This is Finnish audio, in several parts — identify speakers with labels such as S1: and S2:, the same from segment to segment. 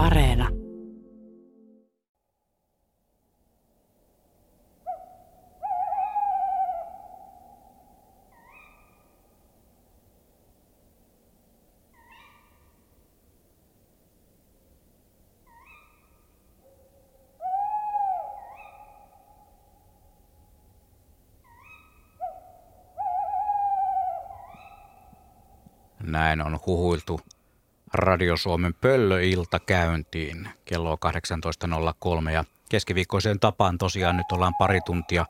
S1: Areena.
S2: Näin on huhuiltu Radio Suomen pöllöilta käyntiin kello 18.03 ja keskiviikkoiseen tapaan tosiaan nyt ollaan pari tuntia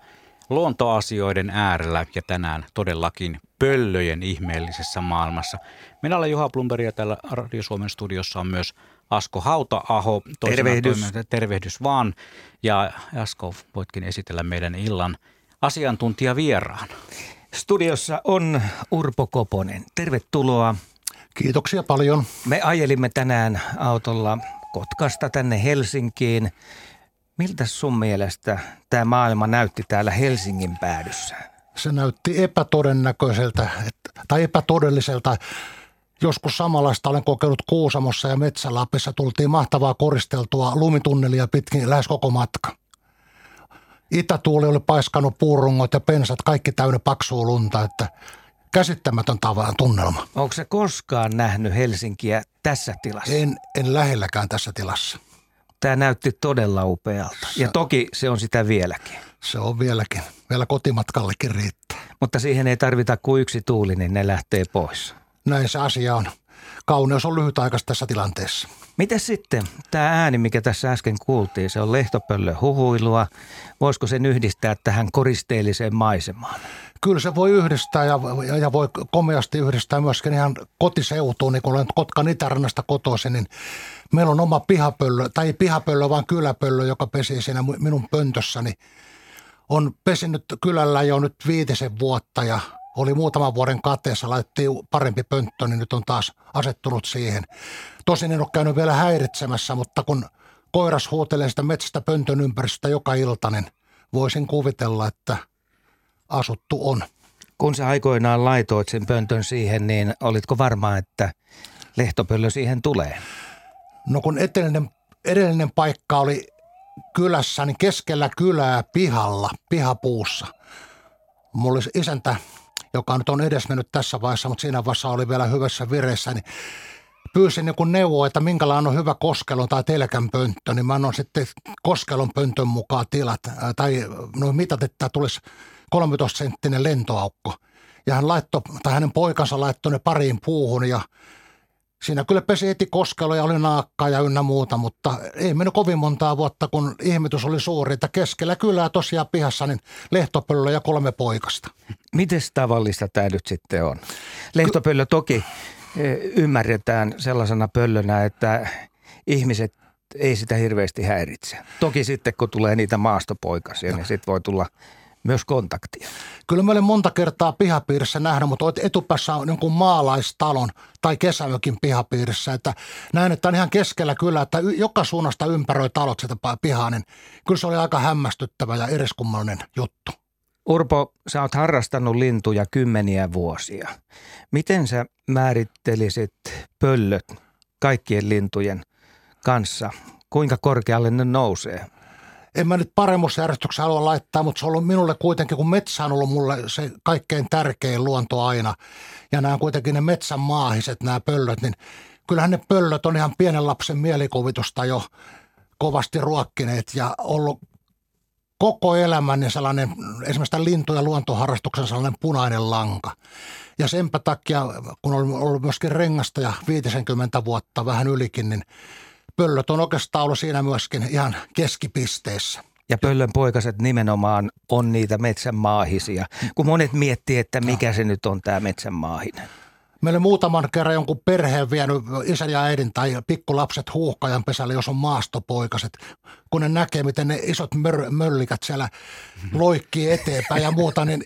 S2: luontoasioiden äärellä ja tänään todellakin pöllöjen ihmeellisessä maailmassa. Minä olen Juha Blumberg ja täällä Radio Suomen studiossa on myös Asko Hauta-aho.
S3: Tervehdys.
S2: Tervehdys vaan. Ja Asko, voitkin esitellä meidän illan asiantuntijavieraan.
S3: Studiossa on Urpo Koponen. Tervetuloa.
S4: Kiitoksia paljon.
S3: Me ajelimme tänään autolla Kotkasta tänne Helsinkiin. Miltä sun mielestä tämä maailma näytti täällä Helsingin päädyssä?
S4: Se näytti epätodennäköiseltä tai epätodelliselta. Joskus samanlaista olen kokenut Kuusamossa ja Metsälapissa. Tultiin mahtavaa koristeltua lumitunnelia pitkin lähes koko matka. Itätuuli oli paiskanut puurungot ja pensat, kaikki täynnä paksua lunta, että käsittämätön tavan tunnelma.
S3: Onko se koskaan nähnyt Helsinkiä tässä tilassa?
S4: En, en lähelläkään tässä tilassa.
S3: Tämä näytti todella upealta. Ja toki se on sitä vieläkin.
S4: Se on vieläkin. Vielä kotimatkallekin riittää.
S3: Mutta siihen ei tarvita kuin yksi tuuli, niin ne lähtee pois.
S4: Näin se asia on. Kauneus on lyhytaikaista tässä tilanteessa.
S3: Miten sitten tämä ääni, mikä tässä äsken kuultiin, se on lehtopöllö huhuilua. Voisiko sen yhdistää tähän koristeelliseen maisemaan?
S4: Kyllä se voi yhdistää ja, ja, ja voi komeasti yhdistää myöskin ihan kotiseutuun, niin kun olen Kotkan itärannasta kotoisin, niin meillä on oma pihapöllö, tai ei pihapöllö, vaan kyläpöllö, joka pesii siinä minun pöntössäni. On pesinyt kylällä jo nyt viitisen vuotta ja oli muutaman vuoden kateessa, laitettiin parempi pönttö, niin nyt on taas asettunut siihen. Tosin en ole käynyt vielä häiritsemässä, mutta kun koiras huutelee sitä metsästä pöntön ympäristöstä joka ilta, niin voisin kuvitella, että asuttu on.
S3: Kun sä aikoinaan laitoit sen pöntön siihen, niin olitko varma, että lehtopöllö siihen tulee?
S4: No kun edellinen, edellinen paikka oli kylässä, niin keskellä kylää pihalla, pihapuussa. Mulla oli isäntä joka nyt on edesmennyt tässä vaiheessa, mutta siinä vaiheessa oli vielä hyvässä vireessä, niin pyysin niin neuvoa, että minkälainen on hyvä koskelon tai telkän pönttö, niin mä annan sitten koskelon pöntön mukaan tilat, tai noin mitat, että tulisi 13 senttinen lentoaukko. Ja hän laittoi, tai hänen poikansa laittoi ne pariin puuhun ja – Siinä kyllä pesi heti koskelo ja oli naakka ja ynnä muuta, mutta ei mennyt kovin montaa vuotta, kun ihmetys oli suuri, että keskellä kylää tosiaan pihassa niin lehtopöllö ja kolme poikasta.
S3: Miten tavallista tämä nyt sitten on? Lehtopöllö toki ymmärretään sellaisena pöllönä, että ihmiset ei sitä hirveästi häiritse. Toki sitten kun tulee niitä maastopoikasia, niin sitten voi tulla myös kontaktia.
S4: Kyllä mä olen monta kertaa pihapiirissä nähnyt, mutta etupäässä on jonkun maalaistalon tai kesämökin pihapiirissä. Että näen, että on ihan keskellä kyllä, että joka suunnasta ympäröi talot sitä pihaa, niin kyllä se oli aika hämmästyttävä ja eriskummallinen juttu.
S3: Urpo, sä oot harrastanut lintuja kymmeniä vuosia. Miten sä määrittelisit pöllöt kaikkien lintujen kanssa? Kuinka korkealle ne nousee?
S4: en mä nyt paremmuusjärjestyksessä halua laittaa, mutta se on ollut minulle kuitenkin, kun metsä on ollut mulle se kaikkein tärkein luonto aina. Ja nämä kuitenkin ne metsän maahiset, nämä pöllöt, niin kyllähän ne pöllöt on ihan pienen lapsen mielikuvitusta jo kovasti ruokkineet ja ollut koko elämäni sellainen, esimerkiksi tämän lintu- ja luontoharrastuksen sellainen punainen lanka. Ja senpä takia, kun olen ollut myöskin rengasta ja 50 vuotta vähän ylikin, niin pöllöt on oikeastaan ollut siinä myöskin ihan keskipisteessä.
S3: Ja pöllön poikaset nimenomaan on niitä metsänmaahisia, kun monet miettii, että mikä se nyt on tämä metsänmaahinen.
S4: Meillä muutaman kerran jonkun perheen vienyt isän ja äidin tai pikkulapset huuhkajan pesälle, jos on maastopoikaset. Kun ne näkee, miten ne isot mör- möllikät siellä loikkii eteenpäin ja muuta, niin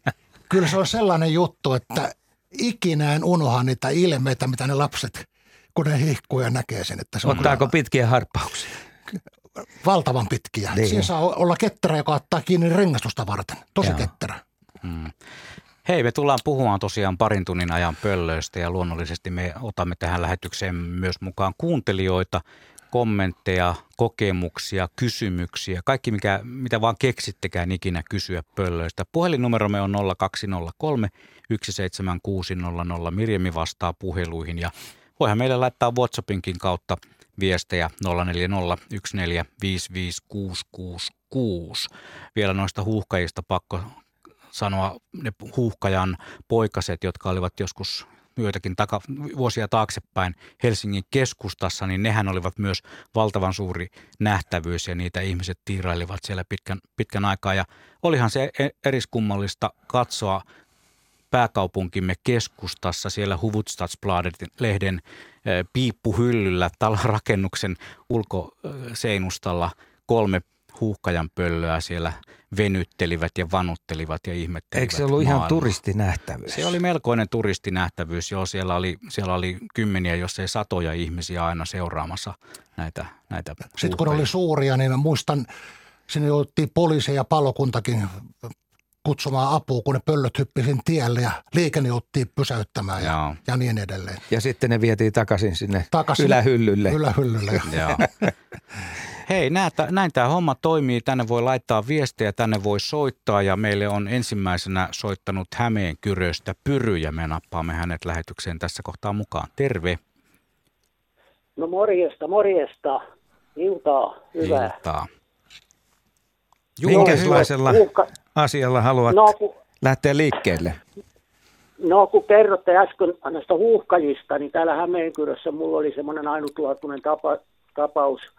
S4: kyllä se on sellainen juttu, että ikinä en unoha niitä ilmeitä, mitä ne lapset kun ne hihkuu ja näkee sen. Että se
S3: Ottaako on pitkiä harppauksia?
S4: Valtavan pitkiä. Niin. Siinä saa olla ketterä, joka ottaa kiinni rengastusta varten. Tosi Joo. ketterä. Hmm.
S2: Hei, me tullaan puhumaan tosiaan parin tunnin ajan pöllöistä ja luonnollisesti me otamme tähän lähetykseen myös mukaan kuuntelijoita. kommentteja, kokemuksia, kysymyksiä, kaikki mikä, mitä vaan keksittekään ikinä kysyä pöllöistä. Puhelinnumeromme on 0203 17600. Mirjemi vastaa puheluihin ja voihan meille laittaa WhatsAppinkin kautta viestejä 0401455666. Vielä noista huuhkajista pakko sanoa ne huuhkajan poikaset, jotka olivat joskus joitakin taka, vuosia taaksepäin Helsingin keskustassa, niin nehän olivat myös valtavan suuri nähtävyys ja niitä ihmiset tiirailivat siellä pitkän, pitkän aikaa. Ja olihan se e-, eriskummallista katsoa pääkaupunkimme keskustassa siellä Huvudstadsbladet-lehden piippuhyllyllä talorakennuksen ulkoseinustalla kolme huuhkajan pöllöä siellä venyttelivät ja vanuttelivat ja ihmettelivät
S3: Eikö se ollut maailmaa. ihan turistinähtävyys?
S2: Se oli melkoinen turistinähtävyys, joo. Siellä oli, siellä oli kymmeniä, jos ei satoja ihmisiä aina seuraamassa näitä, näitä
S4: Sitten kun oli suuria, niin mä muistan, sinne jouttiin poliisi ja palokuntakin kutsumaan apua, kun ne pöllöt hyppisin tielle ja liikenne jouttiin pysäyttämään ja, ja niin edelleen.
S3: Ja sitten ne vietiin takaisin sinne takaisin ylähyllylle.
S4: Ylähyllylle,
S2: joo. Hei, näin tämä homma toimii. Tänne voi laittaa viestejä, tänne voi soittaa ja meille on ensimmäisenä soittanut Hämeen Kyröstä Pyry ja me nappaamme hänet lähetykseen tässä kohtaa mukaan. Terve.
S1: No morjesta, morjesta. Iltaa, hyvää.
S2: Iltaa.
S3: Minkälaisella uhka... asialla haluat no, kun... lähteä liikkeelle?
S1: No kun kerrotte äsken näistä huuhkajista, niin täällä Hämeenkyrössä mulla oli semmoinen ainutlaatuinen tapa, tapaus –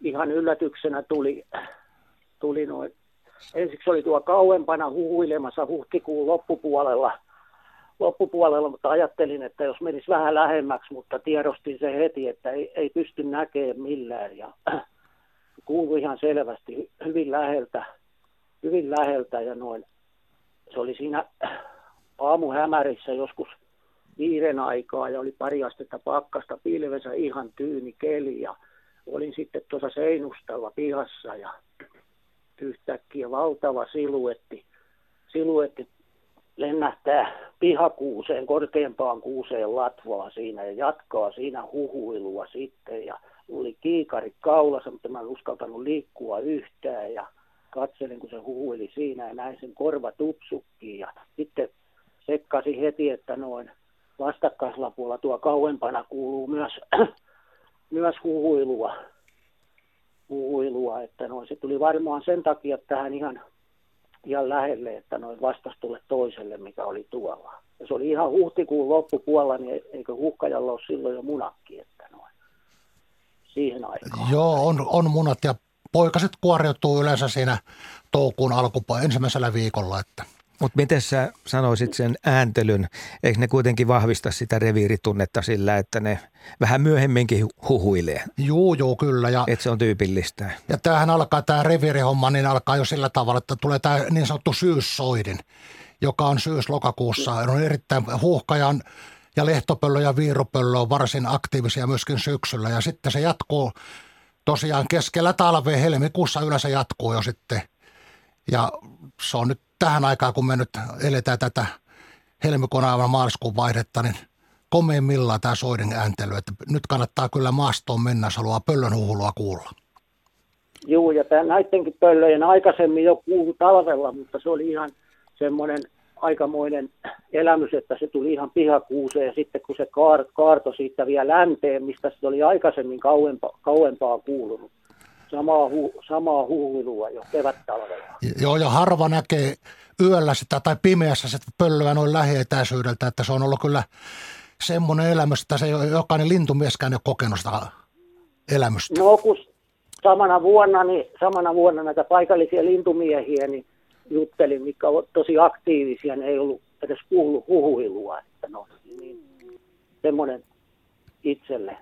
S1: ihan yllätyksenä tuli, tuli noin. Ensiksi oli tuo kauempana huhuilemassa huhtikuun loppupuolella, loppupuolella, mutta ajattelin, että jos menisi vähän lähemmäksi, mutta tiedostin se heti, että ei, ei pysty näkemään millään ja kuului ihan selvästi hyvin läheltä, hyvin läheltä ja noin. Se oli siinä aamuhämärissä joskus viiden aikaa ja oli pari astetta pakkasta pilvensä ihan tyyni keli ja olin sitten tuossa seinustalla pihassa ja yhtäkkiä valtava siluetti, siluetti lennähtää pihakuuseen, korkeampaan kuuseen latvaa siinä ja jatkaa siinä huhuilua sitten. Ja oli kiikari kaulassa, mutta mä en uskaltanut liikkua yhtään ja katselin, kun se huhuili siinä ja näin sen korva tupsukkiin ja sitten sekkasi heti, että noin vastakkaislapuolella tuo kauempana kuuluu myös myös huhuilua, huhuilua että noin, se tuli varmaan sen takia tähän ihan, ihan lähelle, että noin vastasi tulle toiselle, mikä oli tuolla. Ja se oli ihan huhtikuun loppupuolella, niin eikö huhkajalla ole silloin jo munakki, että noin, siihen aikaan.
S4: Joo, on, on munat ja poikaset kuoriutuu yleensä siinä toukokuun alkupuolella ensimmäisellä viikolla, että –
S3: mutta miten sä sanoisit sen ääntelyn? Eikö ne kuitenkin vahvista sitä reviiritunnetta sillä, että ne vähän myöhemminkin huhuilee?
S4: Joo, joo, kyllä. Ja,
S3: että se on tyypillistä.
S4: Ja tämähän alkaa, tämä reviirihomma, niin alkaa jo sillä tavalla, että tulee tämä niin sanottu syyssoidin, joka on syys-lokakuussa. On erittäin huuhkajan ja lehtopöllö ja viirupöllö on varsin aktiivisia myöskin syksyllä. Ja sitten se jatkuu tosiaan keskellä talvea, helmikuussa yleensä jatkuu jo sitten. Ja se on nyt tähän aikaan, kun me nyt eletään tätä helmikuun aivan maaliskuun vaihdetta, niin komeimmillaan tämä soiden ääntely. Että nyt kannattaa kyllä maastoon mennä, jos haluaa pöllön huhulua kuulla.
S1: Joo, ja tämä näidenkin pöllöjen aikaisemmin jo kuului talvella, mutta se oli ihan semmoinen aikamoinen elämys, että se tuli ihan pihakuuseen ja sitten kun se kaart, kaarto siitä vielä länteen, mistä se oli aikaisemmin kauempaa, kauempaa kuulunut samaa, hu, samaa huuilua jo kevät-talvella.
S4: Joo, ja harva näkee yöllä sitä tai pimeässä sitä pöllöä noin lähietäisyydeltä, että se on ollut kyllä semmoinen elämys, että se ei ole jokainen lintumieskään ole kokenut sitä elämystä.
S1: No kun samana vuonna, niin samana vuonna näitä paikallisia lintumiehiä niin juttelin, mikä on tosi aktiivisia, ne ei ollut edes kuullut huhuilua. Että no, niin, semmoinen itselle.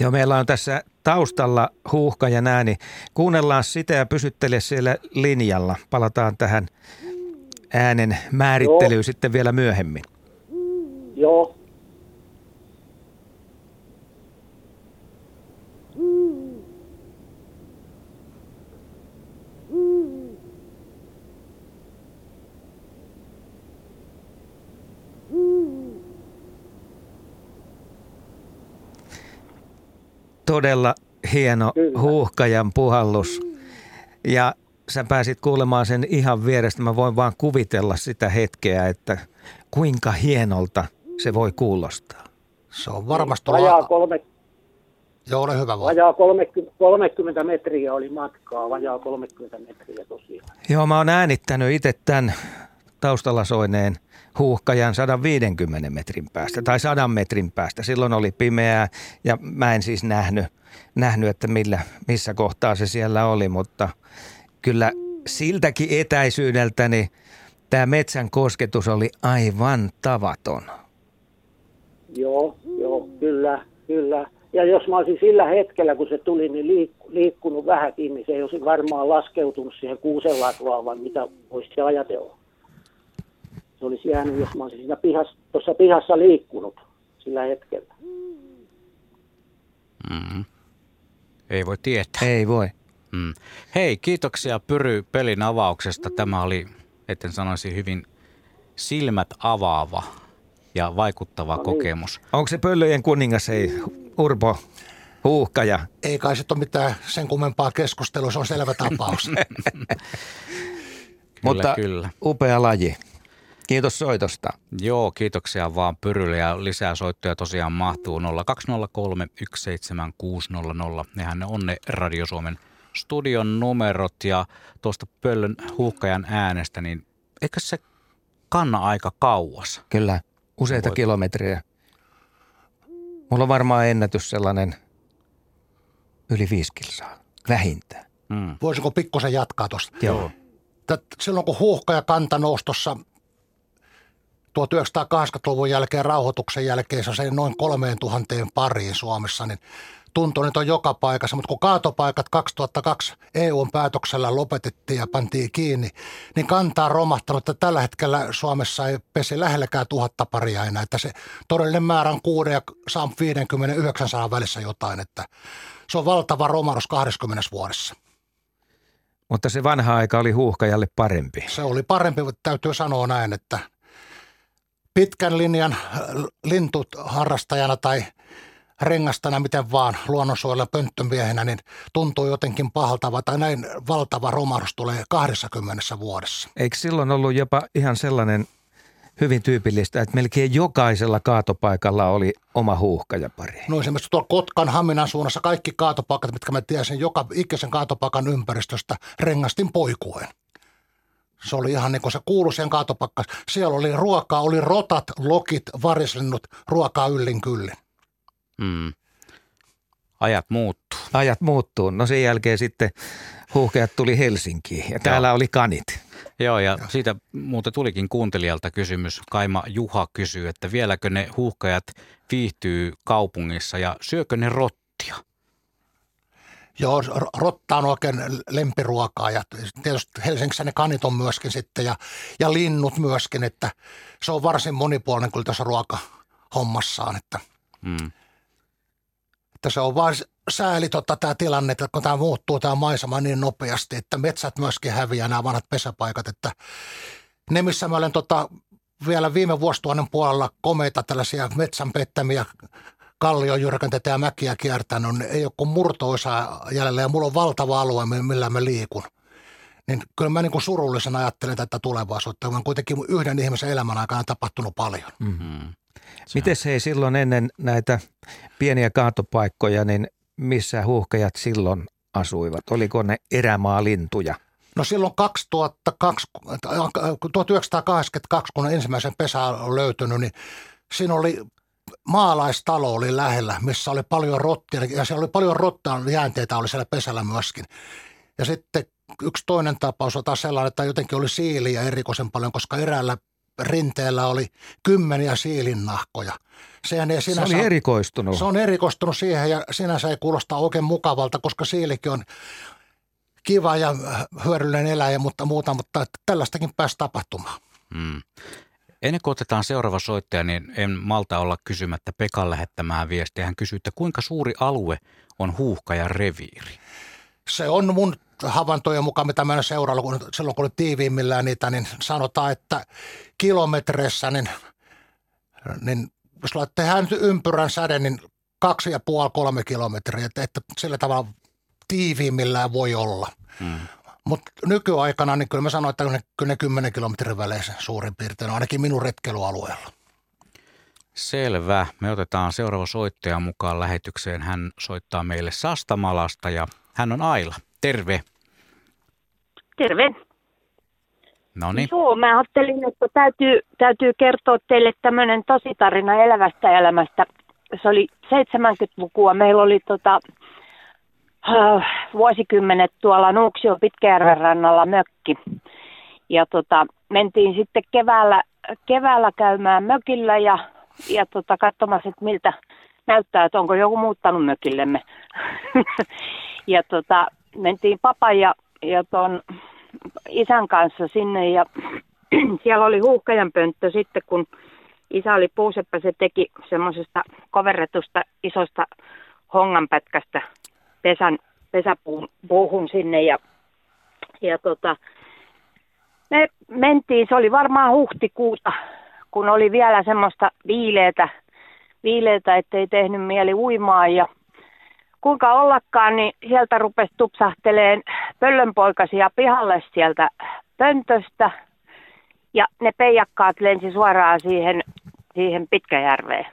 S3: Joo, meillä on tässä taustalla huuhkajan ääni. Kuunnellaan sitä ja pysyttele siellä linjalla. Palataan tähän äänen määrittelyyn Joo. sitten vielä myöhemmin.
S1: Joo.
S3: Todella hieno
S1: Kyllä.
S3: huuhkajan puhallus. Ja sä pääsit kuulemaan sen ihan vierestä. Mä voin vaan kuvitella sitä hetkeä, että kuinka hienolta se voi kuulostaa.
S4: Se on varmasti
S1: Vajaa, kolme,
S4: Joo, ole hyvä vaan.
S1: vajaa 30, 30 metriä oli matkaa, vajaa 30 metriä tosiaan.
S3: Joo, mä oon äänittänyt itse tämän taustalla soineen huuhkajan 150 metrin päästä tai 100 metrin päästä. Silloin oli pimeää ja mä en siis nähnyt, nähnyt että millä, missä kohtaa se siellä oli, mutta kyllä siltäkin etäisyydeltä niin tämä metsän kosketus oli aivan tavaton.
S1: Joo, joo, kyllä, kyllä. Ja jos mä olisin sillä hetkellä, kun se tuli, niin liik- liikkunut vähänkin, niin se ei olisi varmaan laskeutunut siihen kuusen latvaan, vaan mitä voisi ajatella. Se olisi jäänyt, jos mä olisin siinä pihassa, tuossa pihassa liikkunut sillä hetkellä.
S2: Mm. Ei voi tietää.
S3: Ei voi.
S2: Mm. Hei, kiitoksia Pyry pelin avauksesta. Tämä oli, etten sanoisi, hyvin silmät avaava ja vaikuttava
S1: niin.
S2: kokemus.
S3: Onko se pöllöjen kuningas, ei Urpo huuhkaja?
S4: Ei kai sitten ole mitään sen kummempaa keskustelua, se on selvä tapaus.
S2: Kyllä,
S3: Mutta
S2: kyllä.
S3: upea laji. Kiitos soitosta.
S2: Joo, kiitoksia vaan Pyrylle ja lisää soittoja tosiaan mahtuu 0203 17600. Nehän ne on ne Radio Suomen studion numerot ja tuosta pöllön huuhkajan äänestä, niin eikö se kanna aika kauas?
S3: Kyllä, useita
S2: Voit-
S3: kilometrejä. Mulla on varmaan ennätys sellainen yli viisi kilsaa, vähintään.
S2: Mm.
S4: Voisiko pikkusen jatkaa tuosta?
S3: Joo.
S4: Tät- Silloin kun huuhka ja kanta nousi tuossa 1980-luvun jälkeen rauhoituksen jälkeen, se on noin 3000 pariin Suomessa, niin tuntui nyt on joka paikassa, mutta kun kaatopaikat 2002 EUn päätöksellä lopetettiin ja pantiin kiinni, niin kantaa on romahtanut, että tällä hetkellä Suomessa ei pesi lähelläkään tuhatta paria enää, että se todellinen määrä on 6 ja 59 välissä jotain, että se on valtava romahdus 20 vuodessa.
S3: Mutta se vanha aika oli huuhkajalle parempi.
S4: Se oli parempi, mutta täytyy sanoa näin, että pitkän linjan äh, lintuharrastajana tai rengastana, miten vaan luonnonsuojella pönttömiehenä, niin tuntuu jotenkin pahalta, tai näin valtava romahdus tulee 20 vuodessa.
S3: Eikö silloin ollut jopa ihan sellainen hyvin tyypillistä, että melkein jokaisella kaatopaikalla oli oma huuhkajapari?
S4: No esimerkiksi tuolla Kotkan Haminan suunnassa kaikki kaatopaikat, mitkä mä tiesin, joka ikisen kaatopaikan ympäristöstä rengastin poikuen. Se oli ihan niin kuin se kuului siihen kaatopakkaan. Siellä oli ruokaa, oli rotat, lokit, varislinnut, ruokaa yllin kyllin.
S2: Mm. Ajat muuttuu.
S3: Ajat muuttuu. No sen jälkeen sitten huuhkajat tuli Helsinkiin ja täällä oli kanit.
S2: Joo, ja siitä muuten tulikin kuuntelijalta kysymys. Kaima Juha kysyy, että vieläkö ne huuhkajat viihtyy kaupungissa ja syökö ne rottia?
S4: Joo, ro- rotta on oikein lempiruokaa ja tietysti Helsingissä ne kanit on myöskin sitten ja, ja linnut myöskin, että se on varsin monipuolinen kyllä tässä ruokahommassaan, että,
S2: Mm.
S4: että se on vaan sääli tota, tämä tilanne, että kun tämä muuttuu tämä maisema niin nopeasti, että metsät myöskin häviää nämä vanhat pesäpaikat, että ne missä mä olen tota, vielä viime vuosituhannen puolella komeita tällaisia metsän pettämiä kalliojyrkänteitä ja mäkiä kiertänyt, niin ei ole kuin murto-osa jäljellä ja mulla on valtava alue, millä mä liikun. Niin kyllä mä niin kuin surullisen ajattelen tätä tulevaisuutta. On kuitenkin yhden ihmisen elämän aikana tapahtunut paljon.
S2: Mm.
S3: Miten se ei silloin ennen näitä pieniä kaatopaikkoja, niin missä huuhkajat silloin asuivat? Oliko ne erämaalintuja?
S4: No silloin 2002, 1982, kun ensimmäisen pesä on löytynyt, niin siinä oli maalaistalo oli lähellä, missä oli paljon rottia ja siellä oli paljon rottaa jäänteitä oli siellä pesällä myöskin. Ja sitten yksi toinen tapaus on taas sellainen, että jotenkin oli siiliä erikoisen paljon, koska eräällä rinteellä oli kymmeniä siilinnahkoja. Sehän ei
S3: Se
S4: sinänsä,
S3: oli erikoistunut.
S4: se on erikoistunut siihen ja sinänsä ei kuulosta oikein mukavalta, koska siilikin on kiva ja hyödyllinen eläjä, mutta muuta, mutta tällaistakin pääsi tapahtumaan.
S2: Mm. Ennen kuin otetaan seuraava soittaja, niin en malta olla kysymättä Pekan lähettämään viestiä. Hän kysyy, että kuinka suuri alue on huuhkajan reviiri?
S4: Se on mun havaintojen mukaan, mitä mä seurailla, kun silloin kun oli tiiviimmillään niitä, niin sanotaan, että kilometreissä, niin, niin jos tehdään ympyrän säde, niin kaksi ja puoli, kolme kilometriä, että, että sillä tavalla tiiviimmillään voi olla. Hmm. Mutta nykyaikana, niin kyllä mä sanoin, että ne, kyllä ne 10 kilometrin väleissä suurin piirtein, ainakin minun retkeilyalueella.
S2: Selvä. Me otetaan seuraava soittaja mukaan lähetykseen. Hän soittaa meille Sastamalasta ja hän on Aila. Terve.
S5: Terve.
S2: No niin.
S5: Joo, mä ajattelin, että täytyy, täytyy kertoa teille tämmöinen tositarina elävästä elämästä. Se oli 70-lukua. Meillä oli tota, vuosikymmenet tuolla Nuuksio Pitkäjärven rannalla mökki. Ja tota, mentiin sitten keväällä, keväällä käymään mökillä ja, ja tota, katsomassa, että miltä näyttää, että onko joku muuttanut mökillemme. ja tota, mentiin papan ja, ja ton isän kanssa sinne ja siellä oli huuhkajan pönttö sitten, kun isä oli puuseppä, se teki semmoisesta koverretusta isosta honganpätkästä pesän, pesäpuun puuhun sinne ja, ja tota, me mentiin, se oli varmaan huhtikuuta, kun oli vielä semmoista viileitä, viileitä ettei tehnyt mieli uimaa ja kuinka ollakaan, niin sieltä rupesi tupsahteleen pöllönpoikasia pihalle sieltä pöntöstä ja ne peijakkaat lensi suoraan siihen, siihen Pitkäjärveen.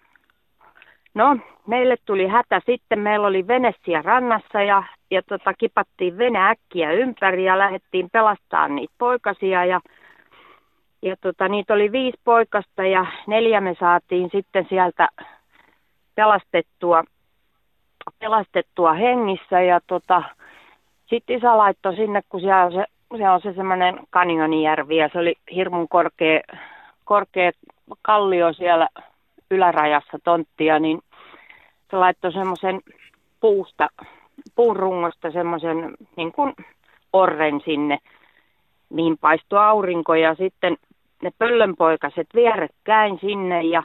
S5: No, meille tuli hätä sitten. Meillä oli vene siellä rannassa ja, ja tota, kipattiin vene äkkiä ympäri ja lähdettiin pelastamaan niitä poikasia. Ja, ja tota, niitä oli viisi poikasta ja neljä me saatiin sitten sieltä pelastettua, pelastettua hengissä. Ja tota, sitten isä laittoi sinne, kun siellä on se, se, on se semmoinen kanjonijärvi ja se oli hirmun korkea, korkea kallio siellä ylärajassa tonttia, niin se laittoi semmoisen puusta, puun rungosta semmoisen niin kuin orren sinne, mihin paistui aurinko ja sitten ne pöllönpoikaset vierekkäin sinne ja,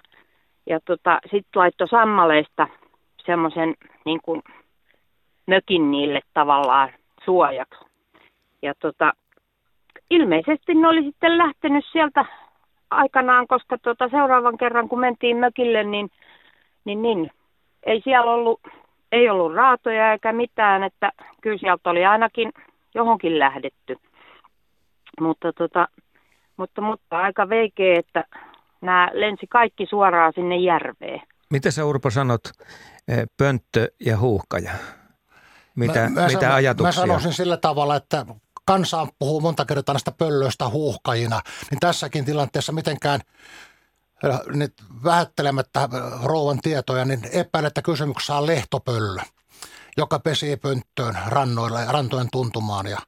S5: ja tota, sitten laittoi sammaleista semmoisen niin kuin mökin niille tavallaan suojaksi. Ja tota, ilmeisesti ne oli sitten lähtenyt sieltä aikanaan, koska tota, seuraavan kerran kun mentiin mökille, niin, niin, niin ei siellä ollut, ei ollut raatoja eikä mitään, että kyllä sieltä oli ainakin johonkin lähdetty. Mutta, tota, mutta, mutta aika veikeä, että nämä lensi kaikki suoraan sinne järveen.
S3: Mitä sä Urpo sanot, eh, pönttö ja huuhkaja? Mitä, mä, mä mitä sanon, ajatuksia?
S4: Mä sanoisin sillä tavalla, että kansa puhuu monta kertaa näistä pöllöistä huuhkajina, niin tässäkin tilanteessa mitenkään nyt vähättelemättä rouvan tietoja, niin epäilen, että kysymyksessä on lehtopöllö, joka pesii pönttöön rannoilla ja rantojen tuntumaan ja,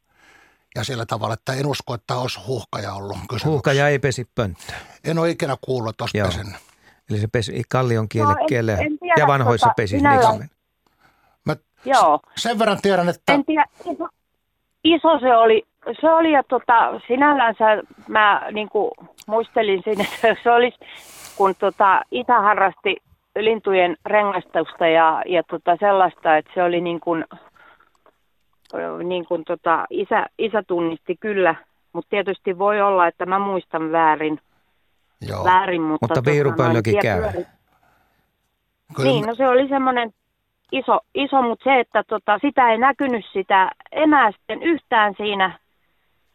S4: ja sillä tavalla, että en usko, että olisi huuhkaja ollut kysymyksessä.
S3: Huuhkaja ei pesi pönttöön.
S4: En ole ikinä kuullut, että olisi pesen.
S3: Eli se pesi kallion kiele, no, en, en tiedä, ja vanhoissa tota, pesi.
S4: Mä Joo. Sen verran tiedän, että...
S5: En tiedä, iso, iso se oli, se oli ja tota, sinällänsä mä niin kuin, muistelin siinä, että se olisi, kun tota, Itä harrasti lintujen rengastusta ja, ja tota, sellaista, että se oli niin kuin, niin kuin tota, isä, isä tunnisti kyllä, mutta tietysti voi olla, että mä muistan väärin.
S3: Joo. väärin mutta, mutta tota, viirupöllökin käy.
S5: Niin, no se oli semmoinen iso, iso mutta se, että tota, sitä ei näkynyt sitä enää sitten yhtään siinä,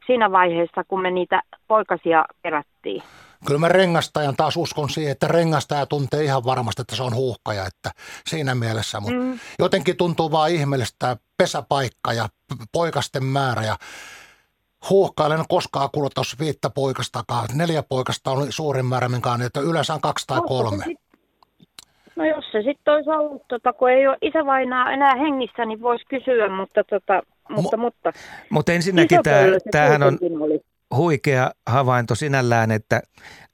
S5: siinä vaiheessa, kun me niitä poikasia kerättiin.
S4: Kyllä mä rengastajan taas uskon siihen, että rengastaja tuntee ihan varmasti, että se on huuhkaja, että siinä mielessä. Mutta mm. jotenkin tuntuu vaan ihmeellistä pesäpaikka ja poikasten määrä ja huuhkailen koskaan kuullut tuossa viittä poikastakaan. Neljä poikasta on suurin määrä, minkä on, että yleensä on kaksi tai kolme.
S5: No jos se sitten olisi ollut, tota, kun ei ole isävainaa enää hengissä, niin voisi kysyä, mutta, tota, mutta, Mo, mutta.
S3: Mutta ensinnäkin tämähän on, oli huikea havainto sinällään, että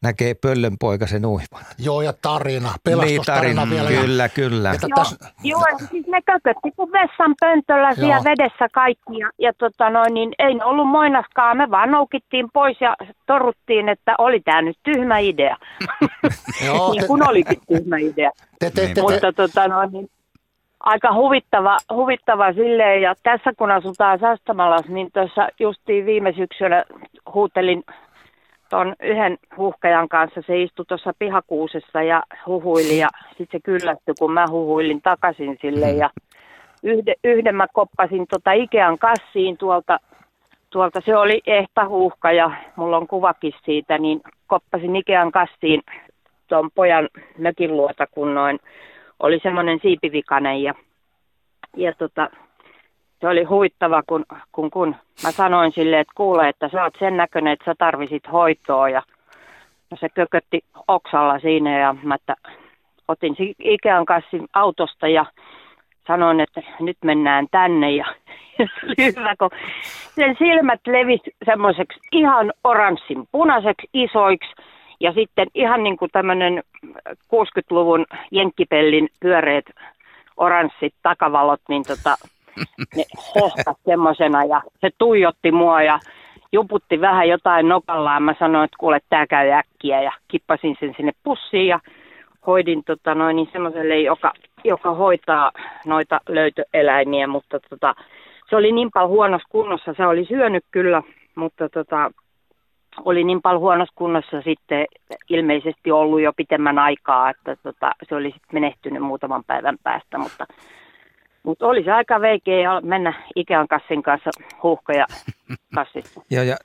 S3: näkee pöllönpoikasen uivan.
S4: Joo, ja tarina, pelastustarina
S3: niin,
S4: vielä.
S3: Kyllä, kyllä.
S5: Joo, täs... joo siis ne kökötti kuin vessan pöntöllä joo. siellä vedessä kaikki. Ja, ja tota noin, niin ei ne ollut moinaskaan, me vaan noukittiin pois ja toruttiin, että oli tämä nyt tyhmä idea. joo, niin kuin olikin tyhmä idea. Te, te, te, te, Mutta tota noin, niin aika huvittava, huvittava silleen. Ja tässä kun asutaan Sastamalassa, niin tuossa justiin viime syksynä huutelin ton yhden huhkajan kanssa. Se istui tuossa pihakuusessa ja huhuili ja sitten se kyllästyi, kun mä huhuilin takaisin sille. Ja yhden, yhden mä koppasin tota Ikean kassiin tuolta, tuolta, se oli ehta huuhka ja mulla on kuvakin siitä, niin koppasin Ikean kassiin tuon pojan mökin luota, kun noin oli semmoinen siipivikainen ja, ja tota, se oli huittava, kun, kun, kun mä sanoin sille, että kuule, että sä oot sen näköinen, että sä tarvisit hoitoa ja se kökötti oksalla siinä ja mä että otin Ikean kassin autosta ja sanoin, että nyt mennään tänne ja, ja se oli hyvä, kun sen silmät levisi semmoiseksi ihan oranssin punaiseksi isoiksi ja sitten ihan niin kuin tämmöinen 60-luvun jenkkipellin pyöreät oranssit takavalot, niin tota, ne hohkas semmoisena ja se tuijotti mua ja juputti vähän jotain nokallaan. Mä sanoin, että kuule, tää käy äkkiä ja kippasin sen sinne pussiin ja hoidin tota noin, niin semmoiselle, joka, joka hoitaa noita löytöeläimiä, mutta tota, se oli niin paljon huonossa kunnossa. Se oli syönyt kyllä, mutta tota, oli niin paljon huonossa kunnossa sitten ilmeisesti ollut jo pitemmän aikaa, että tota, se oli sitten menehtynyt muutaman päivän päästä, mutta mutta oli se aika veikeä mennä Ikean kassin kanssa huuhkoja kassissa.
S3: Joo, ja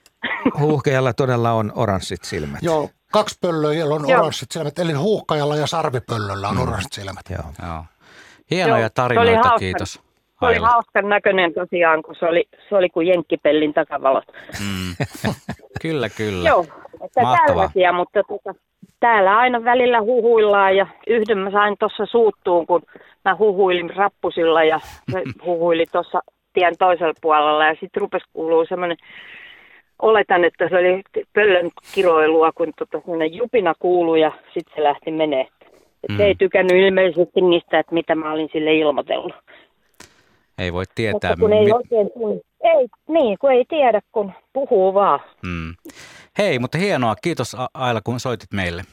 S3: huuhkajalla todella on oranssit silmät.
S4: Joo, kaksi pöllöä, joilla on Joo. oranssit silmät, eli huuhkajalla ja sarvipöllöllä on mm. oranssit silmät.
S2: Joo. Joo. Hienoja Joo, tarinoita, kiitos.
S5: Se oli hauskan näköinen tosiaan, kun se oli, se oli kuin jenkkipellin takavalot.
S2: Mm. kyllä, kyllä.
S5: Joo, että tällaisia, mutta tuota, täällä aina välillä huhuillaan ja yhden mä sain tuossa suuttuun, kun mä huhuilin rappusilla ja se huhuili tuossa tien toisella puolella ja sitten rupesi kuuluu semmoinen, oletan, että se oli pöllön kiroilua, kun tota, jupina kuului ja sitten se lähti menee. Et mm. Se ei tykännyt ilmeisesti niistä, että mitä mä olin sille ilmoitellut.
S2: Ei voi tietää.
S5: Mutta kun ei oikein ei, niin, kun ei tiedä, kun puhuu vaan.
S2: Mm. Hei, mutta hienoa. Kiitos Aila, kun soitit meille.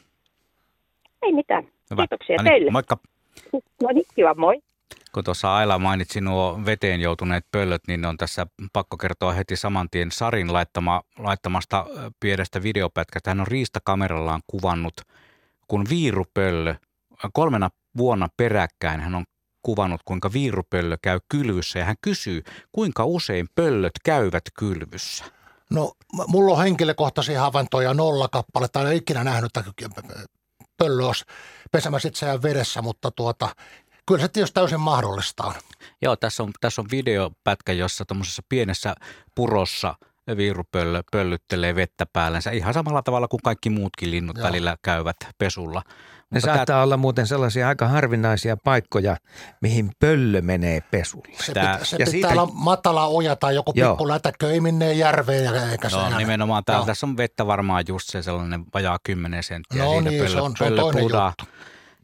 S5: Ei mitään. Hyvä. Kiitoksia no niin, teille.
S2: Moikka.
S5: No niin, kiva, moi.
S2: Kun tuossa Aila mainitsi nuo veteen joutuneet pöllöt, niin on tässä pakko kertoa heti saman tien Sarin laittama, laittamasta pienestä videopätkästä. Hän on riistakamerallaan kuvannut, kun viirupöllö kolmena vuonna peräkkäin hän on kuvannut, kuinka viirupöllö käy kylvyssä ja hän kysyy, kuinka usein pöllöt käyvät kylvyssä.
S4: No, mulla on henkilökohtaisia havaintoja nolla kappaletta. En ole ikinä nähnyt, että pöllö olisi pesemässä itseään vedessä, mutta tuota, kyllä se tietysti täysin mahdollista on.
S2: Joo, tässä on, tässä on videopätkä, jossa tuommoisessa pienessä purossa viirupöllö pöllyttelee vettä päällensä ihan samalla tavalla kuin kaikki muutkin linnut Joo. välillä käyvät pesulla.
S3: Ne saattaa tämä... olla muuten sellaisia aika harvinaisia paikkoja, mihin pöllö menee pesulle.
S4: Se, tämä... pitä, se ja pitää siitä... olla matala oja tai joku pikku lätäkkö, ei minne järveen eikä
S2: se No nimenomaan, täällä, tässä on vettä varmaan just se sellainen vajaa 10 senttiä. No niin, pöllö, se on, pöllö, se on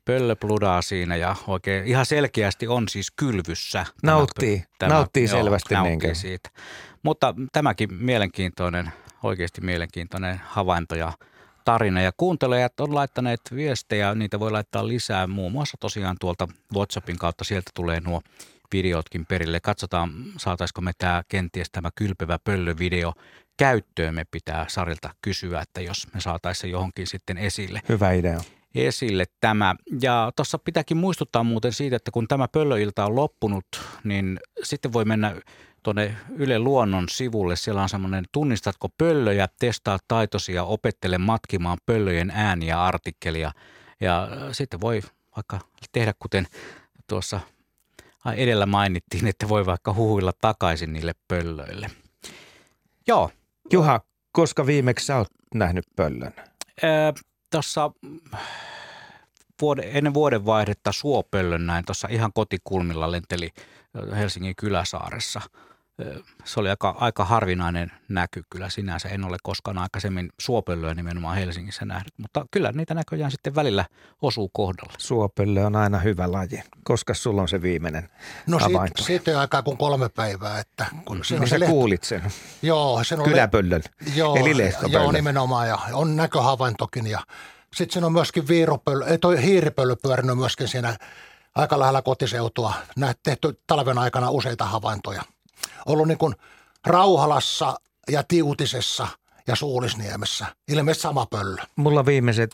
S2: pöllö pludaa siinä ja oikein ihan selkeästi on siis kylvyssä.
S3: Nauttii, tämä, nauttii joo, selvästi.
S2: Nauttii siitä. Mutta tämäkin mielenkiintoinen, oikeasti mielenkiintoinen havainto ja tarina. Ja kuuntelijat on laittaneet viestejä, niitä voi laittaa lisää muun muassa tosiaan tuolta WhatsAppin kautta. Sieltä tulee nuo videotkin perille. Katsotaan, saataisiko me tämä kenties tämä kylpevä pöllövideo käyttöön. Me pitää Sarilta kysyä, että jos me saataisiin johonkin sitten esille.
S3: Hyvä idea
S2: esille tämä. Ja tuossa pitääkin muistuttaa muuten siitä, että kun tämä pöllöilta on loppunut, niin sitten voi mennä tuonne Yle Luonnon sivulle. Siellä on semmoinen tunnistatko pöllöjä, testaa taitosia, opettele matkimaan pöllöjen ääniä artikkelia. Ja sitten voi vaikka tehdä kuten tuossa edellä mainittiin, että voi vaikka huhuilla takaisin niille pöllöille. Joo.
S3: Juha, koska viimeksi sä oot nähnyt pöllön?
S2: Tuossa vuode, ennen vuodenvaihdetta suopöllön näin tuossa ihan kotikulmilla lenteli Helsingin kyläsaaressa – se oli aika, aika harvinainen näky kyllä sinänsä. En ole koskaan aikaisemmin suopöllöä nimenomaan Helsingissä nähnyt, mutta kyllä niitä näköjään sitten välillä osuu kohdalla.
S3: Suopöllö on aina hyvä laji. Koska sulla on se viimeinen
S4: No siitä, siitä aikaa kuin kolme päivää. Että kun
S3: se niin sä lehto... kuulit sen.
S4: Joo. Sen
S3: on Kyläpöllön,
S4: joo,
S3: eli
S4: Joo, nimenomaan ja on näköhavaintokin ja sitten siinä on myöskin viirupöllö, ei toi hiiripöllö pyörinyt myöskin siinä aika lähellä kotiseutua. Näet tehty talven aikana useita havaintoja ollut niin kuin Rauhalassa ja Tiutisessa ja Suulisniemessä. Ilmeisesti sama pöllö.
S3: Mulla viimeiset,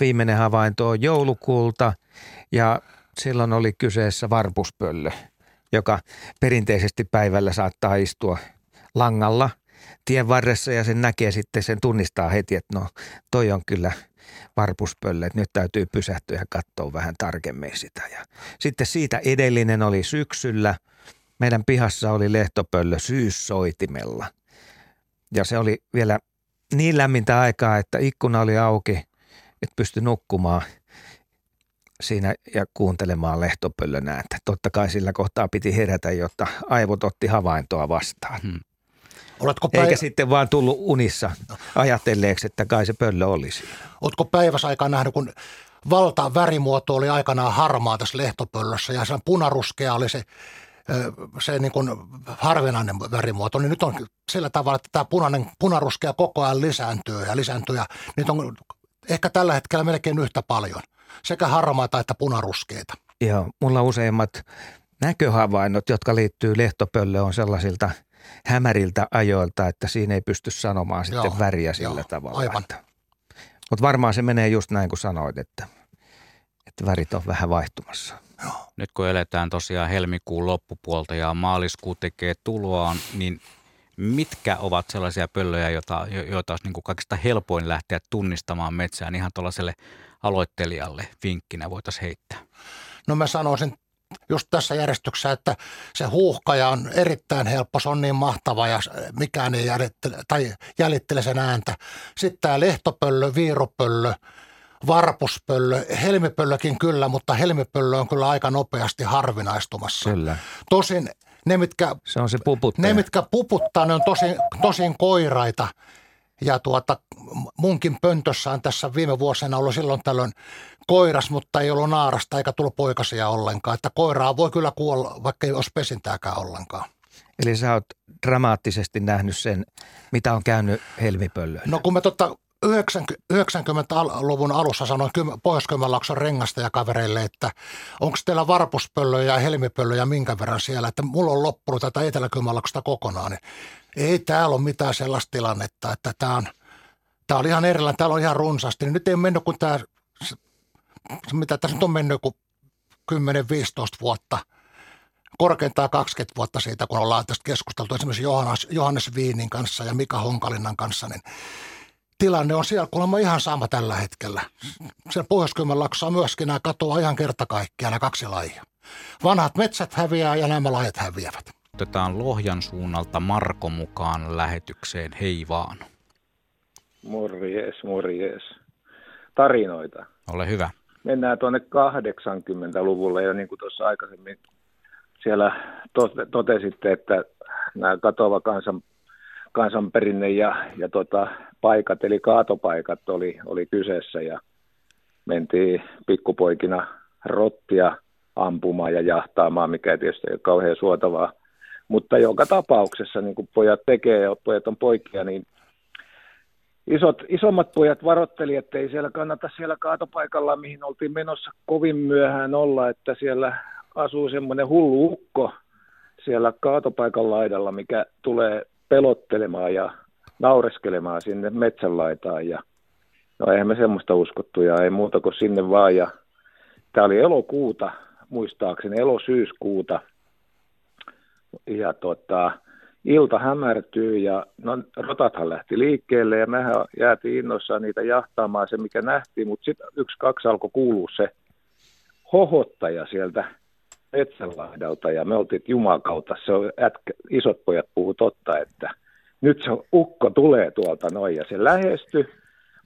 S3: viimeinen havainto on joulukuulta ja silloin oli kyseessä varpuspöllö, joka perinteisesti päivällä saattaa istua langalla tien varressa ja sen näkee sitten, sen tunnistaa heti, että no toi on kyllä varpuspöllö, että nyt täytyy pysähtyä ja katsoa vähän tarkemmin sitä. Ja sitten siitä edellinen oli syksyllä. Meidän pihassa oli lehtopöllö syyssoitimella. Ja se oli vielä niin lämmintä aikaa, että ikkuna oli auki, että pystyi nukkumaan siinä ja kuuntelemaan lehtopöllön ääntä. Totta kai sillä kohtaa piti herätä, jotta aivot otti havaintoa vastaan. Hmm. Oletko päivä... Eikä sitten vaan tullut unissa ajatelleeksi, että kai se pöllö olisi.
S4: Oletko päiväsaikaan nähnyt, kun valta värimuoto oli aikanaan harmaa tässä lehtopöllössä ja se punaruskea oli se, se niin kuin harvinainen värimuoto, niin nyt on sillä tavalla, että tämä punainen, punaruskea koko ajan lisääntyy ja lisääntyy ja nyt on ehkä tällä hetkellä melkein yhtä paljon, sekä harmaata että punaruskeita.
S3: Joo, mulla useimmat näköhavainnot, jotka liittyy lehtopöllöön, on sellaisilta – hämäriltä ajoilta, että siinä ei pysty sanomaan sitten joo, väriä sillä joo, tavalla. Aivan. Mutta varmaan se menee just näin kuin sanoit, että, että värit on vähän vaihtumassa.
S2: Joo. Nyt kun eletään tosiaan helmikuun loppupuolta ja maaliskuu tekee tuloaan, niin mitkä ovat sellaisia pöllöjä, joita, joita olisi niin kuin kaikista helpoin lähteä tunnistamaan metsään ihan tuollaiselle aloittelijalle vinkkinä voitaisiin heittää?
S4: No mä sanoisin just tässä järjestyksessä, että se huuhkaja on erittäin helppo, se on niin mahtava ja mikään ei jäljittele, tai jäljittele sen ääntä. Sitten tämä lehtopöllö, viirupöllö, varpuspöllö, helmipöllökin kyllä, mutta helmipöllö on kyllä aika nopeasti harvinaistumassa.
S3: Kyllä.
S4: Tosin ne, mitkä,
S3: se on se puputtaja.
S4: ne, mitkä puputtaa, ne on tosin, tosin koiraita – ja tuota, munkin pöntössä on tässä viime vuosina ollut silloin tällöin koiras, mutta ei ollut naarasta eikä tullut poikasia ollenkaan. Että koiraa voi kyllä kuolla, vaikka ei olisi pesintääkään ollenkaan.
S3: Eli sä oot dramaattisesti nähnyt sen, mitä on käynyt helmipöllöille.
S4: No kun me totta 90-luvun alussa sanoin pohjois rengasta ja kavereille, että onko teillä varpuspöllöjä ja helmipöllöjä minkä verran siellä, että mulla on loppunut tätä etelä kokonaan. Niin ei täällä ole mitään sellaista tilannetta, että tämä on, tämä on ihan erilainen, täällä on ihan runsaasti. Nyt ei mennyt kuin tämä, mitä tässä nyt on mennyt kuin 10-15 vuotta, korkeintaan 20 vuotta siitä, kun ollaan tästä keskusteltu esimerkiksi Johannes, Johannes Viinin kanssa ja Mika Honkalinnan kanssa, niin tilanne on siellä kuulemma ihan sama tällä hetkellä. Siellä pohjois on myöskin nämä katoaa ihan kerta kaikkiaan nämä kaksi lajia. Vanhat metsät häviää ja nämä lajit häviävät.
S2: Otetaan Lohjan suunnalta Marko mukaan lähetykseen. Hei vaan.
S6: Morjes, morjes. Tarinoita.
S2: Ole hyvä.
S6: Mennään tuonne 80-luvulle ja niin kuin tuossa aikaisemmin siellä totesitte, että nämä katoava kansan, kansanperinne ja, ja tota, paikat, eli kaatopaikat oli, oli kyseessä ja mentiin pikkupoikina rottia ampumaan ja jahtaamaan, mikä tietysti ei ole kauhean suotavaa. Mutta joka tapauksessa, niin kuin pojat tekee ja pojat on poikia, niin isot, isommat pojat varotteli, että ei siellä kannata siellä kaatopaikalla, mihin oltiin menossa kovin myöhään olla, että siellä asuu semmoinen hullu ukko siellä kaatopaikan laidalla, mikä tulee pelottelemaan ja naureskelemaan sinne metsänlaitaan ja no eihän me semmoista uskottu ja ei muuta kuin sinne vaan ja tämä oli elokuuta muistaakseni, elosyyskuuta – ja tota, ilta hämärtyy ja no, rotathan lähti liikkeelle ja mehän jäätiin innoissaan niitä jahtaamaan se, mikä nähtiin, mutta sitten yksi, kaksi alkoi kuulua se hohottaja sieltä metsänlahdalta ja me oltiin, että jumakauta, se on ätkä, isot pojat puhuu totta, että nyt se ukko tulee tuolta noin ja se lähestyi,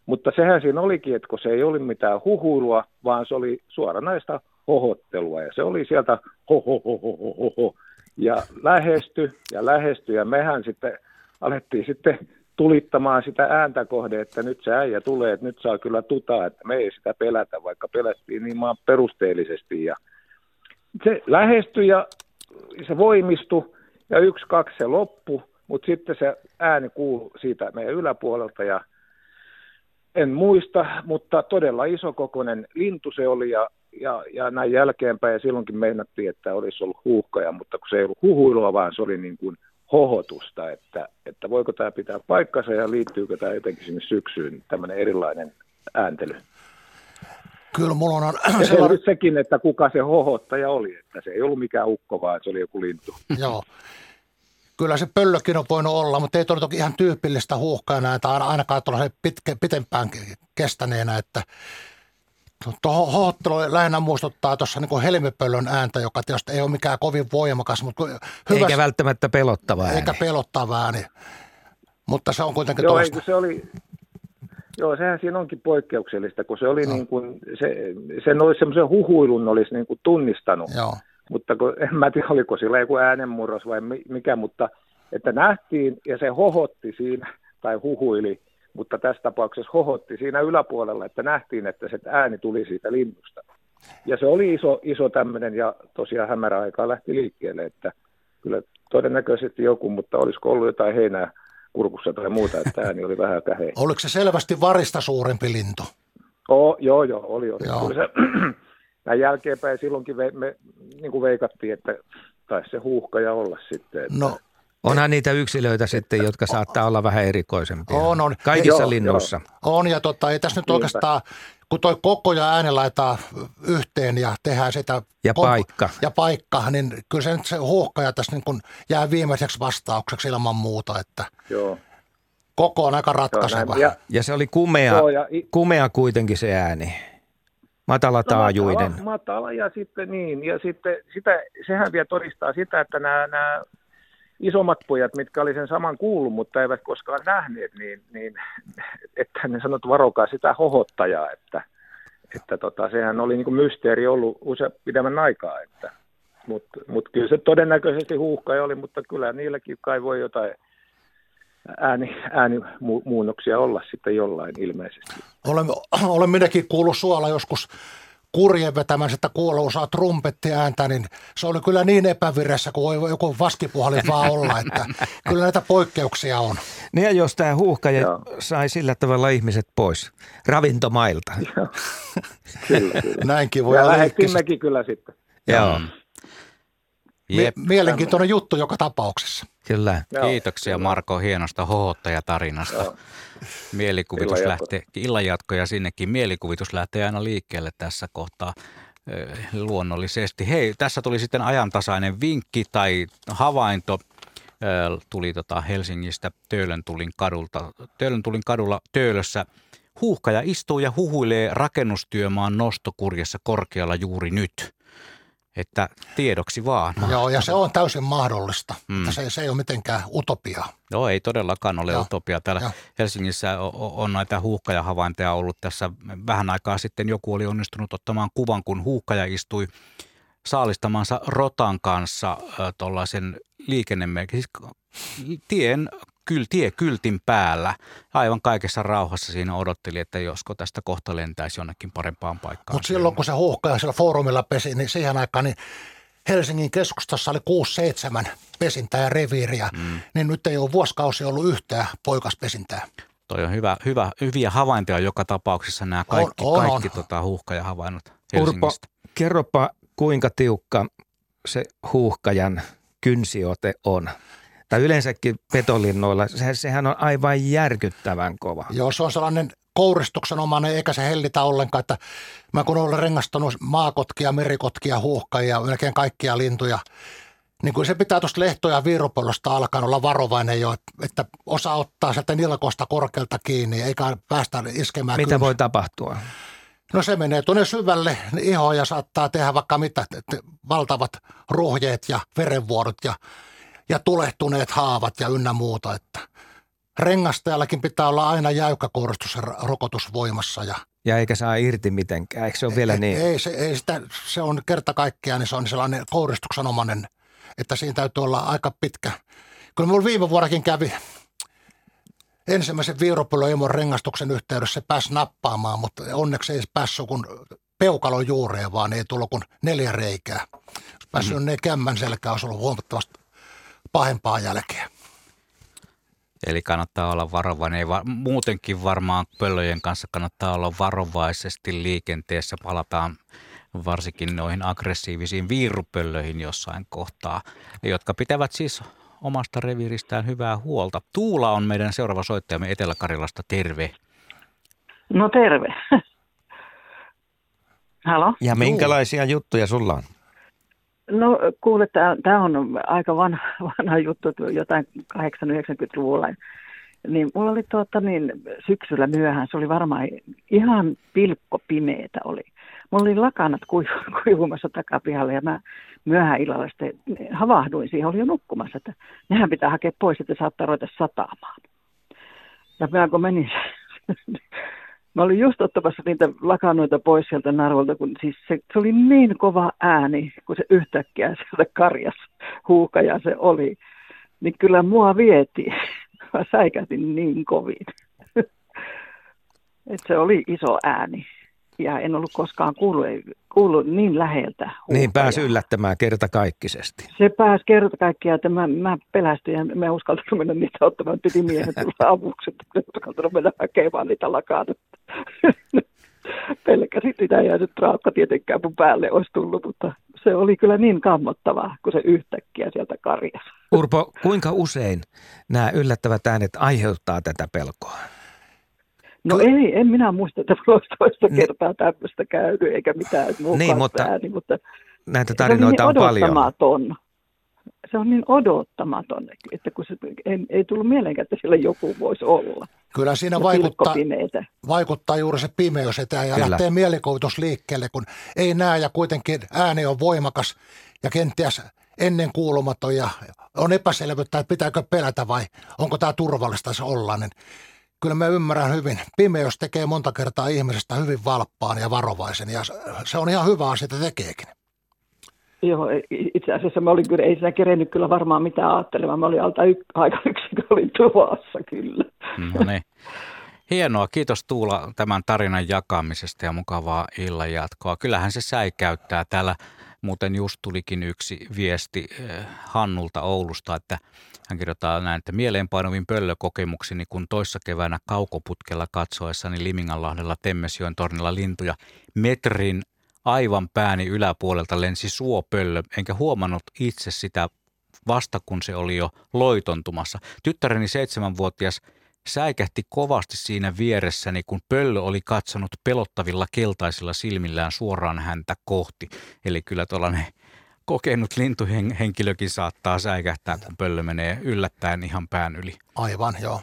S6: mutta sehän siinä olikin, että kun se ei ollut mitään huhuilua, vaan se oli suoranaista hohottelua ja se oli sieltä ho, ja lähesty ja lähesty ja mehän sitten alettiin sitten tulittamaan sitä ääntä kohde, että nyt se äijä tulee, että nyt saa kyllä tutaa, että me ei sitä pelätä, vaikka pelättiin niin maan perusteellisesti. Ja se lähestyi ja se voimistui ja yksi, kaksi se loppu, mutta sitten se ääni kuului siitä meidän yläpuolelta ja en muista, mutta todella isokokoinen lintu se oli ja ja, ja näin jälkeenpäin, ja silloinkin meinattiin, että olisi ollut huuhkaja, mutta kun se ei ollut huhuilua, vaan se oli niin kuin hohotusta, että, että voiko tämä pitää paikkansa ja liittyykö tämä jotenkin sinne syksyyn tämmöinen erilainen ääntely.
S4: Kyllä mulla on...
S6: Ja se oli sekin, että kuka se hohottaja oli, että se ei ollut mikään ukko, vaan se oli joku lintu.
S4: Joo. Kyllä se pöllökin on voinut olla, mutta ei ole toki ihan tyypillistä huuhkajana, tai ainakaan tuollaisen pitkä, pitempään kestäneenä, että Tuohon hohottelu lähinnä muistuttaa tuossa niin helmipöllön ääntä, joka tietysti ei ole mikään kovin voimakas. Mutta
S3: hyvä, eikä välttämättä pelottavaa
S4: Eikä pelottavaa ääni. Mutta se on kuitenkin
S6: Joo, ei, se oli, Joo, sehän siinä onkin poikkeuksellista, kun se oli no. niin kuin, se, sen olisi semmoisen huhuilun olisi niin kuin tunnistanut.
S4: Joo.
S6: Mutta kun, en mä tiedä, oliko sillä joku äänenmurros vai mikä, mutta että nähtiin ja se hohotti siinä tai huhuili, mutta tässä tapauksessa hohotti siinä yläpuolella, että nähtiin, että se ääni tuli siitä linnusta. Ja se oli iso, iso tämmöinen ja tosiaan hämäräaikaa lähti liikkeelle, että kyllä todennäköisesti joku, mutta olisiko ollut jotain heinää kurkussa tai muuta, että ääni oli vähän käheä.
S4: Oliko se selvästi varista suurempi lintu?
S6: Oh, joo, joo, oli, oli. Joo. se, näin jälkeenpäin silloinkin me, me niin kuin veikattiin, että taisi se huuhkaja olla sitten. Että,
S3: no, Onhan niitä yksilöitä sitten, jotka saattaa olla vähän erikoisempia.
S4: On, on.
S3: Kaikissa joo, linnuissa.
S4: Joo. On, ja tota, ei tässä nyt oikeastaan, kun toi koko ja ääni laitetaan yhteen ja tehdään sitä...
S3: Ja kom- paikka.
S4: Ja paikka, niin kyllä se nyt se huuhkaja tässä niin kun jää viimeiseksi vastaukseksi ilman muuta, että...
S6: Joo.
S4: Koko on aika ratkaiseva.
S3: Ja, ja se oli kumea, joo, ja, kumea kuitenkin se ääni. Matala taajuinen.
S6: No, matala, matala, ja sitten niin, ja sitten sitä, sehän vielä todistaa sitä, että nämä, nämä isommat pojat, mitkä oli sen saman kuullut, mutta eivät koskaan nähneet, niin, niin että ne sanot varokaa sitä hohottajaa, että, että tota, sehän oli niin kuin mysteeri ollut usein pidemmän aikaa, että, mutta mut kyllä se todennäköisesti huuhkaja oli, mutta kyllä niilläkin kai voi jotain ääni, äänimuunnoksia olla sitten jollain ilmeisesti.
S4: Olen, olen minäkin kuullut suola joskus kurjen vetämään sitä kuuluisaa trumpettiääntä, niin se oli kyllä niin epäviressä kuin voi joku vaskipuhalin vaan olla, että kyllä näitä poikkeuksia on.
S3: Niin ja jos tämä huuhkaja Joo. sai sillä tavalla ihmiset pois ravintomailta.
S6: Joo. kyllä, kyllä.
S4: Näinkin voi
S6: ja
S4: olla.
S6: kyllä sitten.
S3: Joo.
S4: Mie- mielenkiintoinen juttu joka tapauksessa.
S3: Kyllä.
S2: Joo, Kiitoksia kyllä. Marko hienosta hohottajatarinasta. Joo. Mielikuvitus lähtee, illanjatko ja sinnekin mielikuvitus lähtee aina liikkeelle tässä kohtaa luonnollisesti. Hei, tässä tuli sitten ajantasainen vinkki tai havainto. Tuli tota Helsingistä Töölöntulin kadulta. Töölöntulin kadulla Töölössä huuhkaja istuu ja huhuilee rakennustyömaan nostokurjessa korkealla juuri nyt – että tiedoksi vaan.
S4: Joo, ja se on täysin mahdollista. Mm. Se, se ei ole mitenkään utopia.
S2: Joo, ei todellakaan ole ja. utopia. Täällä ja. Helsingissä on näitä huuhkajahavainteja ollut tässä vähän aikaa sitten. Joku oli onnistunut ottamaan kuvan, kun huuhkaja istui saalistamansa rotan kanssa tuollaisen liikennemerkin, siis tien kyl, kyltin päällä. Aivan kaikessa rauhassa siinä odotteli, että josko tästä kohta lentäisi jonnekin parempaan paikkaan.
S4: Mutta silloin kun se huuhkaja siellä foorumilla pesi, niin siihen aikaan niin Helsingin keskustassa oli 6-7 pesintää ja reviiriä, mm. niin nyt ei ole vuosikausi ollut yhtään poikaspesintää.
S2: Toi on hyvä, hyvä, hyviä havaintoja joka tapauksessa nämä kaikki, on, on, kaikki on. Tota, huuhkajahavainnot Helsingistä.
S3: Urpo, kerropa kuinka tiukka se huuhkajan kynsiote on? Tai yleensäkin petolinnoilla, se, sehän on aivan järkyttävän kova.
S4: Joo, se on sellainen omainen, eikä se hellitä ollenkaan, että mä kun olen rengastanut maakotkia, merikotkia, huuhkajia, melkein kaikkia lintuja, niin kuin se pitää tuosta lehtoja ja viirupollosta alkaen olla varovainen jo, että osa ottaa sieltä nilkosta korkealta kiinni, eikä päästä iskemään.
S3: Mitä kynsä. voi tapahtua?
S4: No se menee tuonne syvälle ihoon ja saattaa tehdä vaikka mitä, valtavat ruhjeet ja verenvuodot ja tulehtuneet haavat ja ynnä muuta, että rengastajallakin pitää olla aina jäykkä koristus ja rokotus voimassa. Ja,
S3: ja eikä saa irti mitenkään, eikö se ole vielä
S4: ei,
S3: niin?
S4: Ei, se, ei sitä, se on kerta kaikkiaan, niin se on sellainen kouristuksenomainen, että siinä täytyy olla aika pitkä. Kyllä minulla viime vuodakin kävi ensimmäisen viiropyloimon rengastuksen yhteydessä se pääsi nappaamaan, mutta onneksi ei päässyt kun peukalon juureen, vaan ei tullut kuin neljä reikää. Jos päässyt mm-hmm. ne kämmän selkää, olisi ollut huomattavasti pahempaa jälkeä.
S2: Eli kannattaa olla varovainen. Ei va- muutenkin varmaan pöllöjen kanssa kannattaa olla varovaisesti liikenteessä. Palataan varsinkin noihin aggressiivisiin viirupöllöihin jossain kohtaa, jotka pitävät siis omasta reviiristään hyvää huolta. Tuula on meidän seuraava soittajamme Etelä-Karjalasta. Terve.
S7: No terve. Halo?
S3: Ja minkälaisia juttuja sulla on?
S7: No kuule, tämä on aika vanha, vanha juttu, jotain 80-90-luvulla. Niin mulla oli tuota, niin, syksyllä myöhään, se oli varmaan ihan pilkko pimeetä oli. Mulla oli lakanat kuivumassa takapihalla ja mä myöhään illalla sitten havahduin siihen, oli jo nukkumassa, että nehän pitää hakea pois, että saattaa ruveta sataamaan. Ja mä kun menin, mä olin just ottamassa niitä lakanoita pois sieltä narvolta, kun siis se, se oli niin kova ääni, kun se yhtäkkiä sieltä karjas huukaja se oli. Niin kyllä mua vietiin. Mä säikätin niin kovin. Et se oli iso ääni ja en ollut koskaan kuullut, kuullut niin läheltä. Huutoja.
S3: Niin pääsi yllättämään kertakaikkisesti.
S7: Se pääsi kertakaikkisesti, että mä, mä pelästyin ja mä uskaltanut mennä niitä ottamaan. Piti miehen tulla avuksi, että uskaltanut mennä hakemaan niitä lakata. Pelkäsin sitä ja se traakka tietenkään mun päälle olisi tullut, mutta se oli kyllä niin kammottavaa, kun se yhtäkkiä sieltä karjas.
S3: Urpo, kuinka usein nämä yllättävät äänet aiheuttaa tätä pelkoa?
S7: No ei, en minä muista, että olisi toista kertaa tämmöistä käynyt, eikä mitään muu niin, mutta, ääni, mutta
S3: näitä tarinoita on, niin on
S7: paljon. Se on niin odottamaton, että kun se ei, ei tullut mieleenkään, että siellä joku voisi olla.
S4: Kyllä siinä vaikuttaa, vaikuttaa juuri se pimeys että ja Kyllä. lähtee mielikuvitus liikkeelle, kun ei näe ja kuitenkin ääni on voimakas ja kenties ennen kuulumaton ja on epäselvyyttä, että pitääkö pelätä vai onko tämä turvallista se olla, niin kyllä mä ymmärrän hyvin. Pimeys tekee monta kertaa ihmisestä hyvin valppaan ja varovaisen ja se on ihan hyvä asia, että tekeekin.
S7: Joo, itse asiassa mä olin kyllä, ei sitä kerennyt kyllä varmaan mitään ajattelemaan. Mä olin alta y- aika yksin, olin tuvassa kyllä.
S2: No niin. Hienoa, kiitos Tuula tämän tarinan jakamisesta ja mukavaa illan jatkoa. Kyllähän se säikäyttää. Täällä muuten just tulikin yksi viesti eh, Hannulta Oulusta, että hän kirjoittaa näin, että mieleenpainuvin pöllökokemukseni, kun toissa keväänä kaukoputkella katsoessani Liminganlahdella Temmesjoen tornilla lintuja metrin aivan pääni yläpuolelta lensi suopöllö, enkä huomannut itse sitä vasta kun se oli jo loitontumassa. Tyttäreni seitsemänvuotias säikähti kovasti siinä vieressäni, kun pöllö oli katsonut pelottavilla keltaisilla silmillään suoraan häntä kohti. Eli kyllä tuollainen kokenut lintuhenkilökin saattaa säikähtää, kun pöllö menee yllättäen ihan pään yli.
S4: Aivan, joo.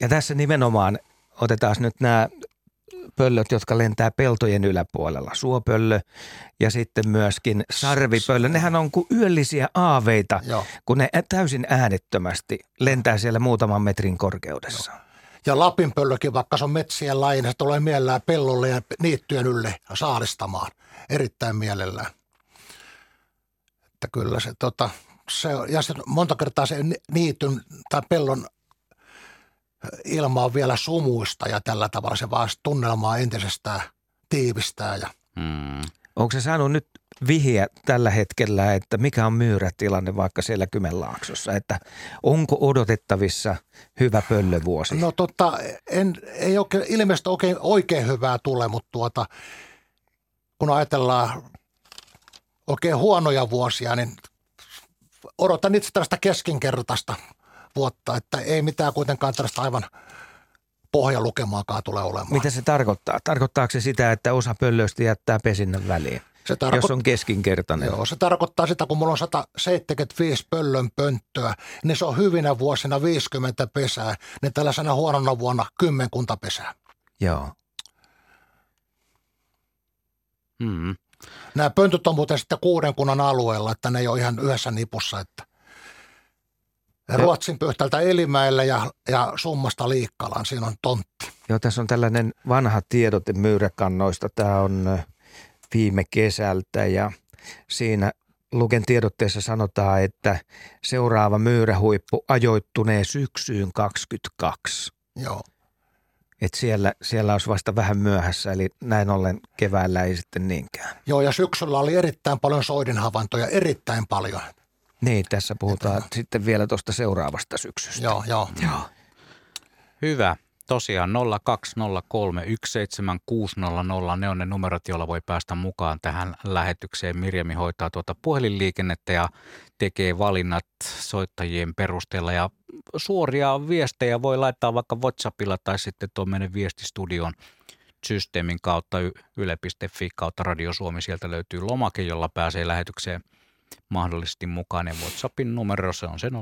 S3: Ja tässä nimenomaan otetaan nyt nämä pöllöt, jotka lentää peltojen yläpuolella. Suopöllö ja sitten myöskin sarvipöllö. Nehän on kuin yöllisiä aaveita, Joo. kun ne täysin äänettömästi lentää siellä muutaman metrin korkeudessa. Joo.
S4: Ja Lapinpöllökin, vaikka se on metsien laji, se tulee mielellään pellolle ja niittyjen ylle saalistamaan. Erittäin mielellään. Että kyllä se, tota, se ja se monta kertaa se niityn tai pellon ilma on vielä sumuista ja tällä tavalla se vaan tunnelmaa entisestään tiivistää. Ja.
S3: Hmm. Onko se saanut nyt vihiä tällä hetkellä, että mikä on myyrätilanne vaikka siellä Kymenlaaksossa, että onko odotettavissa hyvä pöllövuosi?
S4: No totta, en, ei oikein, ilmeisesti oikein, oikein hyvää tule, mutta tuota, kun ajatellaan oikein huonoja vuosia, niin odotan itse tällaista keskinkertaista vuotta, että ei mitään kuitenkaan tällaista aivan pohjalukemaakaan tule olemaan.
S3: Mitä se tarkoittaa? Tarkoittaako se sitä, että osa pöllöistä jättää pesinnän väliin? Se tarko- jos on keskinkertainen.
S4: Joo, se tarkoittaa sitä, kun mulla on 175 pöllön pönttöä, niin se on hyvinä vuosina 50 pesää, niin tällaisena huonona vuonna kymmenkunta pesää.
S3: Joo.
S4: Hmm. Nämä pöntöt on muuten sitten kuuden kunnan alueella, että ne ei ole ihan yhdessä nipussa, että Ruotsin pöhtältä Elimäelle ja, ja Summasta Liikkalaan. Siinä on tontti.
S3: Joo, tässä on tällainen vanha tiedote myyräkannoista. Tämä on viime kesältä ja siinä Luken tiedotteessa sanotaan, että seuraava myyrähuippu ajoittunee syksyyn 22.
S4: Joo.
S3: Et siellä, siellä olisi vasta vähän myöhässä, eli näin ollen keväällä ei sitten niinkään.
S4: Joo, ja syksyllä oli erittäin paljon soidinhavaintoja, erittäin paljon.
S3: Niin, tässä puhutaan että... sitten vielä tuosta seuraavasta syksystä.
S4: Joo, joo. joo.
S2: Hyvä. tosiaan 020317600, ne on ne numerot, joilla voi päästä mukaan tähän lähetykseen. Mirjami hoitaa tuota puhelinliikennettä ja tekee valinnat soittajien perusteella ja suoria viestejä voi laittaa vaikka WhatsAppilla tai sitten tuon meidän viestistudion systeemin kautta yle.fi kautta Radio Suomi. Sieltä löytyy lomake, jolla pääsee lähetykseen mahdollisesti mukaan. Ja WhatsAppin numero se on se 04014555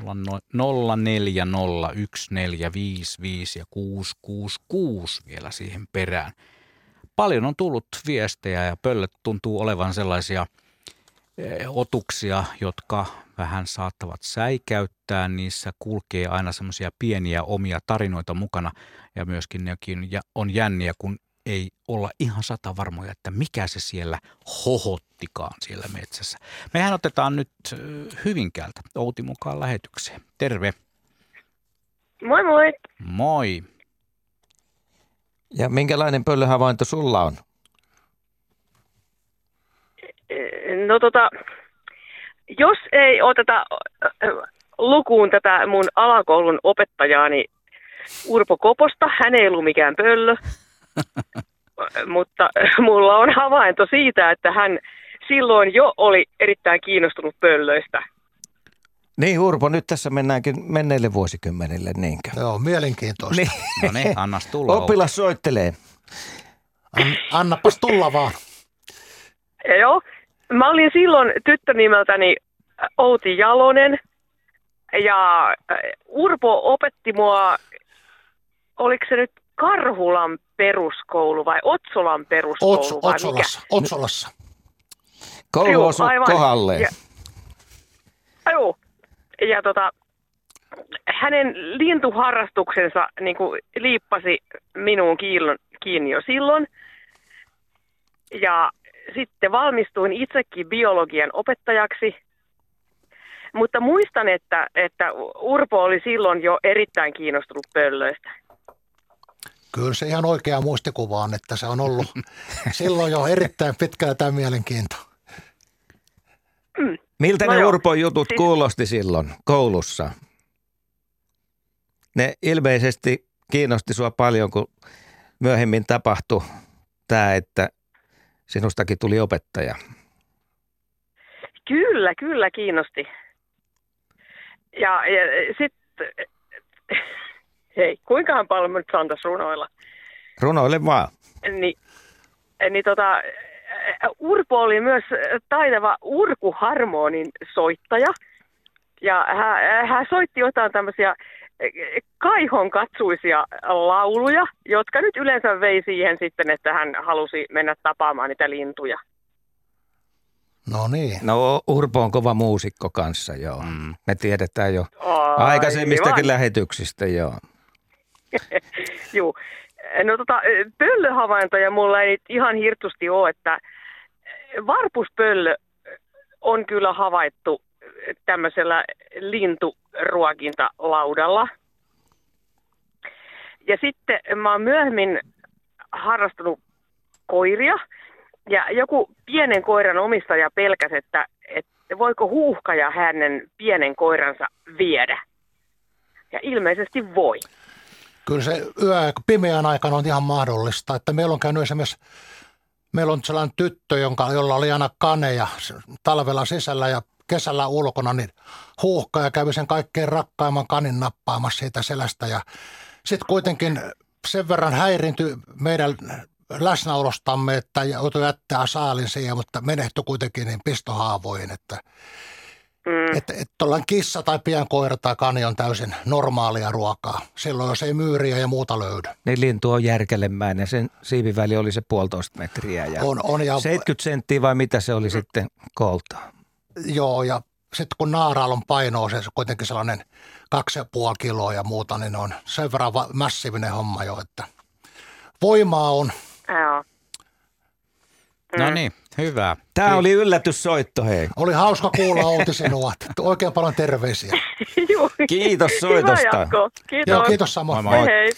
S2: ja 666 vielä siihen perään. Paljon on tullut viestejä ja pöllöt tuntuu olevan sellaisia eh, otuksia, jotka vähän saattavat säikäyttää. Niissä kulkee aina semmoisia pieniä omia tarinoita mukana ja myöskin nekin on jänniä, kun ei olla ihan sata varmoja, että mikä se siellä hohottikaan siellä metsässä. Mehän otetaan nyt Hyvinkäältä Outi mukaan lähetykseen. Terve.
S8: Moi moi.
S2: Moi.
S3: Ja minkälainen pöllöhavainto sulla on?
S8: No tota, jos ei oteta lukuun tätä mun alakoulun opettajaani Urpo Koposta, hän ei ollut mikään pöllö, Mutta mulla on havainto siitä, että hän silloin jo oli erittäin kiinnostunut pöllöistä.
S3: Niin Urpo, nyt tässä mennäänkin menneille vuosikymmenille, niinkö?
S4: Joo, mielenkiintoista.
S3: Niin.
S2: No niin, annas tulla.
S3: Oppilas soittelee.
S4: An, annapas tulla vaan.
S8: Ja joo, mä olin silloin tyttö nimeltäni Outi Jalonen ja äh, Urpo opetti mua, oliko se nyt Karhulan peruskoulu vai Otsolan peruskoulu
S4: Ots,
S8: vai
S4: Otsolassa,
S8: mikä?
S4: Otsolassa.
S3: Koulu osui kohdalle.
S8: Ja, joo. Ja tota, hänen lintuharrastuksensa niin kuin liippasi minuun kiinni jo silloin. Ja sitten valmistuin itsekin biologian opettajaksi. Mutta muistan, että, että Urpo oli silloin jo erittäin kiinnostunut pöllöistä.
S4: Kyllä se ihan oikea muistikuva on, että se on ollut silloin jo erittäin pitkään tämä mielenkiinto.
S3: Mm. Miltä no ne Urpon jutut siis... kuulosti silloin koulussa? Ne ilmeisesti kiinnosti sua paljon, kun myöhemmin tapahtui tämä, että sinustakin tuli opettaja.
S8: Kyllä, kyllä kiinnosti. Ja, ja sitten hei, kuinkahan paljon nyt saan tässä runoilla?
S3: Runoille vaan.
S8: Niin, niin tota, Urpo oli myös taitava urkuharmonin soittaja. Ja hän, hän soitti jotain tämmöisiä kaihon katsuisia lauluja, jotka nyt yleensä vei siihen sitten, että hän halusi mennä tapaamaan niitä lintuja.
S4: No niin.
S3: No Urpo on kova muusikko kanssa, joo. Mm. Me tiedetään jo Ai, aikaisemmistakin niin lähetyksistä, joo.
S8: Joo. No tota, pöllöhavaintoja mulla ei ihan hirtusti ole, että varpuspöllö on kyllä havaittu tämmöisellä linturuokintalaudalla. Ja sitten mä oon myöhemmin harrastanut koiria, ja joku pienen koiran omistaja pelkäsi, että, että voiko huuhkaja hänen pienen koiransa viedä. Ja ilmeisesti voi.
S4: Kyllä se yö pimeän aikana on ihan mahdollista, että meillä on käynyt esimerkiksi Meillä on sellainen tyttö, jonka, jolla oli aina kaneja talvella sisällä ja kesällä ulkona, niin huuhka ja kävi sen kaikkein rakkaimman kanin nappaamassa siitä selästä. Ja sitten kuitenkin sen verran häirintyi meidän läsnäolostamme, että joutui jättää saalin siihen, mutta menehtyi kuitenkin niin pistohaavoihin, että Mm. Että et tuollainen kissa tai pienkoira tai kani on täysin normaalia ruokaa. Silloin jos ei myyriä ja muuta löydy.
S3: Niin lintu on järkelemäinen. Sen siiviväli oli se puolitoista metriä. Ja
S4: on, on ja
S3: 70 senttiä vai mitä se oli mm. sitten kooltaan?
S4: Joo ja sitten kun naaraalla on painoa, se on kuitenkin sellainen kaksi ja puoli kiloa ja muuta, niin on sen verran massiivinen homma jo, että voimaa on.
S8: Joo.
S2: No mm. niin, hyvä.
S3: Tämä oli yllätyssoitto, hei.
S4: Oli hauska kuulla Outi sinua. Oikein paljon terveisiä.
S3: kiitos soitosta.
S8: Kiitos.
S4: Joo, kiitos samoin.
S8: Moi, hei.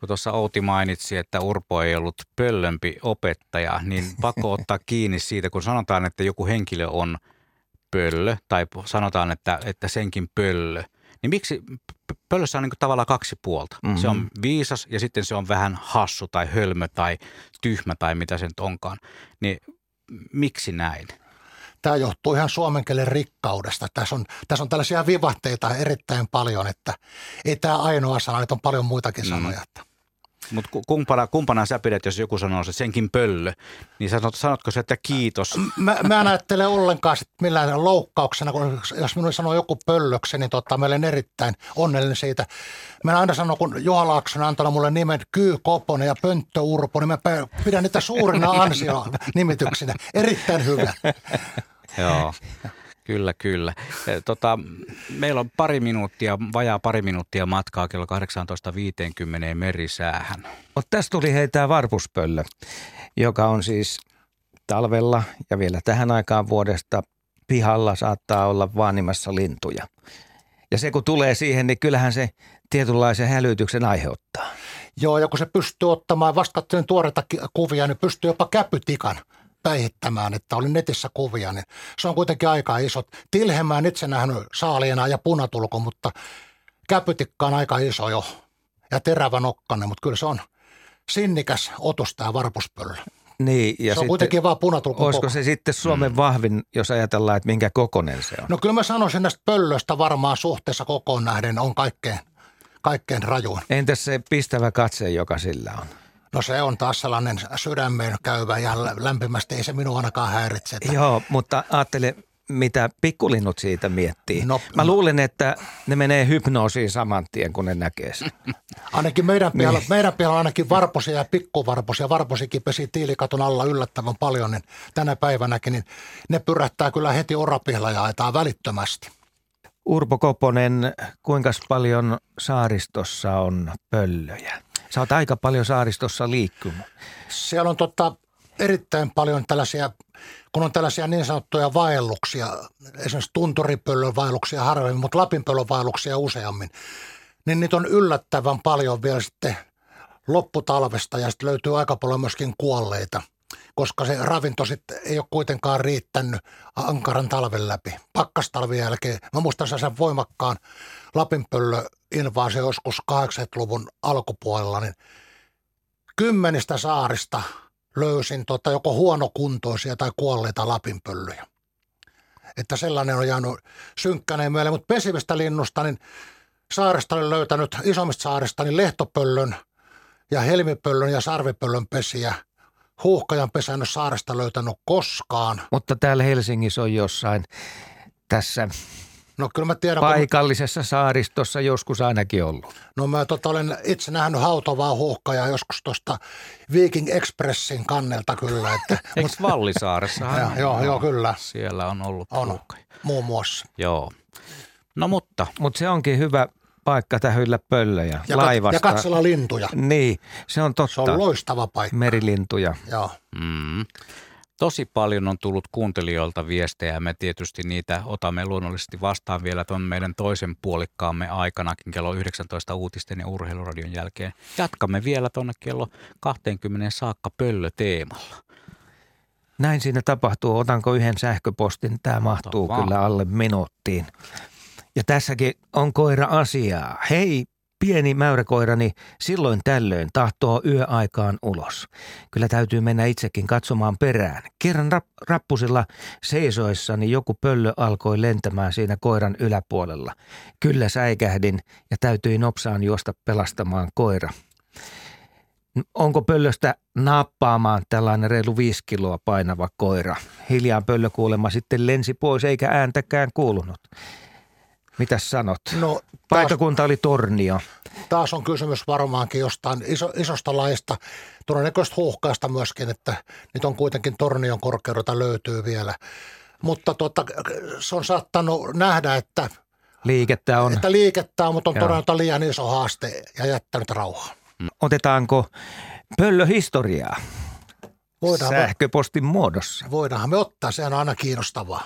S2: Kun tuossa Outi mainitsi, että Urpo ei ollut pöllömpi opettaja, niin pakko ottaa kiinni siitä, kun sanotaan, että joku henkilö on pöllö, tai sanotaan, että, että senkin pöllö, niin miksi pöllössä on niin tavallaan kaksi puolta. Mm-hmm. Se on viisas ja sitten se on vähän hassu tai hölmö tai tyhmä tai mitä se nyt onkaan. Niin miksi näin?
S4: Tämä johtuu ihan suomen kielen rikkaudesta. Tässä on, tässä on tällaisia vivahteita erittäin paljon, että ei tämä ainoa sana, että on paljon muitakin mm. sanoja. Että.
S2: Mutta kumpana, kumpana sä pidät, jos joku sanoo, että senkin pöllö, niin sanot, sanotko se, että kiitos?
S4: Mä, mä en ajattele ollenkaan sit millään loukkauksena, kun jos minulle sanoo joku pöllöksi, niin tota, mä olen erittäin onnellinen siitä. Mä aina sanon, kun Juha Laakson on antanut mulle nimen Kyy Koponen ja Pönttö Urpo, niin mä pidän niitä suurina ansio nimityksinä. Erittäin hyvä.
S2: Joo. Kyllä, kyllä. E, tota, meillä on pari minuuttia, vajaa pari minuuttia matkaa kello 18.50 merisäähän.
S3: Mutta tästä tuli heitä varpuspöllö, joka on siis talvella ja vielä tähän aikaan vuodesta pihalla saattaa olla vaanimassa lintuja. Ja se kun tulee siihen, niin kyllähän se tietynlaisen hälytyksen aiheuttaa.
S4: Joo, ja kun se pystyy ottamaan, vasta tuoreita kuvia, niin pystyy jopa käpytikan – päihittämään, että oli netissä kuvia, niin se on kuitenkin aika iso. Tilhemään itse nähnyt saaliena ja punatulko, mutta käpytikka on aika iso jo ja terävä nokkanen, mutta kyllä se on sinnikäs otus tämä varpuspöllö.
S3: Niin, ja
S4: se on kuitenkin vaan punatulko.
S3: Olisiko se sitten Suomen mm. vahvin, jos ajatellaan, että minkä kokonen se on?
S4: No kyllä mä sanoisin näistä pöllöistä varmaan suhteessa kokoon nähden on kaikkein, kaikkein rajuin.
S3: Entäs se pistävä katse, joka sillä on?
S4: No se on taas sellainen sydämeen käyvä ja lämpimästi ei se minua ainakaan häiritse.
S3: Joo, mutta ajattele, mitä pikkulinnut siitä miettii. No, Mä luulen, että ne menee hypnoosiin saman tien, kun ne näkee sen.
S4: Ainakin meidän pihalla, niin. meidän pihalla on ainakin varposia ja pikkuvarposia. Varposikin pesi tiilikaton alla yllättävän paljon, niin tänä päivänäkin niin ne pyrähtää kyllä heti orapihalla ja ajetaan välittömästi.
S3: Urpo Koponen, kuinka paljon saaristossa on pöllöjä? Sä oot aika paljon saaristossa liikkunut.
S4: Siellä on totta, erittäin paljon tällaisia, kun on tällaisia niin sanottuja vaelluksia, esimerkiksi tunturipöllön vaelluksia harvemmin, mutta lapinpöllön vaelluksia useammin, niin niitä on yllättävän paljon vielä sitten lopputalvesta ja sitten löytyy aika paljon myöskin kuolleita – koska se ravinto sitten ei ole kuitenkaan riittänyt ankaran talven läpi. Pakkastalvien jälkeen, mä muistan sen voimakkaan Lapinpöllö invaasio joskus 80-luvun alkupuolella, niin kymmenistä saarista löysin tota joko huonokuntoisia tai kuolleita lapinpöllyjä. Että sellainen on jäänyt synkkäneen mieleen, mutta pesivistä linnusta, niin saaresta olen löytänyt isommista saarista niin lehtopöllön ja helmipöllön ja sarvipöllön pesiä – huuhkajan pesän saaresta löytänyt koskaan.
S3: Mutta täällä Helsingissä on jossain tässä No kyllä mä tiedän, Paikallisessa kun... saaristossa joskus ainakin ollut.
S4: No mä tota, olen itse nähnyt hautovaa huuhkajaa joskus tuosta Viking Expressin kannelta kyllä. Että,
S2: Eikö mut... Vallisaaressa?
S4: joo, joo, joo, kyllä.
S2: Siellä on ollut
S4: on, huuhkaja. muun muassa.
S2: Joo. No mutta.
S3: Mutta se onkin hyvä paikka tähyillä pöllöjä ja laivasta.
S4: Ja katsella lintuja.
S3: Niin, se on totta.
S4: Se on loistava paikka.
S3: Merilintuja.
S4: Joo.
S2: Mm. Tosi paljon on tullut kuuntelijoilta viestejä ja me tietysti niitä otamme luonnollisesti vastaan vielä tuon meidän toisen puolikkaamme aikanakin kello 19 uutisten ja urheiluradion jälkeen. Jatkamme vielä tuonne kello 20 saakka pöllöteemalla.
S3: Näin siinä tapahtuu. Otanko yhden sähköpostin? Tämä mahtuu Ota kyllä alle minuuttiin. Ja tässäkin on koira asiaa. Hei, pieni mäyräkoirani silloin tällöin tahtoo yöaikaan ulos. Kyllä täytyy mennä itsekin katsomaan perään. Kerran rap- rappusilla seisoissani joku pöllö alkoi lentämään siinä koiran yläpuolella. Kyllä säikähdin ja täytyi nopsaan juosta pelastamaan koira. Onko pöllöstä nappaamaan tällainen reilu viisi kiloa painava koira? Hiljaa pöllö kuulemma sitten lensi pois eikä ääntäkään kuulunut. Mitäs sanot? No, Paikakunta taas, oli Tornio.
S4: Taas on kysymys varmaankin jostain iso, isosta laista, todennäköisesti huuhkaista myöskin, että nyt on kuitenkin Tornion korkeudelta löytyy vielä. Mutta tota, se on saattanut nähdä, että
S3: liikettä on,
S4: että liikettä on mutta on todella liian iso haaste ja jättänyt rauhaa.
S3: Otetaanko pöllöhistoriaa voidaan sähköpostin muodossa?
S4: Voidaanhan me ottaa, se on aina kiinnostavaa.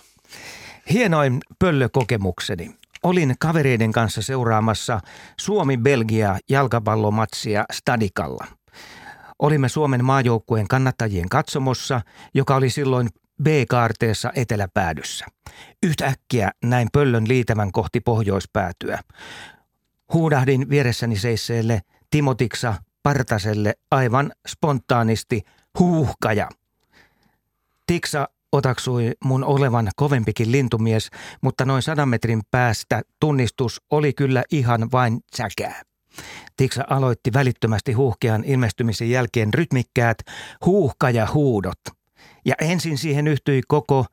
S3: Hienoin pöllökokemukseni olin kavereiden kanssa seuraamassa Suomi-Belgia jalkapallomatsia Stadikalla. Olimme Suomen maajoukkueen kannattajien katsomossa, joka oli silloin B-kaarteessa eteläpäädyssä. Yhtäkkiä näin pöllön liitävän kohti pohjoispäätyä. Huudahdin vieressäni seisseelle Timotiksa Partaselle aivan spontaanisti huuhkaja. Tiksa otaksui mun olevan kovempikin lintumies, mutta noin sadan metrin päästä tunnistus oli kyllä ihan vain säkää. Tiksa aloitti välittömästi huuhkean ilmestymisen jälkeen rytmikkäät huuhkaja huudot. Ja ensin siihen yhtyi koko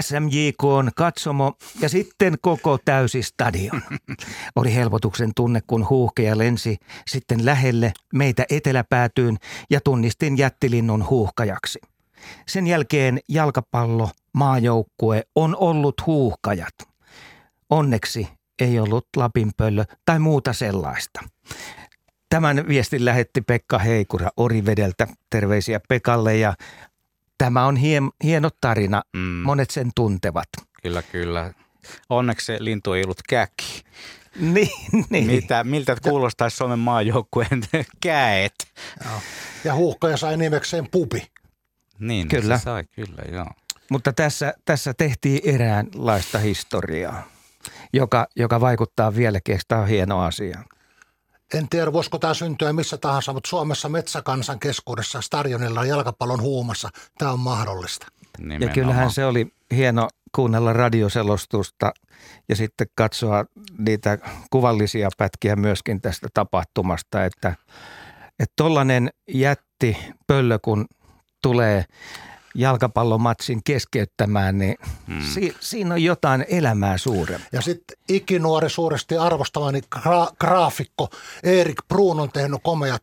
S3: SMJK katsomo ja sitten koko täysi stadion. Oli helpotuksen tunne, kun huuhkeja lensi sitten lähelle meitä eteläpäätyyn ja tunnistin jättilinnun huuhkajaksi. Sen jälkeen jalkapallo, maajoukkue on ollut huuhkajat. Onneksi ei ollut Lapinpöllö tai muuta sellaista. Tämän viestin lähetti Pekka Heikura Orivedeltä. Terveisiä Pekalle ja tämä on hien, hieno tarina. Mm. Monet sen tuntevat.
S2: Kyllä, kyllä. Onneksi se lintu ei ollut käki.
S3: Niin, niin.
S2: Mitä, miltä kuulostaisi Suomen maajoukkueen käet?
S4: Joo. Ja huuhkaja sai nimekseen pupi.
S2: Niin,
S3: Kyllä.
S2: Se sai, kyllä, joo.
S3: Mutta tässä, tässä tehtiin eräänlaista historiaa, joka, joka vaikuttaa vieläkin. Tämä on hieno asia.
S4: En tiedä, voisiko tämä syntyä missä tahansa, mutta Suomessa metsäkansan keskuudessa stadionilla jalkapallon huumassa tämä on mahdollista.
S3: Ja
S2: Nimenomaan.
S3: kyllähän se oli hieno kuunnella radioselostusta ja sitten katsoa niitä kuvallisia pätkiä myöskin tästä tapahtumasta, että että tollainen jätti pöllö, kun tulee jalkapallomatsin keskeyttämään, niin
S2: Mm.
S3: si- siinä on jotain elämää suurempaa.
S4: Ja sitten ikinuori suuresti arvostamani gra- graafikko Erik Bruun on tehnyt komeat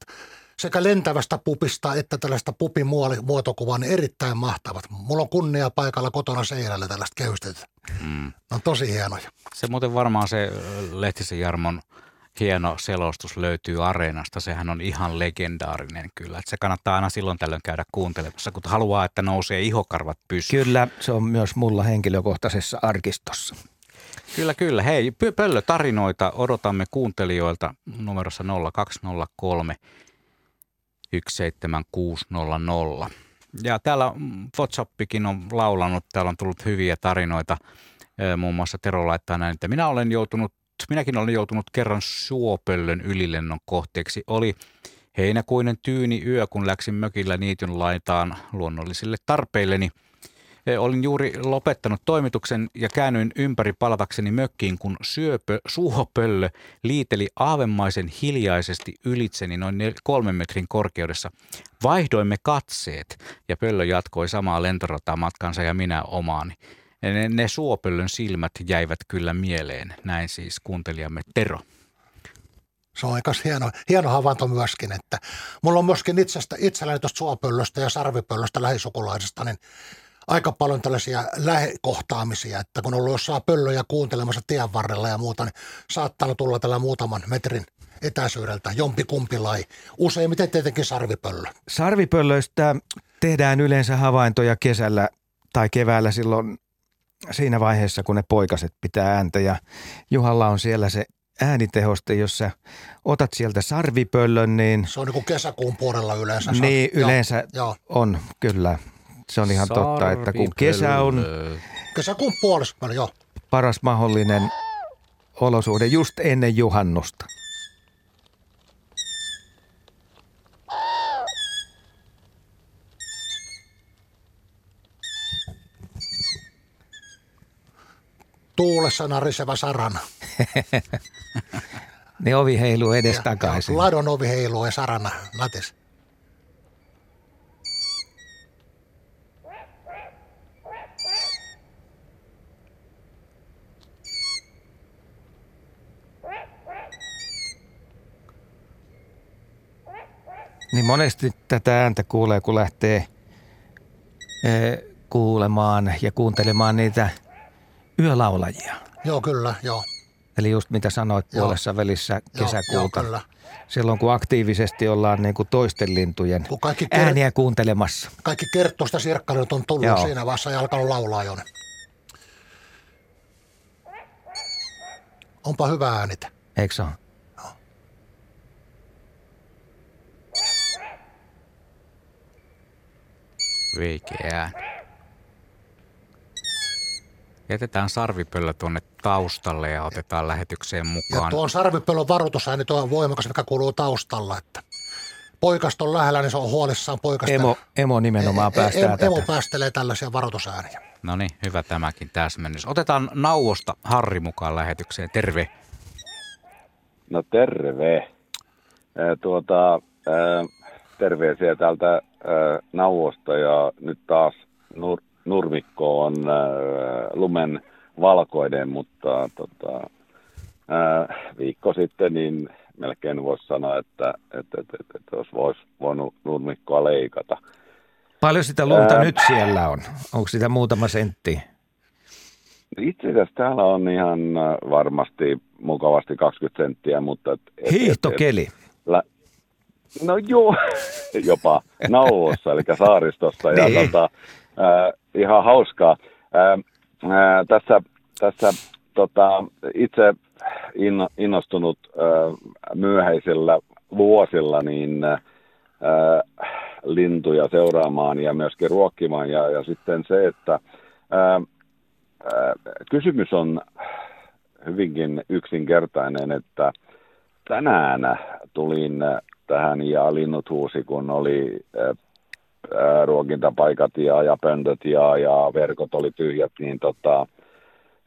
S4: sekä lentävästä pupista että tällaista pupin muotokuvaa, niin erittäin mahtavat. Mulla on kunnia paikalla kotona seinällä tällaista kehystetä.
S2: Mm.
S4: Ne on tosi hienoja.
S2: Se muuten varmaan se ö, Lehtisen Jarmon hieno selostus löytyy Areenasta. Sehän on ihan legendaarinen kyllä. Että se kannattaa aina silloin tällöin käydä kuuntelemassa, kun haluaa, että nousee ihokarvat pystyyn.
S3: Kyllä, se on myös mulla henkilökohtaisessa arkistossa.
S2: Kyllä, kyllä. Hei, pö- pöllötarinoita odotamme kuuntelijoilta numerossa 0203 17600. Ja täällä mm, WhatsAppikin on laulanut, täällä on tullut hyviä tarinoita. Muun muassa Tero laittaa näin, että minä olen joutunut, minäkin olen joutunut kerran suopöllön ylilennon kohteeksi. Oli heinäkuinen tyyni yö, kun läksin mökillä niityn laitaan luonnollisille tarpeilleni – E, Olin juuri lopettanut toimituksen ja käännyin ympäri palatakseni mökkiin, kun syöpö, suopöllö liiteli aavemaisen hiljaisesti ylitseni noin kolmen metrin korkeudessa. Vaihdoimme katseet ja pöllö jatkoi samaa lentorataa matkansa ja minä omaani. Ne, ne suopöllön silmät jäivät kyllä mieleen, näin siis kuuntelijamme Tero.
S4: Se on aika hieno, hieno havainto myöskin, että mulla on myöskin itsestä, itselläni tuosta suopöllöstä ja sarvipöllöstä lähisukulaisesta, niin aika paljon tällaisia lähekohtaamisia, että kun on ollut jossain pöllöjä kuuntelemassa tien varrella ja muuta, niin saattaa tulla tällä muutaman metrin etäisyydeltä jompi kumpi lai. Useimmiten tietenkin sarvipöllö.
S3: Sarvipöllöistä tehdään yleensä havaintoja kesällä tai keväällä silloin siinä vaiheessa, kun ne poikaset pitää ääntä. Ja Juhalla on siellä se äänitehoste, jos sä otat sieltä sarvipöllön, niin,
S4: Se on niin kuin kesäkuun puolella yleensä.
S3: Niin yleensä
S4: Joo,
S3: on kyllä. Se on ihan totta, että kun kesä on
S4: kesäkuun puolessa, joo.
S3: paras mahdollinen olosuhde just ennen juhannusta.
S4: Tuulessa nariseva sarana.
S3: Niin ovi heiluu edes
S4: Ja-
S3: takaisin.
S4: ja Ladon ovi heiluu ja sarana latis.
S3: Niin monesti tätä ääntä kuulee, kun lähtee eh, kuulemaan ja kuuntelemaan niitä yölaulajia.
S4: Joo, kyllä, joo.
S3: Eli just mitä sanoit
S4: Joo.
S3: puolessa välissä
S4: Joo,
S3: kesäkuuta.
S4: Joo, kyllä.
S3: Silloin kun aktiivisesti ollaan niin kuin toisten lintujen
S4: Kun kaikki, ker-
S3: ääniä kuuntelemassa.
S4: kaikki kerttoista sirkkailut on tullut
S3: Joo.
S4: siinä vaiheessa ja alkanut laulaa jo. Onpa hyvä äänitä.
S3: Eikö se ole?
S2: Veikeä ääni. Jätetään sarvipöllö tuonne taustalle ja otetaan lähetykseen
S4: Ja
S2: mukaan.
S4: tuon sarvipöllön varoitusääni tuo on voimakas, mikä kuuluu taustalla, että poikasta on lähellä, niin se on huolissaan poikasta.
S3: Emo, emo nimenomaan
S4: E- e-
S3: päästää
S4: em-
S3: tätä.
S4: Emo päästelee tällaisia varoitusääniä.
S2: No niin, hyvä tämäkin täsmennys. Otetaan nauosta Harri mukaan lähetykseen. Terve.
S9: No terve. Tuota, terveisiä täältä ää, Nauvosta ja nyt taas nur, nurmikko on ää, lumen valkoinen, mutta tota, ää, viikko sitten niin melkein voisi sanoa, että, että, että, että, että olisi vois voinut nurmikkoa leikata.
S3: Paljon sitä lunta
S9: Ää.
S3: nyt siellä on? Onko sitä muutama sentti?
S9: Itse asiassa täällä on ihan ää, varmasti mukavasti 20 senttiä, mutta... Et, et, et,
S3: Hiihtokeli.
S9: Lä- No joo, jopa Nauvossa, eli saaristossa. Ja
S3: Niin.
S9: tota, äh, ihan hauskaa. Äh, äh, tässä tässä tota, itse inno, innostunut äh, myöhäisillä vuosilla niin äh, lintuja seuraamaan ja myöskin ruokkimaan. Ja, ja sitten se, että äh, äh, kysymys on hyvinkin yksinkertainen, että tänään tulin tähän ja linnut huusi, kun oli ruokintapaikat ja, ja pöntöt ja, ja verkot oli tyhjät, niin tota,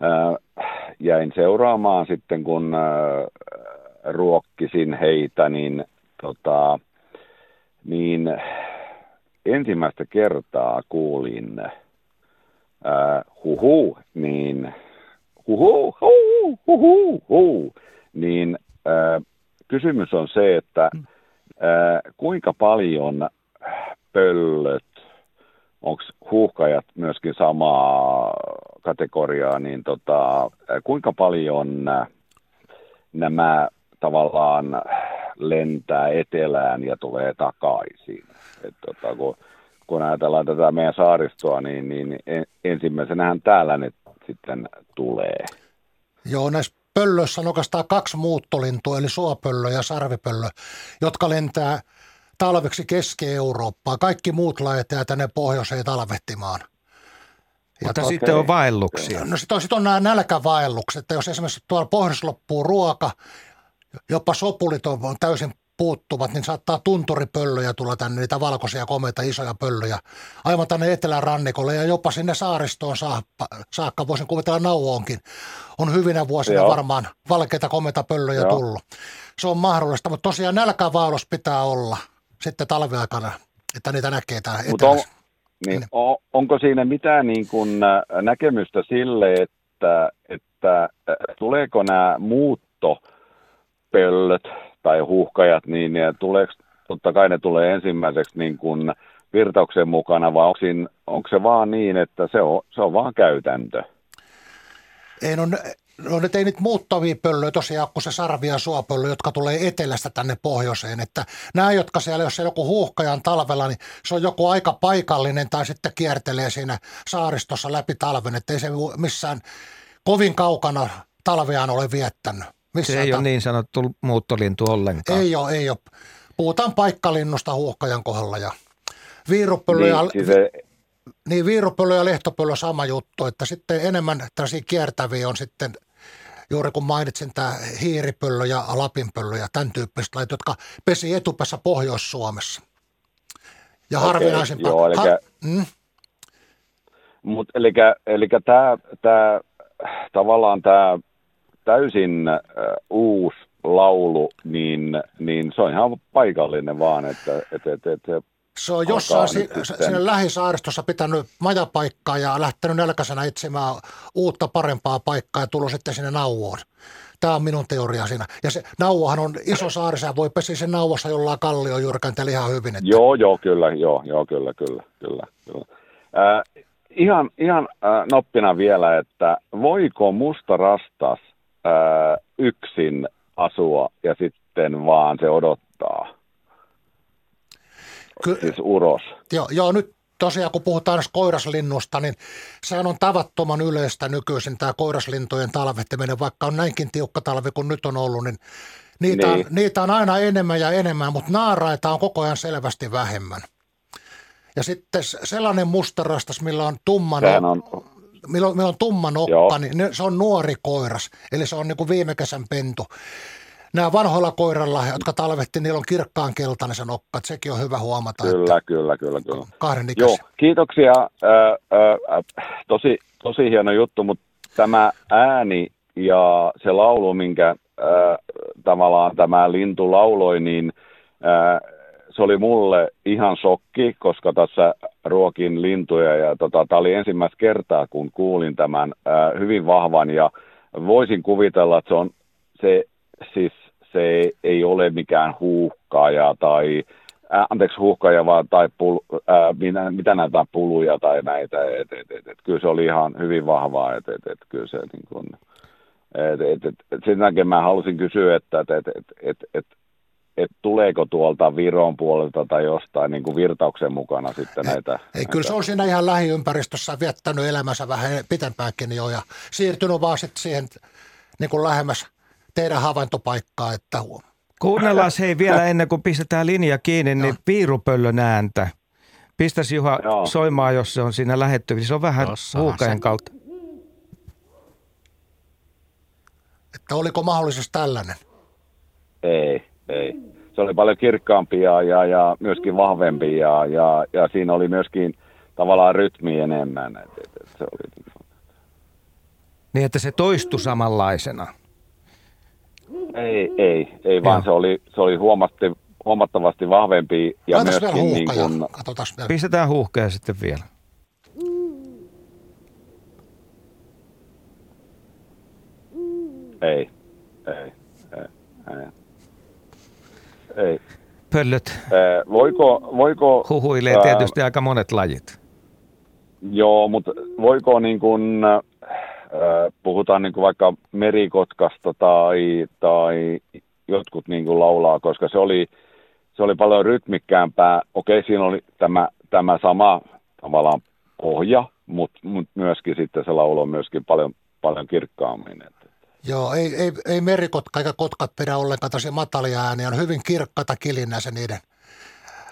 S9: äh, jäin seuraamaan sitten, kun äh, ruokkisin heitä, niin, tota, niin ensimmäistä kertaa kuulin äh, huhu, niin huhu, huhu, huhu, huhu, niin äh, kysymys on se, että äh, kuinka paljon pöllöt, onko huuhkajat myöskin samaa kategoriaa, niin tota, kuinka paljon äh, nämä tavallaan lentää etelään ja tulee takaisin. Et tota, kun, kun ajatellaan tätä meidän saaristoa, niin, niin en- ensimmäisenähän täällä ne sitten tulee.
S4: Joo, näissä pöllöissä on oikeastaan kaksi muuttolintua, eli suopöllö ja sarvipöllö, jotka lentää talveksi Keski-Eurooppaan. Kaikki muut laitetaan tänne pohjoiseen talvehtimaan.
S3: Mutta
S4: to-
S3: sitten on vaelluksia.
S4: No sitten on, sit on nämä nälkävaellukset, että jos esimerkiksi tuolla pohjoisessa loppuu ruoka, jopa sopulit on, täysin puuttuvat, niin saattaa tunturipöllöjä tulla tänne, niitä valkoisia, komeita, isoja pöllöjä, aivan tänne etelärannikolle ja jopa sinne saaristoon saakka, saakka voisin kuvitella nauoonkin. On hyvinä vuosina
S9: Joo.
S4: varmaan valkeita, komeita pöllöjä
S9: Joo.
S4: tullut. Se on mahdollista, mutta tosiaan nälkävaellus pitää olla sitten talviaikana, että niitä näkee täällä
S9: Mutta on,
S4: etelässä.
S9: niin, on, onko siinä mitään niin kuin näkemystä sille, että, että tuleeko nämä muuttopöllöt tai huuhkajat, niin tuleeko, totta kai ne tulee ensimmäiseksi niin kuin virtauksen mukana, vai onko, siinä, onko se vaan niin, että se on, se on vaan käytäntö?
S4: Ei, no, no nyt ei niitä muuttavia pöllöjä tosiaan kuin se sarvi- ja suopöllö, jotka tulee etelästä tänne pohjoiseen. Että nämä, jotka siellä, jos se joku huuhkajan talvella, niin se on joku aika paikallinen tai sitten kiertelee siinä saaristossa läpi talven, että ei se missään kovin kaukana talveaan ole viettänyt.
S3: Se
S4: Missään
S3: ei
S4: ta-
S3: ole niin sanottu muuttolintu ollenkaan.
S4: ei ole, ei ole. Puhutaan paikkalinnusta huuhkajan kohdalla ja viirupöllö ja,
S9: Niin, siis se,
S4: niin viirupöllö ja lehtopöllö sama juttu, että sitten enemmän tällaisia kiertäviä on sitten juuri kun mainitsin tämä hiiripöllö ja lapinpöllö ja tämän tyyppiset lajit, jotka pesi etupäässä Pohjois-Suomessa. Ja
S9: Okei,
S4: harvinaisempaa.
S9: joo, elikkä-
S4: mm,
S9: Mut, eli eli tämä, tämä, tavallaan tämä täysin äh, uusi laulu, niin, niin se on ihan paikallinen vaan, että et, et, et, se
S4: on jossain si-
S9: nyt
S4: si-
S9: sitten.
S4: siinä lähisaaristossa pitänyt majapaikkaa ja lähtenyt nälkäisenä etsimään uutta parempaa paikkaa ja tullut sitten sinne nauvoon. Tämä on minun teoria siinä. Ja se nauohan on iso saari, sä voi pesiä sen nauvossa jollain kalliojuurkanteli ihan hyvin. Että
S9: Joo, joo, kyllä, joo, joo, kyllä, kyllä, kyllä. kyllä. Äh, ihan ihan äh, noppina vielä, että voiko musta rastas äh, yksin asua ja sitten vaan se odottaa,
S4: Ky-
S9: siis uros?
S4: Joo, joo, nyt tosiaan kun puhutaan koiraslinnusta, niin sehän on tavattoman yleistä nykyisin tämä koiraslintojen talvehtiminen, vaikka on näinkin tiukka talvi kuin nyt on ollut, niin niitä, niin. On, niitä on aina enemmän ja enemmän, mutta naaraita on koko ajan selvästi vähemmän. Ja sitten sellainen mustarastas, millä on tumma
S9: Sehän
S4: nokka,
S9: on,
S4: millä on, millä on tumma nokka,
S9: Joo.
S4: niin se on nuori koiras. Eli se on niin kuin viime kesän pentu. Nämä vanhoilla koiralla, jotka talvetti, niillä on kirkkaan keltainen se nokka. Että sekin on hyvä huomata,
S9: kyllä, kyllä, kyllä, kyllä.
S4: että kahden
S9: Joo, kiitoksia. Ö, ö, ö, tosi, tosi hieno juttu, mutta tämä ääni ja se laulu, minkä ö, tavallaan tämä lintu lauloi, niin ö, se oli mulle ihan shokki, koska tässä ruokin lintuja ja tota, tämä oli ensimmäistä kertaa, kun kuulin tämän ö, hyvin vahvan ja voisin kuvitella, että se on se, siis se ei ole mikään huuhkaaja tai ää, anteeksi huuhkaaja vaan, tai pul, ää, mitä, mitä näitä puluja tai näitä, et, et, et, et, kyllä se oli ihan hyvin vahvaa, että et, et, kyllä se niin kuin, et, et, et, et, sen takia mä halusin kysyä, että et, et, et, et, et, et tuleeko tuolta Viron puolelta tai jostain niin kuin virtauksen mukana sitten näitä.
S4: Ei, kyllä se on siinä ihan lähiympäristössä viettänyt elämänsä vähän pitempäänkin jo ja siirtynyt vaan sitten siihen niin kuin lähemmäs teidän havaintopaikkaa, että
S3: Kuunnellaan hei vielä ennen kuin pistetään linja kiinni, niin piirupöllön ääntä. Pistäisi Juha
S9: Joo.
S3: soimaan, jos se on siinä lähettyvissä. Se on vähän huukajan kautta.
S4: että oliko mahdollisesti tällainen.
S9: Ei, ei. Se oli paljon kirkkaampi ja, ja, ja myöskin vahvempi ja, ja, ja siinä oli myöskin tavallaan rytmi enemmän. Et, et, et se oli, niin
S3: Niin, että se toistui samanlaisena.
S9: Ei, ei, ei vaan
S3: Joo.
S9: se oli, se oli huomatti, huomattavasti vahvempi ja
S4: Laitaisi vielä
S9: myöskin niin
S4: Katsotaan vielä.
S3: Pistetään huuhkaja sitten vielä.
S9: ei, ei, ei, ei. ei.
S3: Pöllöt
S9: Ää, voiko, voiko
S3: huhuilee
S9: ää,
S3: tietysti aika monet lajit.
S9: Joo, mutta voiko niin kuin, äh, puhutaan niin kuin vaikka merikotkasta tai, tai jotkut niin kuin laulaa, koska se oli, se oli paljon rytmikkäämpää. Okei, siinä oli tämä, tämä sama tavallaan pohja, mutta mut myöskin sitten se laulo on myöskin paljon, paljon kirkkaammin.
S4: Joo, ei, ei, ei merikotka eikä kotkat pidä ollenkaan tosi matalia ääniä. On hyvin kirkkaita kilinä se niiden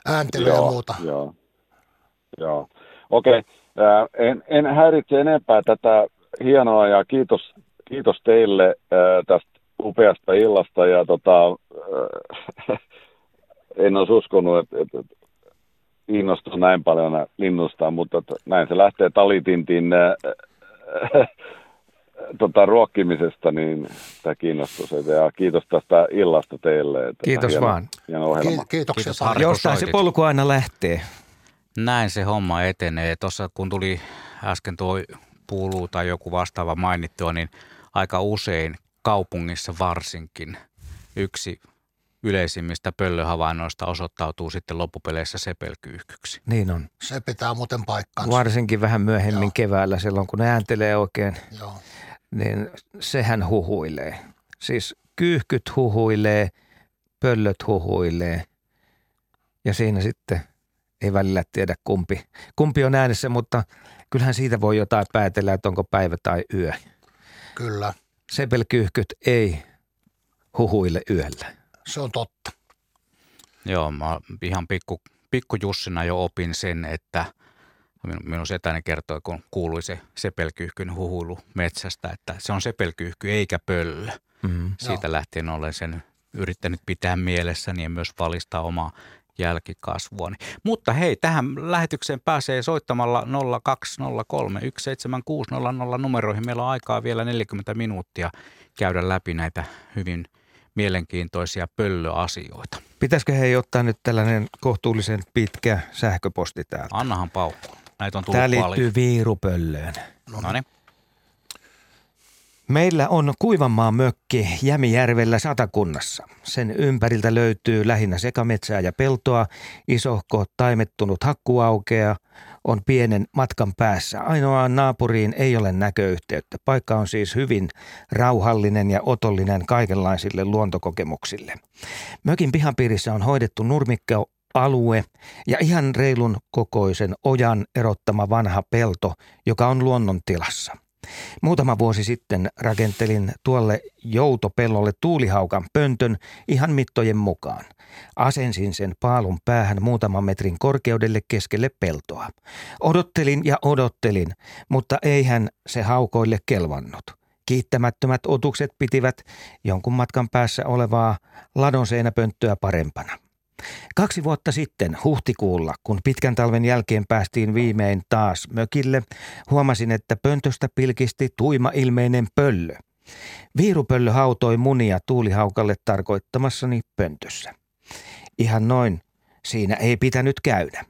S4: ääntely ja muuta.
S9: Joo, joo. Okei, ää, en, en häiritse enempää tätä hienoa ja kiitos, kiitos teille ää, tästä upeasta illasta ja tota, ää, en olisi uskonut, että, että, innostun näin paljon linnusta, mutta että näin se lähtee talitintin ää, ää, tota, ruokkimisesta, niin tämä kiinnostus. Ja kiitos tästä illasta teille. Että
S3: Kiitos
S9: hieno,
S3: vaan.
S9: Hieno ohjelma.
S4: Ki- kiitoksia
S2: Kiitos,
S3: Jostain se polku aina lähtee.
S2: Näin se homma etenee. Tuossa kun tuli äsken tuo puulu tai joku vastaava mainittua, niin aika usein kaupungissa varsinkin yksi yleisimmistä pöllöhavainnoista osoittautuu sitten loppupeleissä sepelkyyhkyksi.
S3: Niin on.
S4: Se pitää muuten paikkaansa.
S3: Varsinkin vähän myöhemmin
S4: Joo.
S3: keväällä silloin, kun ne ääntelee oikein,
S4: Joo.
S3: niin sehän huhuilee. Siis kyyhkyt huhuilee, pöllöt huhuilee ja siinä sitten ei välillä tiedä kumpi, kumpi on äänessä, mutta kyllähän siitä voi jotain päätellä, että onko päivä tai yö.
S4: Kyllä,
S3: Sepelkyyhkyt ei huhuile yöllä.
S4: se on totta.
S2: Joo, mä ihan pikku, pikku Jussina jo opin sen, että minun, setäni kertoi, kun kuului se sepelkyyhkyn huhuilu metsästä, että se on sepelkyyhky eikä pöllö.
S3: Mm.
S2: Siitä lähtien olen sen yrittänyt pitää mielessäni ja myös valistaa omaa jälkikasvuani. Mutta hei, tähän lähetykseen pääsee soittamalla 0203 17600 numeroihin. Meillä on aikaa vielä 40 minuuttia käydä läpi näitä hyvin mielenkiintoisia pöllöasioita.
S3: Pitäisikö hei ottaa nyt tällainen kohtuullisen pitkä sähköposti täältä?
S2: Annahan paukku. Näitä on tullut
S3: Tämä
S2: paljon.
S3: liittyy viirupöllöön.
S2: No niin.
S3: Meillä on Kuivanmaan mökki Jämijärvellä Satakunnassa. Sen ympäriltä löytyy lähinnä sekametsää ja peltoa, isohko taimettunut hakkuaukea on pienen matkan päässä. Ainoaan naapuriin ei ole näköyhteyttä. Paikka on siis hyvin rauhallinen ja otollinen kaikenlaisille luontokokemuksille. Mökin pihapiirissä on hoidettu nurmikko alue ja ihan reilun kokoisen ojan erottama vanha pelto, joka on luonnontilassa. Muutama vuosi sitten rakentelin tuolle joutopellolle tuulihaukan pöntön ihan mittojen mukaan. Asensin sen paalun päähän muutaman metrin korkeudelle keskelle peltoa. Odottelin ja odottelin, mutta eihän se haukoille kelvannut. Kiittämättömät otukset pitivät jonkun matkan päässä olevaa ladonseinäpönttöä parempana. Kaksi vuotta sitten huhtikuulla, kun pitkän talven jälkeen päästiin viimein taas mökille, huomasin, että pöntöstä pilkisti tuima ilmeinen pöllö. Viirupöllö hautoi munia tuulihaukalle tarkoittamassani pöntössä. Ihan noin, siinä ei pitänyt käydä.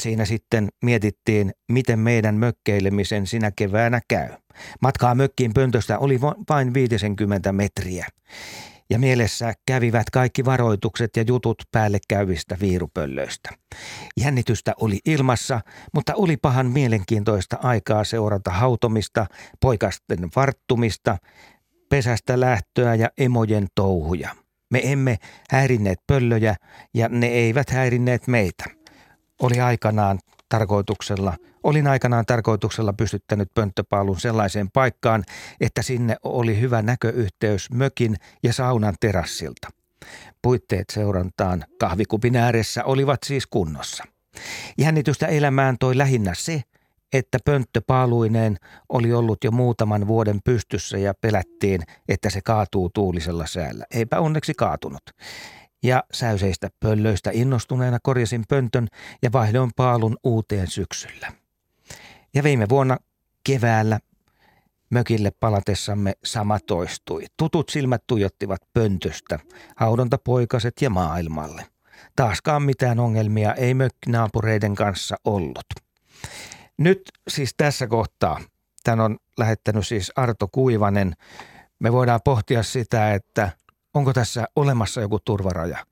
S3: Siinä sitten mietittiin, miten meidän mökkeilemisen sinä keväänä käy. Matkaa mökkiin pöntöstä oli vain 50 metriä ja mielessä kävivät kaikki varoitukset ja jutut päälle käyvistä viirupöllöistä. Jännitystä oli ilmassa, mutta oli pahan mielenkiintoista aikaa seurata hautomista, poikasten varttumista, pesästä lähtöä ja emojen touhuja. Me emme häirinneet pöllöjä ja ne eivät häirinneet meitä. Oli aikanaan tarkoituksella, olin aikanaan tarkoituksella pystyttänyt pönttöpaalun sellaiseen paikkaan, että sinne oli hyvä näköyhteys mökin ja saunan terassilta. Puitteet seurantaan kahvikupin ääressä olivat siis kunnossa. Jännitystä elämään toi lähinnä se, että pönttöpaaluineen oli ollut jo muutaman vuoden pystyssä ja pelättiin, että se kaatuu tuulisella säällä. Eipä onneksi kaatunut ja säyseistä pöllöistä innostuneena korjasin pöntön ja vaihdoin paalun uuteen syksyllä. Ja viime vuonna keväällä mökille palatessamme sama toistui. Tutut silmät tuijottivat pöntöstä, haudontapoikaset ja maailmalle. Taaskaan mitään ongelmia ei mökkinaapureiden kanssa ollut. Nyt siis tässä kohtaa, tämän on lähettänyt siis Arto Kuivanen, me voidaan pohtia sitä, että – onko tässä olemassa joku turvaraja,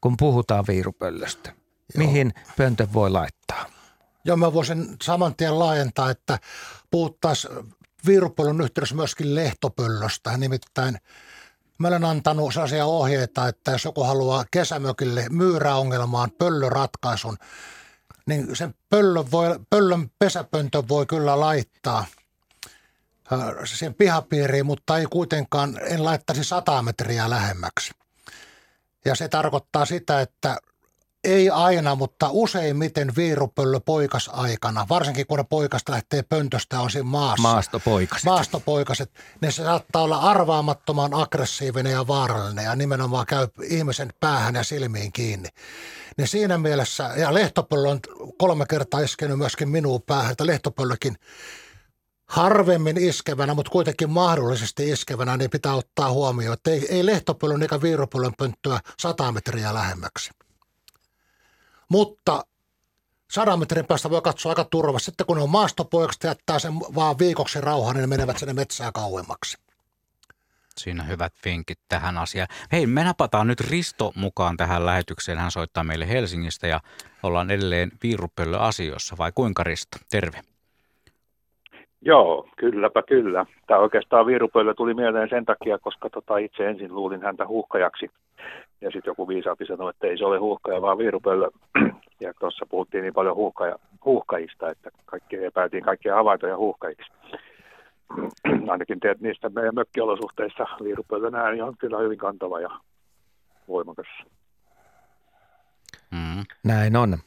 S3: kun puhutaan viirupöllöstä? Joo. Mihin pöntön voi laittaa?
S4: Joo, mä voisin saman tien laajentaa, että puhuttaisiin viirupöllön yhteydessä myöskin lehtopöllöstä. Nimittäin mä olen antanut sellaisia ohjeita, että jos joku haluaa kesämökille myyräongelmaan pöllöratkaisun, niin sen pöllön, voi, pöllön pesäpöntön voi kyllä laittaa – sen pihapiiriin, mutta ei kuitenkaan, en laittaisi 100 metriä lähemmäksi. Ja se tarkoittaa sitä, että ei aina, mutta useimmiten viirupöllö poikas aikana, varsinkin kun ne poikasta lähtee pöntöstä on siinä maassa.
S3: Maastopoikaset.
S4: Maastopoikaset. Ne se saattaa olla arvaamattoman aggressiivinen ja vaarallinen ja nimenomaan käy ihmisen päähän ja silmiin kiinni. Niin siinä mielessä, ja lehtopöllö on kolme kertaa iskenyt myöskin minuun päähän, että lehtopöllökin – harvemmin iskevänä, mutta kuitenkin mahdollisesti iskevänä, niin pitää ottaa huomioon, että ei, ei lehtopöllön eikä viiropöllön pönttöä 100 metriä lähemmäksi. Mutta sadan metrin päästä voi katsoa aika turvassa. Sitten kun ne on maastopoikaset jättää sen vaan viikoksi rauhaan, niin ne menevät sinne metsään kauemmaksi.
S2: Siinä hyvät vinkit tähän asiaan. Hei, me napataan nyt Risto mukaan tähän lähetykseen. Hän soittaa meille Helsingistä ja ollaan edelleen viirupöllö asioissa. Vai kuinka Risto? Terve.
S10: Joo, kylläpä kyllä. Tämä oikeastaan viirupöllö tuli mieleen sen takia, koska tota itse ensin luulin häntä huuhkajaksi. Ja sitten joku viisaampi sanoi, että ei se ole huuhkaja, vaan viirupöllö. Ja tuossa puhuttiin niin paljon huuhkaja, huuhkajista, että kaikki epäiltiin kaikkia havaintoja huuhkajiksi. Ainakin teet niistä meidän mökkiolosuhteissa viirupöllön ääni on kyllä hyvin kantava ja voimakas.
S3: Mm. Näin on.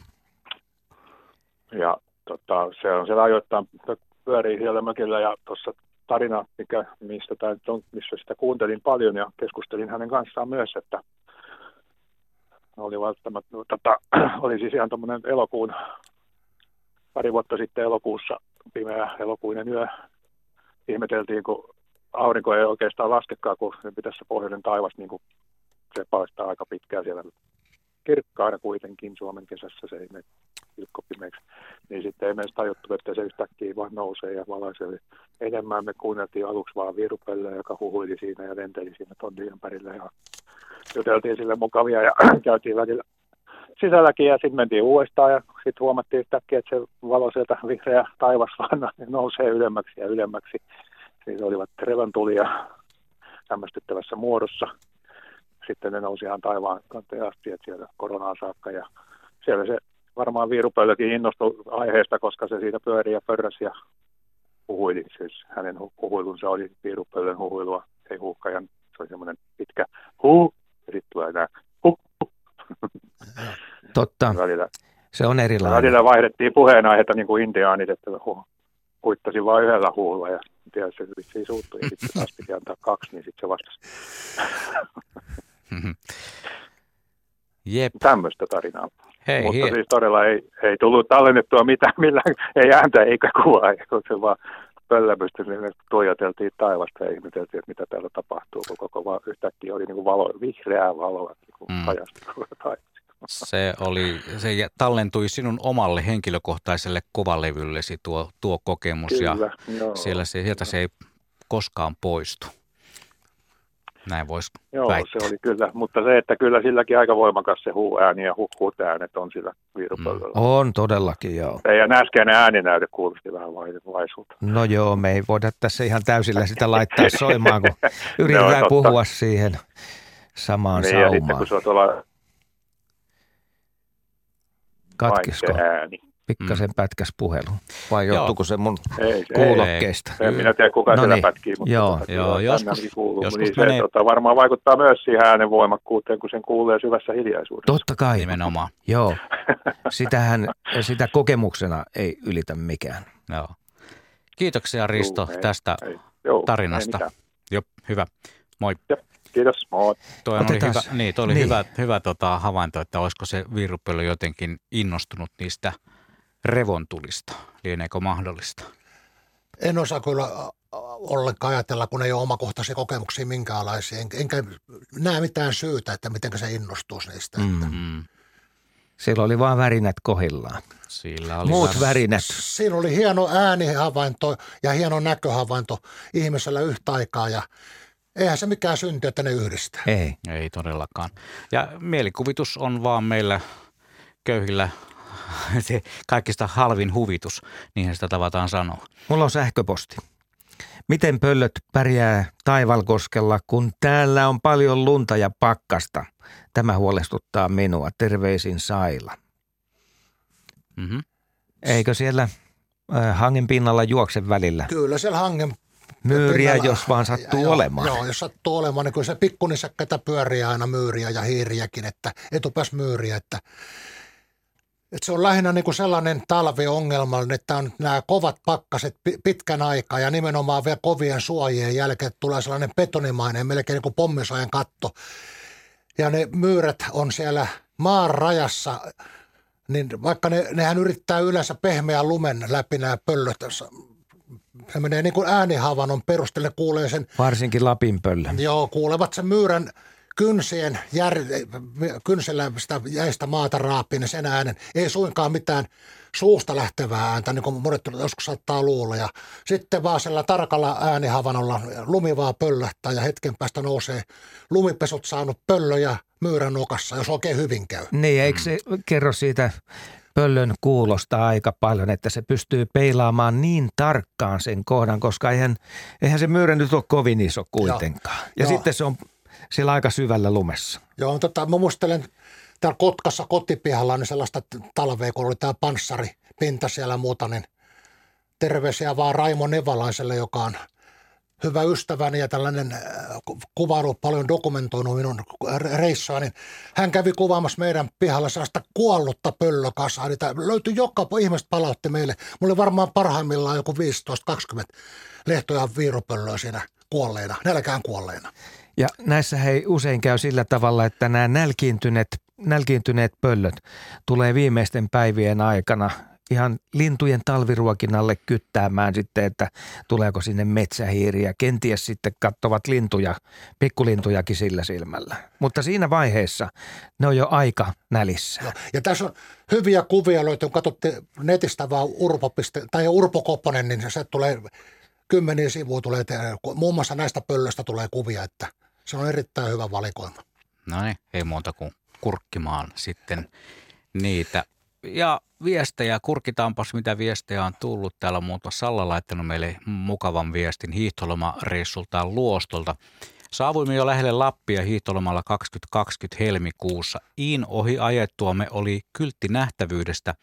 S10: Ja tota, se on siellä ajoittain pyörii siellä mökillä ja tuossa tarina, mikä, mistä tämä on, missä sitä kuuntelin paljon ja keskustelin hänen kanssaan myös, että oli välttämättä, tota, oli siis ihan tuommoinen elokuun, pari vuotta sitten elokuussa, pimeä elokuinen yö, ihmeteltiin, kun aurinko ei oikeastaan laskekaan, kun pitäisi se taivas, niin kuin se paistaa aika pitkään siellä. Kirkkaana kuitenkin Suomen kesässä, se ei mene pilkkopimeeksi, niin sitten ei meistä tajuttu, että se yhtäkkiä vaan nousee ja valaisee enemmän. Me kuunneltiin aluksi vaan virupelle, joka huhuili siinä ja lenteli siinä tonnin ympärillä ja juteltiin sille mukavia ja käytiin välillä sisälläkin ja sitten mentiin uudestaan ja sitten huomattiin yhtäkkiä, että se valo sieltä vihreä taivas vaan nousee ylemmäksi ja ylemmäksi. Siis olivat revontulia hämmästyttävässä muodossa. Sitten ne nousi ihan taivaan kanteen asti, että siellä koronaa saakka ja siellä se varmaan viirupöllökin innostui aiheesta, koska se siitä pyörii ja pörräsi ja huhuili, siis hänen hu- huhuilunsa oli piirupöllön huhuilua, ei huuhkajan. Se oli semmoinen pitkä huu, ja sitten tulee nämä huh, huh.
S3: Totta,
S10: Välillä,
S3: se on erilainen.
S10: välillä vaihdettiin puheenaihetta niin kuin indiaanit, että hu, huittasin vain yhdellä huulla ja tiedä, se vissiin suuttui. Ja sitten taas piti antaa kaksi, niin sitten se vastasi.
S2: Jep,
S10: Tämmöistä tarinaa.
S2: Hei,
S10: Mutta
S2: hie-
S10: siis todella ei, ei tullut tallennettua mitään, millään, ei ääntä eikä kuvaa, kun se vaan pöllämystä, niin tuijoteltiin taivasta ja ihmeteltiin, että mitä täällä tapahtuu, kun koko vaan yhtäkkiä oli niin kuin valo, vihreää valoa niin
S2: Mm.
S10: taivas.
S2: se, oli, se tallentui sinun omalle henkilökohtaiselle kuvalevyllesi tuo, tuo kokemus ja
S10: Kyllä, joo.
S2: siellä se, sieltä se ei koskaan poistu. Näin voisi
S10: Joo,
S2: väittää.
S10: se oli kyllä, mutta se, että kyllä silläkin aika voimakas se huuääni ja huhhuut äänet on sillä viirupöllöllä. Mm.
S3: On todellakin, joo.
S10: Teidän äskeinen ääninäyte kuulosti vähän vai- vaisulta.
S3: No joo, me ei voida tässä ihan täysillä sitä laittaa soimaan, kun yritetään
S10: totta.
S3: puhua siihen samaan
S10: Niin, ja sitten
S3: saumaan.
S10: kun se on tuolla
S3: Katkisko?
S10: ääni.
S3: Pikkasen pätkäs puhelu. Vai
S2: Joo.
S3: johtuuko se mun
S10: Ei, se,
S3: kuulokkeesta?
S10: En minä tiedä, kuka
S3: No
S10: siellä
S3: niin.
S10: pätkii, mutta
S3: Joo.
S10: tota,
S2: Joo, joskus-
S10: kuuluu.
S2: joskus
S10: niin se
S2: menee-
S10: tota, varmaan vaikuttaa myös siihen äänen voimakkuuteen, kun sen kuulee syvässä hiljaisuudessa.
S3: Totta kai.
S2: Nimenomaan.
S3: Joo. Sitähän, sitä kokemuksena ei ylitä mikään.
S2: Joo. Kiitoksia Risto
S10: Juu, ei,
S2: tästä
S10: ei. Joo,
S2: tarinasta.
S10: ei mitään.
S2: Jo, hyvä. Moi.
S10: Kiitos, moi.
S2: Toi oli
S3: Otetaan
S2: hyvä,
S3: s-
S2: niin, toi oli
S3: niin.
S2: hyvä, hyvä tota, havainto, että olisiko se virupöllö jotenkin innostunut niistä revontulista. Lieneekö mahdollista?
S4: En osaa kyllä ollenkaan ajatella, kun ei ole omakohtaisia kokemuksia minkäänlaisia. En- Enkä näe mitään syytä, että miten se innostuisi niistä.
S3: Mm.
S2: Mm.
S3: Siellä oli vaan värinät kohillaan.
S2: Sillä oli
S3: Muut
S2: vähän-
S3: värinät.
S4: Siinä oli hieno äänihavainto ja hieno näköhavainto ihmisellä yhtä aikaa ja eihän se mikään synty, että ne yhdistää.
S3: Ei.
S2: Ei todellakaan. Ja mielikuvitus on vaan meillä köyhillä se kaikista halvin huvitus, niinhän sitä tavataan sanoa.
S3: Mulla on sähköposti. Miten pöllöt pärjää Taivalkoskella, kun täällä on paljon lunta ja pakkasta? Tämä huolestuttaa minua. Terveisin Saila.
S2: Mm-hmm.
S3: Eikö siellä äh, hangen pinnalla juokse välillä
S4: Kyllä siellä hangen
S3: myyriä,
S4: pinnalla-
S3: jos vaan sattuu
S4: joo,
S3: olemaan?
S4: Joo, jos sattuu olemaan, niin kyllä se pikkunissäkkäitä pyörii aina myyriä ja hiiriäkin, että etupääs myyriä, että, että se on lähinnä niin kuin sellainen talviongelmallinen, että on nämä kovat pakkaset pi- pitkän aikaa ja nimenomaan vielä kovien suojien jälkeen tulee sellainen betonimainen, melkein niin kuin pommisojen katto. Ja ne myyrät on siellä maan rajassa, niin vaikka ne, nehän yrittää yleensä pehmeän lumen läpi nämä pöllöt, se menee niin kuin äänihavainnon perusteella, kuulee sen
S3: Varsinkin Lapin pöllö.
S4: Joo, kuulevat sen myyrän kynsien jär, kynsellä sitä jäistä maata raapii, niin sen äänen ei suinkaan mitään suusta lähtevää ääntä, niin kuin monet joskus saattaa luulla. Ja sitten vaan sillä tarkalla äänihavannolla lumi vaan pöllähtää ja hetken päästä nousee lumipesut saanut pöllö ja myyrän nokassa, jos oikein hyvin käy.
S3: Niin, eikö se kerro siitä pöllön kuulosta aika paljon, että se pystyy peilaamaan niin tarkkaan sen kohdan, koska eihän, eihän se myyrä nyt ole kovin iso kuitenkaan. Ja
S4: Joo.
S3: sitten se on siellä aika syvällä lumessa.
S4: Joo, tota, mä muistelen täällä Kotkassa kotipihalla niin sellaista talvea, kun oli tämä panssari pinta siellä muuta, niin terveisiä vaan Raimo Nevalaiselle, joka on hyvä ystäväni ja tällainen äh, ku- kuvailu paljon dokumentoinut minun reissua, niin hän kävi kuvaamassa meidän pihalla sellaista kuollutta pöllökasaa. Niitä löytyi joka ihmiset palautti meille. Mulla oli varmaan parhaimmillaan joku 15-20 lehtoja viirupöllöä siinä kuolleena, nälkään kuolleena.
S3: Ja näissä hei usein käy sillä tavalla, että nämä nälkiintyneet, nälkiintyneet pöllöt tulee viimeisten päivien aikana ihan lintujen talviruokinnalle kyttäämään sitten, että tuleeko sinne metsähiiriä. Kenties sitten katsovat lintuja, pikkulintujakin sillä silmällä. Mutta siinä vaiheessa ne on jo aika nälissä.
S4: Joo. Ja tässä on hyviä kuvia löytyy, kun katsotte netistä vaan urpo. tai Urpo Kopponen, niin se tulee kymmeniä sivuja tulee, muun muassa näistä pöllöistä tulee kuvia, että se on erittäin hyvä valikoima.
S2: No niin, ei muuta kuin kurkkimaan sitten niitä. Ja viestejä, kurkitaanpas mitä viestejä on tullut. Täällä muuta Salla laittanut meille mukavan viestin hiihtolomareissultaan Luostolta. Saavuimme jo lähelle Lappia hiihtolomalla 2020 helmikuussa. Iin ohi ajettuamme oli kyltti nähtävyydestä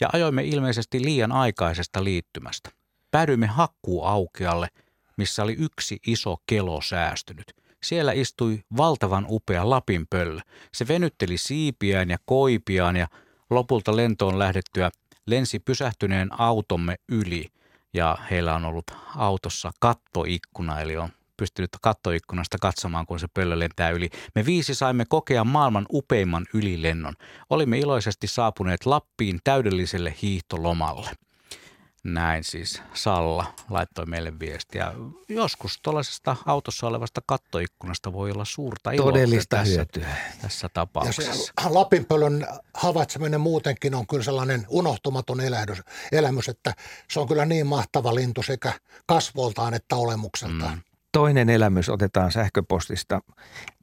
S2: ja ajoimme ilmeisesti liian aikaisesta liittymästä. päädyimme hakkuuaukealle, missä oli yksi iso kelo säästynyt. Siellä istui valtavan upea lapinpöllö. Se venytteli siipiään ja koipiaan ja lopulta lentoon lähdettyä lensi pysähtyneen automme yli ja heillä on ollut autossa kattoikkuna, eli on pystynyt kattoikkunasta katsomaan, kun se pöllö lentää yli. Me viisi saimme kokea maailman upeimman ylilennon. Olimme iloisesti saapuneet Lappiin täydelliselle hiihtolomalle. Näin siis Salla laittoi meille viestiä. Joskus tuollaisesta autossa olevasta kattoikkunasta voi olla suurta iloa
S3: Todellista
S2: tässä,
S3: hyötyä.
S2: tässä
S4: Ja
S2: tapauksessa.
S4: se Lapinpölön havaitseminen muutenkin on kyllä sellainen unohtumaton elähdys, elämys, että se on kyllä niin mahtava lintu sekä kasvoltaan että olemukseltaan.
S2: Mm.
S3: Toinen elämys otetaan sähköpostista.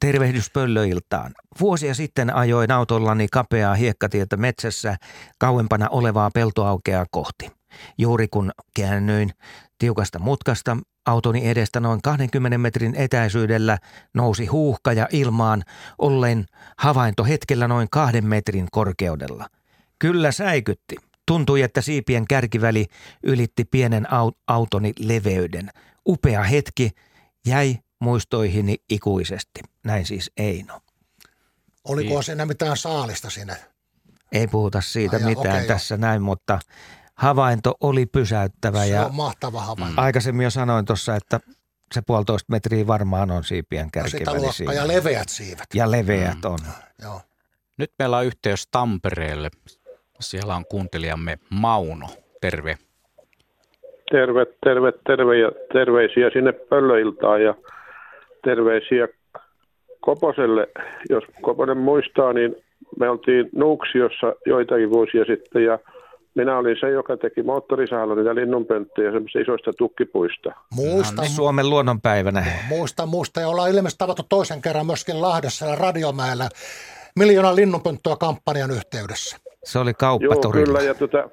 S3: Tervehdys pöllöiltaan. Vuosia sitten ajoin autollani kapeaa hiekkatietä metsässä kauempana olevaa peltoaukeaa kohti. Juuri kun käännyin tiukasta mutkasta, autoni edestä noin 20 metrin etäisyydellä nousi huuhka ja ilmaan ollen havainto hetkellä noin kahden metrin korkeudella. Kyllä säikytti. Tuntui, että siipien kärkiväli ylitti pienen au- autoni leveyden. Upea hetki jäi muistoihini ikuisesti. Näin siis Eino.
S4: Oliko siinä mitään saalista siinä?
S3: Ei puhuta siitä
S4: Ai
S3: mitään
S4: okei,
S3: tässä näin, mutta havainto oli pysäyttävä
S4: Se
S3: ja
S4: on mahtava havainto.
S3: aikaisemmin jo sanoin tuossa, että se puolitoista metriä varmaan on siipien kärkiväli siinä.
S4: ja leveät siivet.
S3: ja leveät
S2: Mm.
S3: on.
S4: Joo.
S2: Nyt meillä on yhteys Tampereelle. Siellä on kuuntelijamme Mauno. Terve.
S11: Terve, terve, terve ja terveisiä sinne pöllöiltaan ja terveisiä Koposelle. Jos Koponen muistaa, niin me oltiin Nuuksiossa joitakin vuosia sitten ja minä olin se, joka teki moottorisahalla niitä linnunpönttöjä semmoisista isoista tukkipuista.
S4: Muista,
S3: No, Suomen luonnonpäivänä.
S4: muista, muista. Ja ollaan ilmeisesti tavattu toisen kerran myöskin Lahdessa ja Radiomäellä miljoonan linnunpönttöä kampanjan yhteydessä.
S3: Se oli
S11: Joo,
S3: kauppatorilla.
S11: kyllä. Ja tota,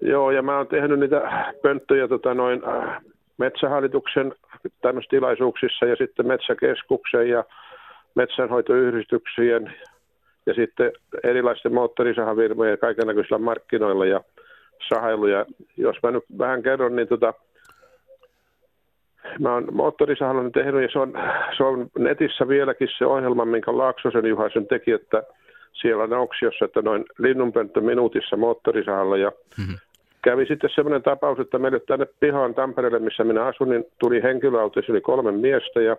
S11: joo, ja mä oon tehnyt niitä pönttöjä tota, noin äh, metsähallituksen tämmöisissä tilaisuuksissa ja sitten metsäkeskuksen ja metsänhoitoyhdistyksien ja sitten erilaisten moottorisahavirmojen ja kaikenlaisilla markkinoilla ja sahailuja. Jos mä nyt vähän kerron, niin tota, mä oon moottorisahalla nyt tehnyt ja se on, se on netissä vieläkin se ohjelma, minkä Laaksosen Juha sen teki, että siellä on auksiossa, että noin linnunpönttö minuutissa moottorisahalla ja
S2: Mhm.
S11: kävi sitten semmoinen tapaus, että meille tänne pihaan Tampereelle, missä minä asun, niin tuli henkilöauto, oli kolme miestä ja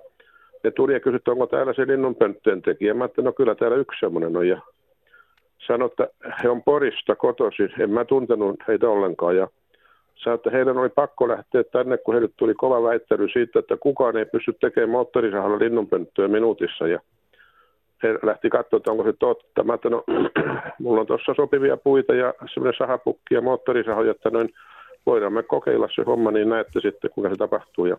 S11: ne tuli ja kysyi, että onko täällä se linnunpönttöjen tekijä. Mä ajattelin, no kyllä täällä yksi semmoinen on ja sanoi, että he on Porista kotoisin. En mä tuntenut heitä ollenkaan ja sanoi, että heidän oli pakko lähteä tänne, kun heille tuli kova väittely siitä, että kukaan ei pysty tekemään moottorisahalla linnunpönttöä minuutissa ja he lähti katsoa, että onko se totta. Mä ajattelin, no, mulla on tuossa sopivia puita ja semmoinen sahapukki ja moottorisahoja, että noin voidaan me kokeilla se homma, niin näette sitten, kuinka se tapahtuu. Ja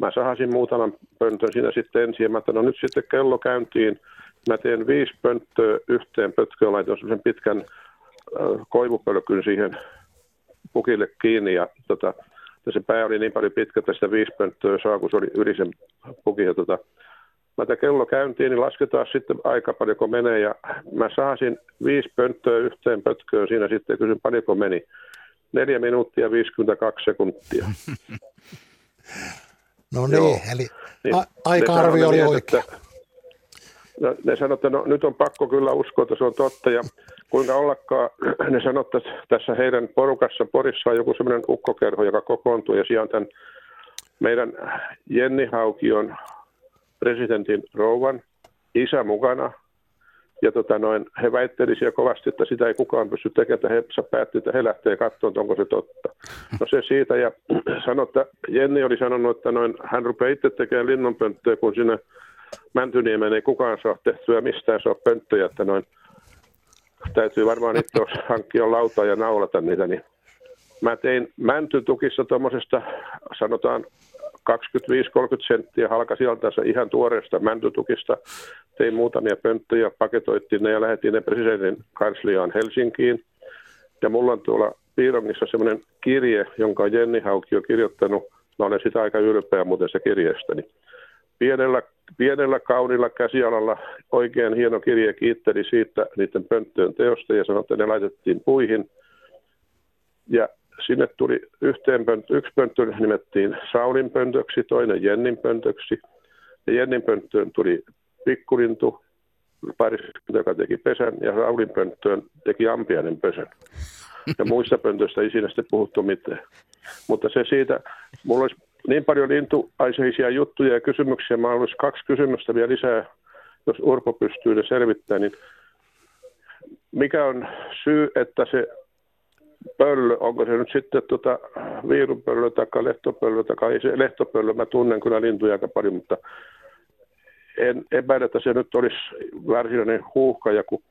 S11: mä sahasin muutaman pöntön siinä sitten ensin, ja mä ajattelin, no nyt sitten kello käyntiin. Mä teen viisi pönttöä yhteen pötköön, laitoin semmoisen pitkän äh, koivupölkyn siihen pukille kiinni, ja tota, ja se pää oli niin paljon pitkä, että sitä viisi pönttöä saa, kun se oli yli sen pukin. Ja tota, mä tätä kello käyntiin, niin lasketaan sitten aika paljonko menee. Ja mä saasin viisi pönttöä yhteen pötköön siinä sitten kysyn paljonko meni. Neljä minuuttia 52 sekuntia.
S4: No
S11: Joo.
S4: niin, eli
S11: Niin,
S4: aika-arvio
S11: sanoi
S4: oli oikea.
S11: että- No, ne sanoivat, että no, nyt on pakko kyllä uskoa, että se on totta. Ja kuinka ollakaan, ne sanoivat, että tässä heidän porukassa Porissa on joku semmoinen ukkokerho, joka kokoontuu. Ja siellä on tämän meidän Jenni Haukion presidentin rouvan isä mukana. Ja tota noin, he väitteli siellä kovasti, että sitä ei kukaan pysty tekemään, he päätti, että he lähtee katsomaan, onko se totta. No se siitä, ja sanoi, että Jenni oli sanonut, että noin, hän rupeaa itse tekemään linnunpönttöä, kun sinne Mäntyniemeen ei kukaan saa tehtyä mistään saa pönttöjä, että noin täytyy varmaan itse hankkia lautaa ja naulata niitä, niin mä tein mäntytukissa tuommoisesta, sanotaan 25-30 senttiä halka sieltä ihan tuoreesta mäntytukista. Tein muutamia pönttöjä, paketoittiin ne ja lähetin ne presidentin kansliaan Helsinkiin. Ja mulla on tuolla piirongissa semmoinen kirje, jonka on Jenni Haukio kirjoittanut. Mä olen sitä aika ylpeä muuten se kirjeestäni. Pienellä, pienellä kaunilla käsialalla oikein hieno kirje kiitteli siitä niiden pönttöjen teosta ja sanoi, että ne laitettiin puihin. Ja sinne tuli yhteen pönttö, yksi pönttö nimettiin Saulin pöntöksi, toinen Jennin pöntöksi. Ja Jennin pönttöön tuli pikkulintu, pariskunta, joka teki pesän, ja Saulin pönttöön teki ampiainen pesän. Ja muista pöntöistä ei siinä sitten puhuttu mitään. Mutta se siitä, mulla olisi niin paljon lintuaiseisia juttuja ja kysymyksiä. Mä olisi kaksi kysymystä vielä lisää, jos Urpo pystyy ne selvittämään. Niin mikä on syy, että se pöllö, onko se nyt sitten tuota viirupöllö tai lehtopöllö, tai ei se lehtopöllö, mä tunnen kyllä lintuja aika paljon, mutta en epäile, että se nyt olisi varsinainen huuhkaja, kun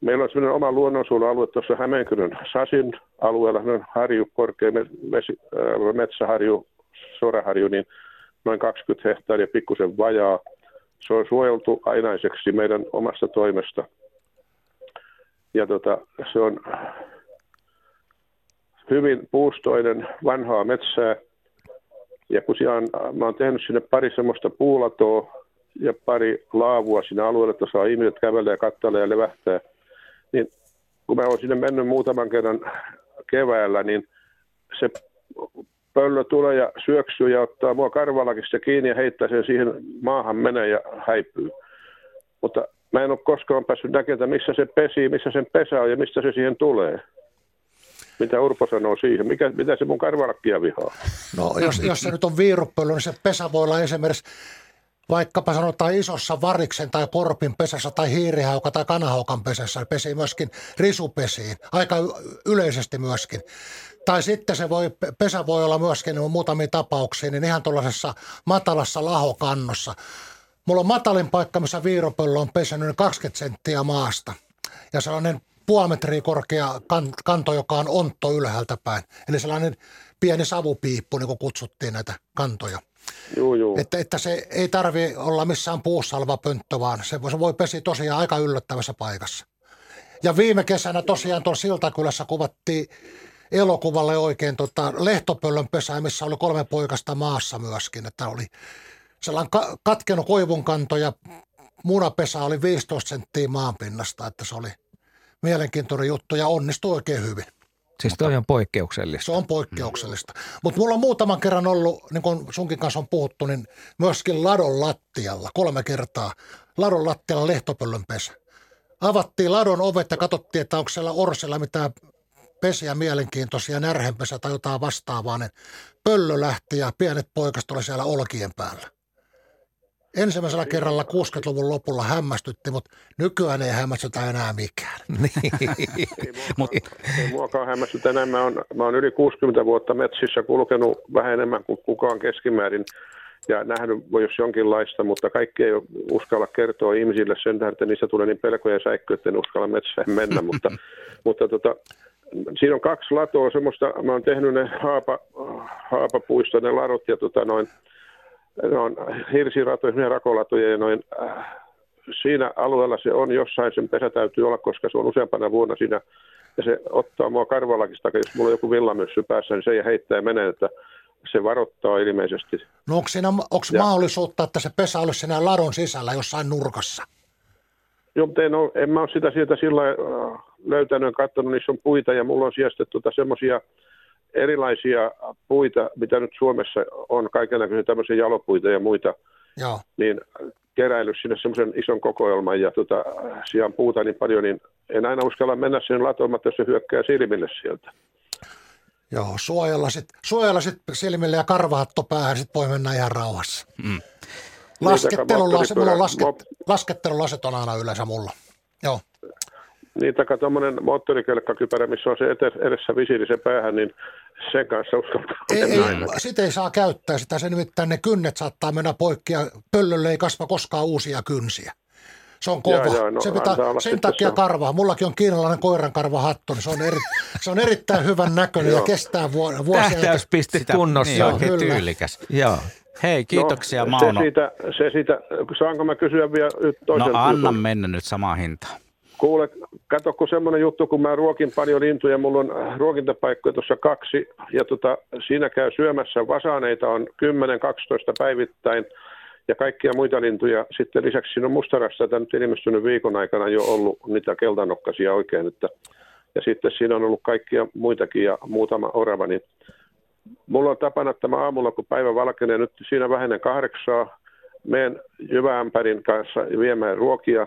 S11: meillä on sellainen oma luonnonsuojelualue tuossa Hämeenkyrön Sasin alueella, harju, korkea metsäharju, soraharju, niin noin 20 hehtaaria, pikkusen vajaa. Se on suojeltu ainaiseksi meidän omasta toimesta. Ja tota, se on hyvin puustoinen, vanhaa metsää. Ja kun siellä on, mä oon tehnyt sinne pari semmoista puulatoa ja pari laavua siinä alueella, että saa ihmiset kävellä ja katsella ja levähtää, niin kun mä oon sinne mennyt muutaman kerran keväällä, niin se pöllö tulee ja syöksyy ja ottaa mua karvalakista kiinni ja heittää sen siihen maahan menee ja häipyy. Mutta mä en ole koskaan päässyt näkemään, missä se pesii, missä sen pesä on ja mistä se siihen tulee. Mitä Urpo sanoo siihen? Mikä, mitä se mun karvalakkia vihaa?
S4: No jos, jos se nyt on viirupöllö, niin se pesä voi olla esimerkiksi vaikkapa sanotaan isossa variksen tai korpin pesässä tai hiirihauka tai kanahaukan pesässä, pesii myöskin risupesiin, aika yleisesti myöskin. Tai sitten se voi, pesä voi olla myöskin niin muutamia tapauksia, niin ihan tuollaisessa matalassa lahokannossa. Mulla on matalin paikka, missä viiropöllö on pesänyt 20 senttiä maasta. Ja sellainen puoli metriä korkea kanto, joka on ontto ylhäältä päin. Eli sellainen pieni savupiippu, niin kuin kutsuttiin näitä kantoja.
S11: Joo, joo.
S4: Että, että se ei tarvi olla missään puussa oleva pönttö, vaan se, se voi pesi tosiaan aika yllättävässä paikassa. Ja viime kesänä tosiaan tuolla Siltakylässä kuvattiin elokuvalle oikein tota lehtopöllön pesää, missä oli kolme poikasta maassa myöskin. Että oli sellainen ka- katkenut koivunkanto ja munapesä oli 15 senttiä maanpinnasta, että se oli mielenkiintoinen juttu ja onnistui oikein hyvin.
S3: Siis toi on poikkeuksellista.
S4: Se on poikkeuksellista. Mutta mulla on muutaman kerran ollut, niin kuin sunkin kanssa on puhuttu, niin myöskin ladon lattialla kolme kertaa. Ladon lattialla lehtopöllön pesä. Avattiin ladon ovet ja katsottiin, että onko siellä orsella mitään pesiä mielenkiintoisia, närhenpesä tai jotain vastaavaa, niin pöllö lähti ja pienet poikast oli siellä olkien päällä. Ensimmäisellä kerralla 60-luvun lopulla hämmästytti, mutta nykyään ei hämmästytä enää mikään.
S3: Niin.
S11: Mut... Ei muakaan hämmästytä enää. Mä oon, mä oon yli 60 vuotta metsissä kulkenut vähän enemmän kuin kukaan keskimäärin ja nähnyt jos jonkinlaista, mutta kaikki ei uskalla kertoa ihmisille sen tähden, että niistä tulee niin pelkoja ja säikkyä, että en uskalla metsään mennä, mutta, mutta tota, siinä on kaksi latoa, semmoista, mä oon tehnyt ne haapa, haapapuista, ne ladot ja tota noin, ne on hirsiratoja, rakolatoja ja noin, äh, siinä alueella se on jossain, sen pesä täytyy olla, koska se on useampana vuonna siinä, ja se ottaa mua karvalakista, jos mulla on joku villamyssy päässä, niin se ei heittää ja menee, että se varoittaa ilmeisesti.
S4: No onko, siinä, onko ja. mahdollisuutta, että se pesä olisi siinä ladon sisällä jossain nurkassa?
S11: Joo, mutta en, ole, en mä ole sitä sieltä sillä äh, löytänyt, katsonut, niissä on puita ja mulla on siestetty tuota semmoisia erilaisia puita, mitä nyt Suomessa on, kaikenlaisia tämmöisiä jalopuita ja muita,
S4: Joo.
S11: niin keräillyt sinne semmoisen ison kokoelman ja tota, sijaan puuta niin paljon, niin en aina uskalla mennä sen latoimatta, jos se hyökkää silmille sieltä.
S4: Joo, suojella sitten suojella sit silmille ja karvahatto päähän, sitten voi mennä ihan rauhassa. Mm. Laskettelulaset, mulla on lasket, laskettelulaset on aina yleensä mulla. Joo.
S11: Niin, taka tuommoinen moottorikelkkakypärä, missä on se edessä visiiri se päähän, niin sen kanssa uskaltaa.
S4: Ei, ei, sitä ei saa käyttää sitä, se nimittäin ne kynnet saattaa mennä poikki ja pöllölle ei kasva koskaan uusia kynsiä. Se on kova. Jaa, jaa, no, se pitää, sen takia se karvaa. Mullakin on kiinalainen koiran karvahattu, niin se on, eri, se on erittäin hyvän näköinen ja kestää vuosia.
S3: Tähtäyspistit kunnossa.
S2: Niin, oikein tyylikäs. Joo. Hei, kiitoksia
S11: no,
S2: Mauno.
S11: Se siitä, se siitä, saanko mä kysyä vielä toisen
S2: No anna mennä nyt samaan hintaan.
S11: Kuule, kato kun semmoinen juttu, kun mä ruokin paljon lintuja, mulla on ruokintapaikkoja tuossa kaksi, ja tota, siinä käy syömässä vasaneita on 10-12 päivittäin, ja kaikkia muita lintuja. Sitten lisäksi siinä on mustarassa, tämä nyt ilmestynyt viikon aikana jo ollut niitä keltanokkasia oikein, että ja sitten siinä on ollut kaikkia muitakin ja muutama orava, niin mulla on tapana, että mä aamulla, kun päivä valkenee, nyt siinä vähenen kahdeksaa, menen jyväämpärin kanssa viemään ruokia,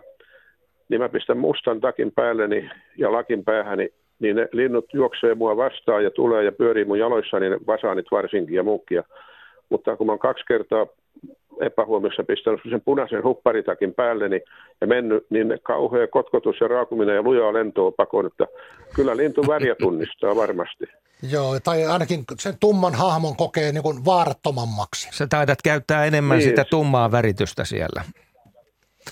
S11: niin mä pistän mustan takin päälleni ja lakin päähäni, niin ne linnut juoksee mua vastaan ja tulee ja pyörii mun jaloissani, ne vasaanit varsinkin ja muukkia. Mutta kun mä oon kaksi kertaa epähuomiossa pistänyt sen punaisen hupparitakin päälleni ja mennyt, niin kauhea kotkotus ja raakuminen ja lujaa lentoa pakoon, että kyllä lintu väriä tunnistaa varmasti.
S4: Joo, tai ainakin sen tumman hahmon kokee niin kuin vaarattomammaksi.
S3: Sä taidat käyttää enemmän
S11: Niin.
S3: sitä tummaa väritystä siellä.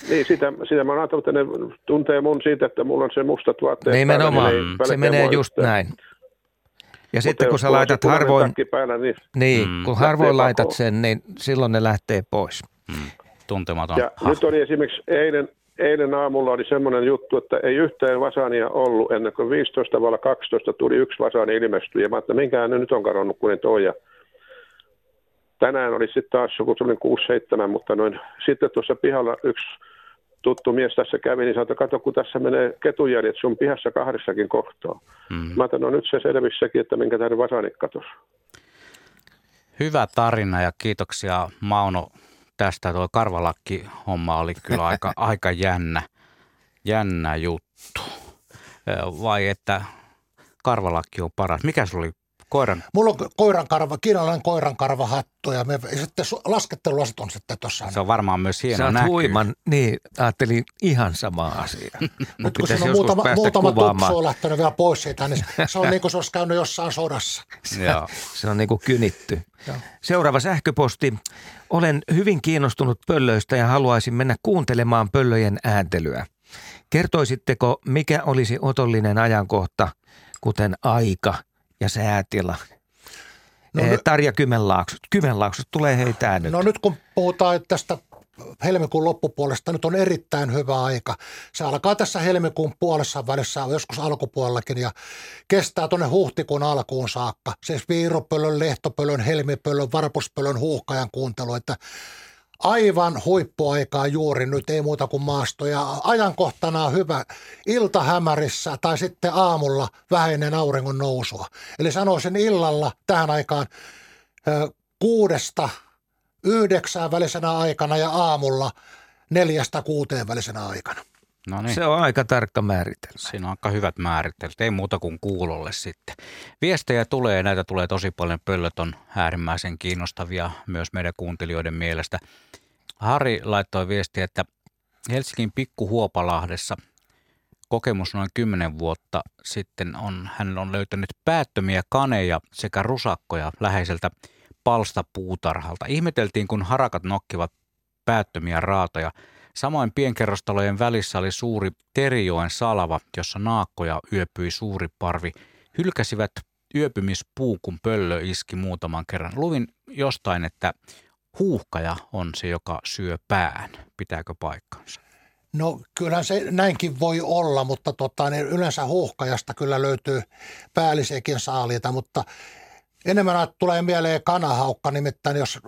S11: Niin, sitä, sitä mä oon ajatellut, että ne tuntee mun siitä, että mulla on se mustat vaatteet
S3: Nimenomaan,
S11: päällä, niin
S3: se menee
S11: mua
S3: just
S11: yhtään.
S3: näin. Ja
S11: Mutta
S3: sitten kun sä laitat harvoin,
S11: Päällä, niin,
S3: niin,
S2: Mm.
S3: kun
S11: Lähtee
S3: harvoin laitat
S11: pakoon.
S3: sen, niin silloin ne lähtee pois.
S2: Tuntematon
S11: ja
S2: hahmo.
S11: nyt oli esimerkiksi eilen, eilen aamulla oli semmoinen juttu, että ei yhtään vasania ollut ennen kuin 15 vai 12 tuli yksi vasani ilmestyi. Ja mä ajattelin, minkään ne nyt on kadonnut kuin ne toi. Ja tänään oli sitten taas joku semmoinen 6-7, mutta noin, sitten tuossa pihalla yksi tuttu mies tässä kävi, niin sanoi, että kato, kun tässä menee ketujäljet sun pihassa kahdessakin kohtaa.
S2: Mm.
S11: Mä ajattelin, no nyt se selvisi sekin, että minkä tähden vasanit katosi.
S2: Hyvä tarina ja kiitoksia Mauno tästä. Tuo karvalakki-homma oli kyllä aika, aika jännä, jännä juttu. Vai että karvalakki on paras. Mikä sulla oli koiran?
S4: Mulla on koirankarva, kiinalainen koirankarvahattu ja, me, ja sitten laskettelulasit on sitten tuossa.
S2: Se on varmaan myös hieno
S3: Sä oot
S2: näky.
S3: huiman, niin ajattelin ihan sama asia. Mut
S4: Nyt kun siinä on muutama, muutama tupsu on lähtenyt vielä pois siitä, niin se on niin kuin se olisi käynyt jossain sodassa.
S2: Joo.
S3: Se on niin kuin kynitty. Seuraava sähköposti. Olen hyvin kiinnostunut pöllöistä ja haluaisin mennä kuuntelemaan pöllöjen ääntelyä. Kertoisitteko, mikä olisi otollinen ajankohta, kuten aika ja säätila?
S4: No
S3: Tarja Kymenlaaksot. Kymenlaaksot tulee heitä nyt.
S4: No nyt kun puhutaan tästä helmikuun loppupuolesta, nyt on erittäin hyvä aika. Se alkaa tässä helmikuun puolessa välissä, joskus alkupuolellakin ja kestää tuonne huhtikuun alkuun saakka. Siis viiropölön, lehtopölön, helmipölön, varpuspölön, huuhkajan kuuntelu, että aivan huippuaikaa juuri nyt, ei muuta kuin maasto. Ja ajankohtana on hyvä iltahämärissä tai sitten aamulla vähäinen auringon nousua. Eli sanoisin illalla tähän aikaan kuudesta yhdeksään välisenä aikana ja aamulla neljästä kuuteen välisenä aikana.
S2: No niin.
S3: Se on aika tarkka määritelmä.
S2: Siinä on aika hyvät määrittelyt, ei muuta kuin kuulolle sitten. Viestejä tulee, näitä tulee tosi paljon. Pöllöt on äärimmäisen kiinnostavia myös meidän kuuntelijoiden mielestä. Hari laittoi viestiä, että Helsingin Pikkuhuopalahdessa kokemus noin 10 vuotta sitten on, hän on löytänyt päättömiä kaneja sekä rusakkoja läheiseltä palstapuutarhalta. Ihmeteltiin, kun harakat nokkivat päättömiä raatoja. Samoin pienkerrostalojen välissä oli suuri Terijoen salava, jossa naakkoja yöpyi suuri parvi. Hylkäsivät yöpymispuun, kun pöllö iski muutaman kerran. Luvin jostain, että huuhkaja on se, joka syö pään. Pitääkö paikkansa?
S4: No kyllähän se näinkin voi olla, mutta tota, niin yleensä huuhkajasta kyllä löytyy päällisiäkin saaliita, mutta enemmän tulee mieleen kanahaukka, nimittäin jos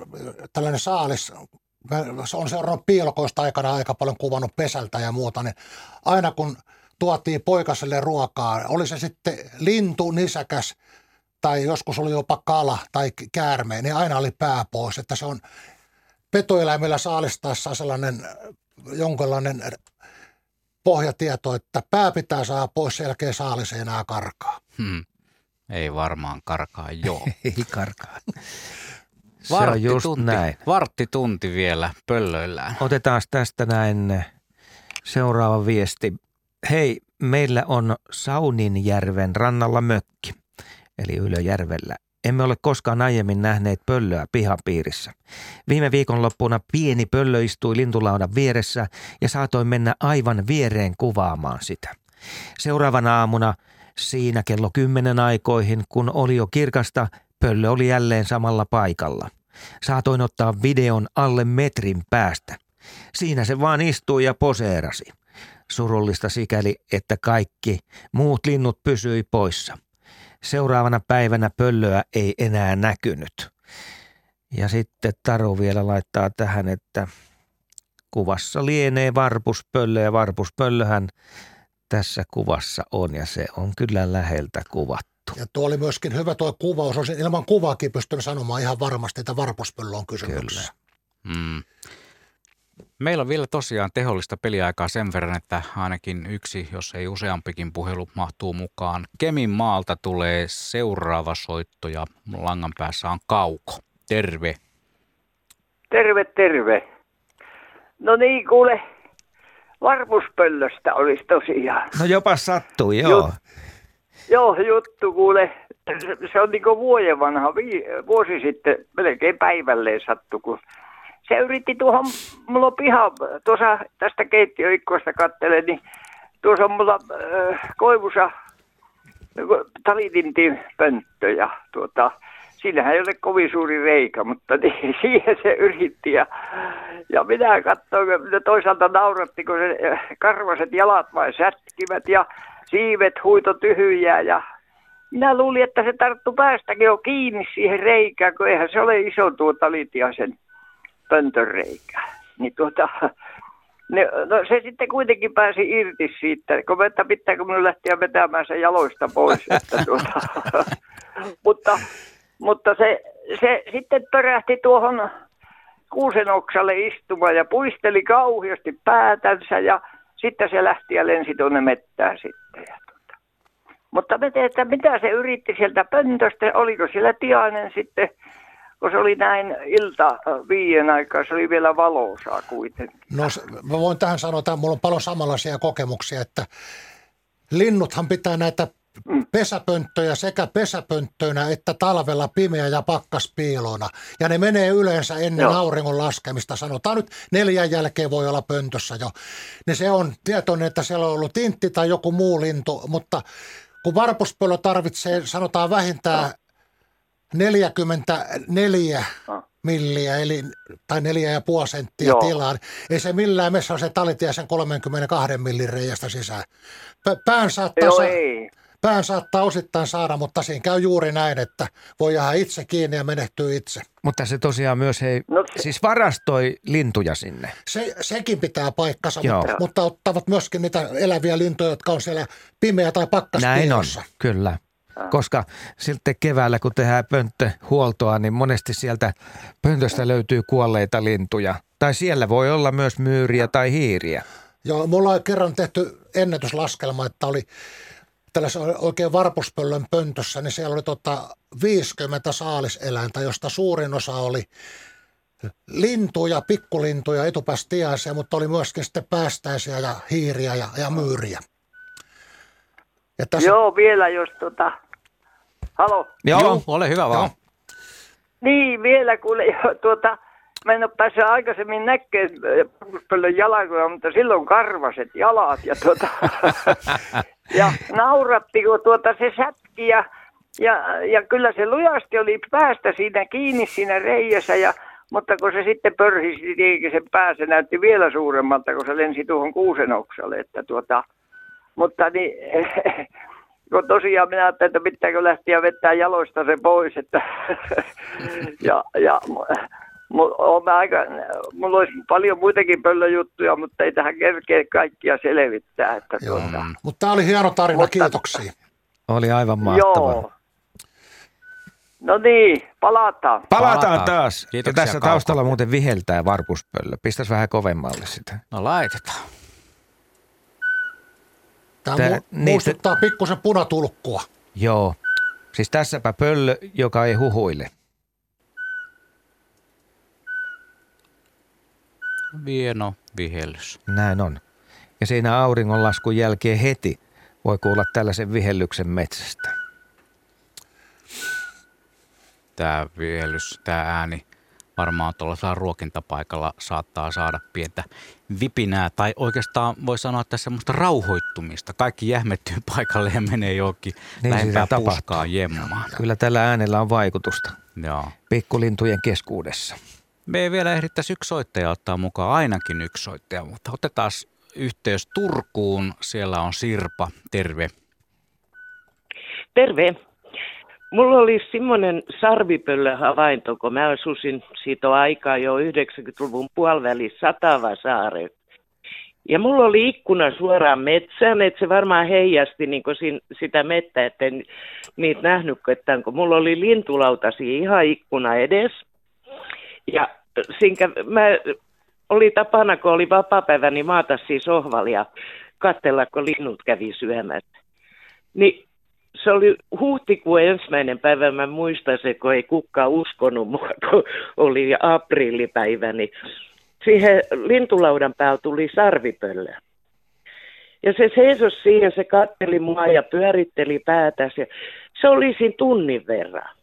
S4: tällainen saalis se on seurannut piilokoista aikana aika paljon kuvannut pesältä ja muuta, niin aina kun tuotiin poikaselle ruokaa, oli se sitten lintu, nisäkäs tai joskus oli jopa kala tai käärme, niin aina oli pää pois, että se on petoeläimillä saalistaessa sellainen jonkinlainen pohjatieto, että pää pitää saada pois, sen jälkeen saalis ei enää karkaa.
S2: Hmm. Ei varmaan karkaa, joo.
S3: Ei karkaa. Se on just
S2: Varttitunti,
S3: näin.
S2: varttitunti vielä pöllöillään.
S3: Otetaan tästä näin seuraava viesti. Hei, meillä on Sauninjärven rannalla mökki, eli Ylöjärvellä. Emme ole koskaan aiemmin nähneet pöllöä pihapiirissä. Viime viikonloppuna pieni pöllö istui lintulaudan vieressä ja saatoin mennä aivan viereen kuvaamaan sitä. Seuraavana aamuna siinä kello kymmenen aikoihin, kun oli jo kirkasta, pöllö oli jälleen samalla paikalla. Saatoin ottaa videon alle metrin päästä. Siinä se vaan istui ja poseerasi. Surullista sikäli, että kaikki muut linnut pysyi poissa. Seuraavana päivänä pöllöä ei enää näkynyt. Ja sitten Taru vielä laittaa tähän, että kuvassa lienee varpuspöllö ja varpuspöllöhän tässä kuvassa on ja se on kyllä läheltä kuvattu.
S4: Ja tuo oli myöskin hyvä tuo kuvaus. Olisin ilman kuvaakin pystynyt sanomaan ihan varmasti, että varpuspöllö on kysymyksessä.
S2: Mm. Meillä on vielä tosiaan tehollista peliaikaa sen verran, että ainakin yksi, jos ei useampikin puhelu mahtuu mukaan. Kemin maalta tulee seuraava soitto ja langan päässä on Kauko. Terve.
S12: Terve, terve. No niin, kuule, varpuspöllöstä olisi tosiaan.
S3: No jopa sattui, joo. Jut,
S12: joo, juttu kuule. Se on niin vuoden vanha, vuosi sitten melkein päivälleen sattu, kun se yritti tuohon, mulla on piha, tuossa tästä keittiöikkoista kattele, niin tuossa on mulla äh, koivussa talitintin pönttö ja tuota, siinähän ei ole kovin suuri reikä, mutta niin, siihen se yritti ja, ja minä katsoin, että toisaalta nauratti, kun se äh, karvaset jalat vain sätkivät ja siivet huito tyhjää ja minä luulin, että se tarttu päästäkin jo kiinni siihen reikään, kun eihän se ole iso tuo talitiaisen pöntönreikä. Niin tuota, ne, no se sitten kuitenkin pääsi irti siitä, kun että pitääkö minun lähteä vetämään se jaloista pois. Että tuota, mutta mutta se, se sitten törähti tuohon kuusen oksalle istumaan ja puisteli kauheasti päätänsä ja sitten se lähti ja lensi tuonne mettään sitten. Ja tuota. Mutta me teemme, että mitä se yritti sieltä pöntöstä, oliko siellä tiainen sitten kun se oli näin ilta viien aikaa, se oli vielä valosaa kuitenkin.
S4: No mä voin tähän sanoa, että mulla on paljon samanlaisia kokemuksia, että linnuthan pitää näitä mm. pesäpönttöjä sekä pesäpönttöinä että talvella pimeä ja pakkaspiilona. Ja ne menee yleensä ennen Joo. auringon laskemista. Sanotaan nyt neljän jälkeen voi olla pöntössä jo. Niin se on tietoinen, että siellä on ollut tintti tai joku muu lintu, mutta kun varpuspöllö tarvitsee, sanotaan vähintään 44 ah. milliä, eli, tai neljä ja puoli senttiä Joo. tilaa. Ei se millään messä ole se talitie sen 32 millin reiästä sisään. Pään saattaa, Joo, sa- ei. pään saattaa osittain saada, mutta siinä käy juuri näin, että voi jäädä itse kiinni ja menehtyy itse.
S3: Mutta se tosiaan myös ei, no, se... siis varastoi lintuja sinne.
S4: Se, sekin pitää paikkansa, mutta, mutta ottavat myöskin niitä eläviä lintuja, jotka on siellä pimeä tai pakkaspiilossa.
S3: Näin on, kyllä. Koska sitten keväällä, kun tehdään pönttöhuoltoa, niin monesti sieltä pöntöstä löytyy kuolleita lintuja. Tai siellä voi olla myös myyriä tai hiiriä.
S4: Joo, mulla on kerran tehty ennätyslaskelma, että oli tällaisen oikein varpuspöllön pöntössä, niin siellä oli tota 50 saaliseläintä, josta suurin osa oli lintuja, pikkulintuja, etupäästiäisiä, mutta oli myöskin sitten päästäisiä ja hiiriä ja, ja myyriä.
S12: Ja tässä... Joo, vielä jos tota... Halo?
S2: Joo, Joo. ole hyvä vaan. Joo.
S12: Niin, vielä kuule, tuota, mä en ole päässyt aikaisemmin näkemään paljon jalkoja, mutta silloin karvaset jalat ja, tuota, ja nauratti, kun tuota se sätki ja, ja, ja, kyllä se lujasti oli päästä siinä kiinni siinä reijässä ja mutta kun se sitten pörhisi sen pää, se näytti vielä suuremmalta, kun se lensi tuohon kuusenoksalle, että tuota, mutta niin, kun tosiaan minä ajattelin, että pitääkö lähteä vetää jaloista se pois, että ja, ja mulla, aika, mulla olisi paljon muitakin pöllöjuttuja, mutta ei tähän kerkeä kaikkia selvittää. Että
S4: Joo. Tuota. Mutta tämä oli hieno tarina, mutta, kiitoksia.
S3: Oli aivan mahtava. Joo.
S12: No niin, palataan.
S3: Palataan, palataan. taas. Kiitoksia ja tässä kaupan. taustalla muuten viheltää varpuspöllö. Pistäisi vähän kovemmalle sitä.
S2: No laitetaan.
S4: Tämä Tää, mu- muistuttaa niin, pikkusen punatulkkua.
S3: Joo. Siis tässäpä pöllö, joka ei huhuile.
S2: Vieno vihellys.
S3: Näin on. Ja siinä auringonlaskun jälkeen heti voi kuulla tällaisen vihellyksen metsästä.
S2: Tämä vihellys, tämä ääni varmaan tuollaisella ruokintapaikalla saattaa saada pientä vipinää tai oikeastaan voi sanoa, että semmoista rauhoittumista. Kaikki jähmettyy paikalle ja menee johonkin niin lähempää puskaa jemmaan.
S3: Kyllä tällä äänellä on vaikutusta Joo. pikkulintujen keskuudessa.
S2: Me ei vielä ehdittäisi yksi soittaja ottaa mukaan, ainakin yksi soittaja, mutta otetaan yhteys Turkuun. Siellä on Sirpa, terve.
S13: Terve. Mulla oli semmoinen sarvipöllöhavainto, kun mä asusin siitä aikaa jo 90-luvun puolivälissä Satavasaare. Ja mulla oli ikkuna suoraan metsään, että se varmaan heijasti niin sin, sitä mettä, että en niitä nähnyt, kun mulla oli lintulautasi ihan ikkuna edes. Ja sinkä mä oli tapana, kun oli vapaa-päivä, niin maata siis sohvalla ja katsella, kun linnut kävi syömässä. Niin se oli huhtikuun ensimmäinen päivä, mä muistan se, kun ei kukaan uskonut mua, kun oli aprillipäivä, niin siihen lintulaudan päällä tuli sarvipöllö. Ja se seisoi siihen, se katteli mua ja pyöritteli päätäsi. Ja se oli siinä tunnin verran.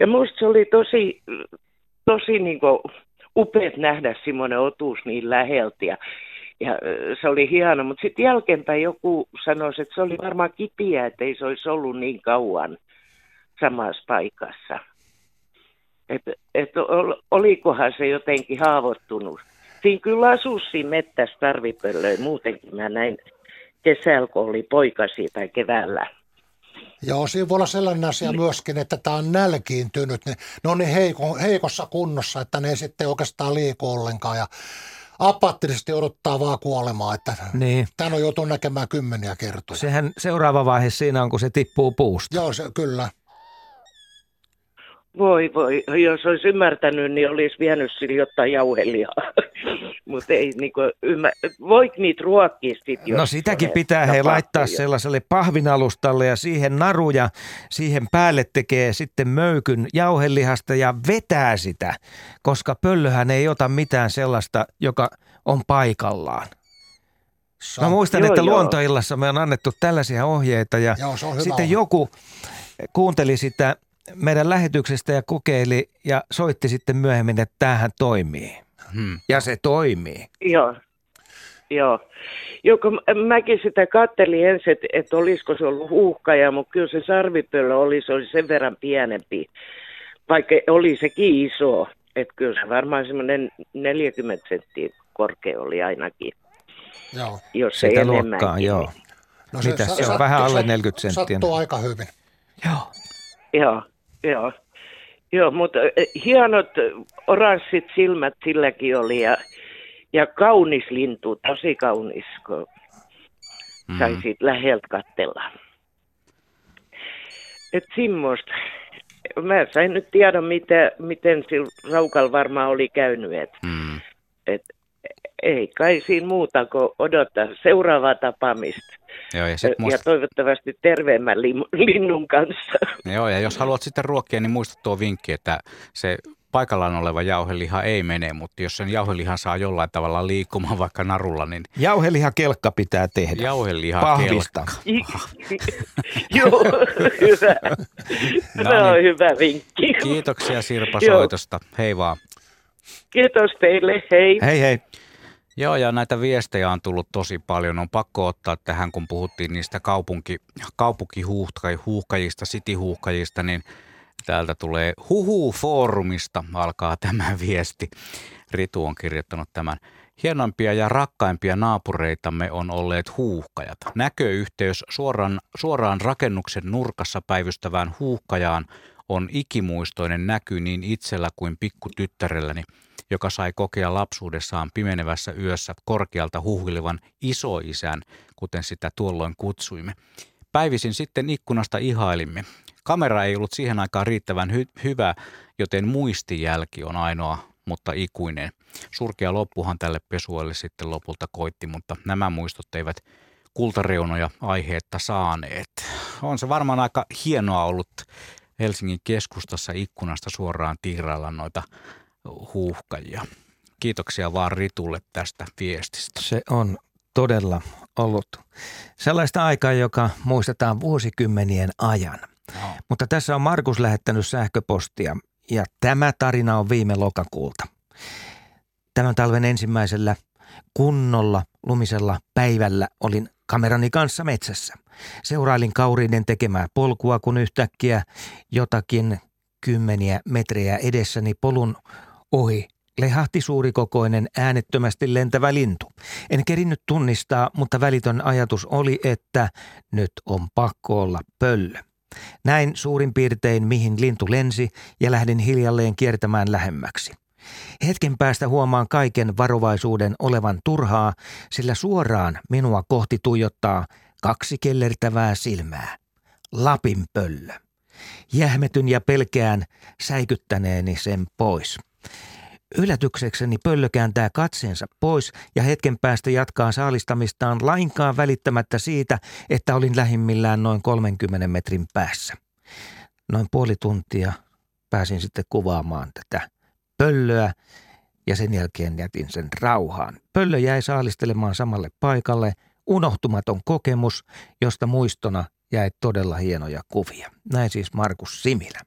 S13: Ja musta se oli tosi, tosi niin upeat nähdä semmoinen otus niin läheltä. Ja, ja se oli hieno, mutta sitten jälkeenpäin joku sanoi, että se oli varmaan kipiä, että ei se olisi ollut niin kauan samassa paikassa että et olikohan se jotenkin haavoittunut. Siinä kyllä asuu siinä mettässä tarvipöllöin, muutenkin mä näin kesällä, kun oli poikasi tai keväällä.
S4: Joo, siinä voi olla sellainen asia niin. myöskin, että tämä on nälkiintynyt. Ne, ne on niin heiko, heikossa kunnossa, että ne ei sitten oikeastaan liiku ollenkaan. Ja apaattisesti odottaa vaan kuolemaa, että niin. tämän on joutunut näkemään kymmeniä kertoja.
S3: Sehän seuraava vaihe siinä on, kun se tippuu puusta.
S4: Joo, se, kyllä.
S13: Voi voi, jos olisi ymmärtänyt, niin olisi vienyt sille jotain jauhelihaa. Mutta ei niinku ymmär... Voit niitä ruokkia sitten,
S3: No sitäkin pitää he laittaa sellaiselle pahvinalustalle ja siihen naruja, siihen päälle tekee sitten möykyn jauhelihasta ja vetää sitä, koska pöllöhän ei ota mitään sellaista, joka on paikallaan. Mä muistan, joo, että joo. luontoillassa me on annettu tällaisia ohjeita ja joo, sitten joku kuunteli sitä meidän lähetyksestä ja kokeili ja soitti sitten myöhemmin, että tämähän toimii. Hmm. Ja se toimii.
S13: Joo. Joo. Joko mäkin sitä kattelin ensin, että, että olisiko se ollut huuhkaja, mutta kyllä se sarvipöllö oli, se oli sen verran pienempi, vaikka oli sekin iso. Että kyllä se varmaan semmoinen 40 senttiä korkea oli ainakin.
S3: Joo. Jos se Sitä luokkaa, joo. No se, Mitä se, se on? Vähän alle 40 senttiä.
S4: Sattuu aika hyvin.
S3: Joo.
S13: Joo. Joo, Joo mutta hienot oranssit silmät silläkin oli ja, ja kaunis lintu, tosi kaunis, kun mm. sai siitä läheltä katsella. Et semmoista. Mä sain nyt tiedon, mitä, miten sillä raukalla varmaan oli käynyt. Et, mm. et, ei kai siinä muuta kuin odottaa seuraavaa tapaamista. Joo, ja, sit muist... ja toivottavasti terveemmän linnun kanssa.
S2: Joo, ja jos haluat sitten ruokkia, niin muista tuo vinkki, että se paikallaan oleva jauheliha ei mene, mutta jos sen jauhelihan saa jollain tavalla liikkumaan vaikka narulla, niin...
S3: Jauhelihakelkka pitää tehdä.
S2: Jauhelihakelkka.
S13: Joo, hyvä. no niin. on hyvä vinkki.
S2: Kiitoksia Sirpa soitosta. Hei vaan.
S13: Kiitos teille, hei.
S3: Hei hei.
S2: Joo, ja näitä viestejä on tullut tosi paljon. On pakko ottaa tähän, kun puhuttiin niistä kaupunki, kaupunkihuuhkajista, cityhuuhkajista, niin täältä tulee Huhu-foorumista alkaa tämä viesti. Ritu on kirjoittanut tämän. Hienoimpia ja rakkaimpia naapureitamme on olleet huuhkajat. Näköyhteys suoraan, suoraan rakennuksen nurkassa päivystävään huuhkajaan on ikimuistoinen näky niin itsellä kuin pikkutyttärelläni – joka sai kokea lapsuudessaan pimenevässä yössä korkealta huhuilevan isoisän, kuten sitä tuolloin kutsuimme. Päivisin sitten ikkunasta ihailimme. Kamera ei ollut siihen aikaan riittävän hy- hyvä, joten muistijälki on ainoa, mutta ikuinen. Surkea loppuhan tälle pesuelle sitten lopulta koitti, mutta nämä muistot eivät kultareunoja aiheetta saaneet. On se varmaan aika hienoa ollut Helsingin keskustassa ikkunasta suoraan tiirailla noita huuhkajia. Kiitoksia vaan Ritulle tästä viestistä.
S3: Se on todella ollut sellaista aikaa, joka muistetaan vuosikymmenien ajan. No. Mutta tässä on Markus lähettänyt sähköpostia ja tämä tarina on viime lokakuulta. Tämän talven ensimmäisellä kunnolla lumisella päivällä olin kamerani kanssa metsässä. Seurailin kauriiden tekemää polkua, kun yhtäkkiä jotakin kymmeniä metrejä edessäni polun Ohi lehahti suurikokoinen äänettömästi lentävä lintu. En kerinnyt tunnistaa, mutta välitön ajatus oli, että nyt on pakko olla pöllö. Näin suurin piirtein, mihin lintu lensi ja lähdin hiljalleen kiertämään lähemmäksi. Hetken päästä huomaan kaiken varovaisuuden olevan turhaa, sillä suoraan minua kohti tuijottaa kaksi kellertävää silmää. Lapin pöllö. Jähmetyn ja pelkään säikyttäneeni sen pois. Yllätyksekseni pöllö kääntää katseensa pois ja hetken päästä jatkaa saalistamistaan lainkaan välittämättä siitä, että olin lähimmillään noin 30 metrin päässä. Noin puoli tuntia pääsin sitten kuvaamaan tätä pöllöä ja sen jälkeen jätin sen rauhaan. Pöllö jäi saalistelemaan samalle paikalle, unohtumaton kokemus, josta muistona jäi todella hienoja kuvia. Näin siis Markus Similä.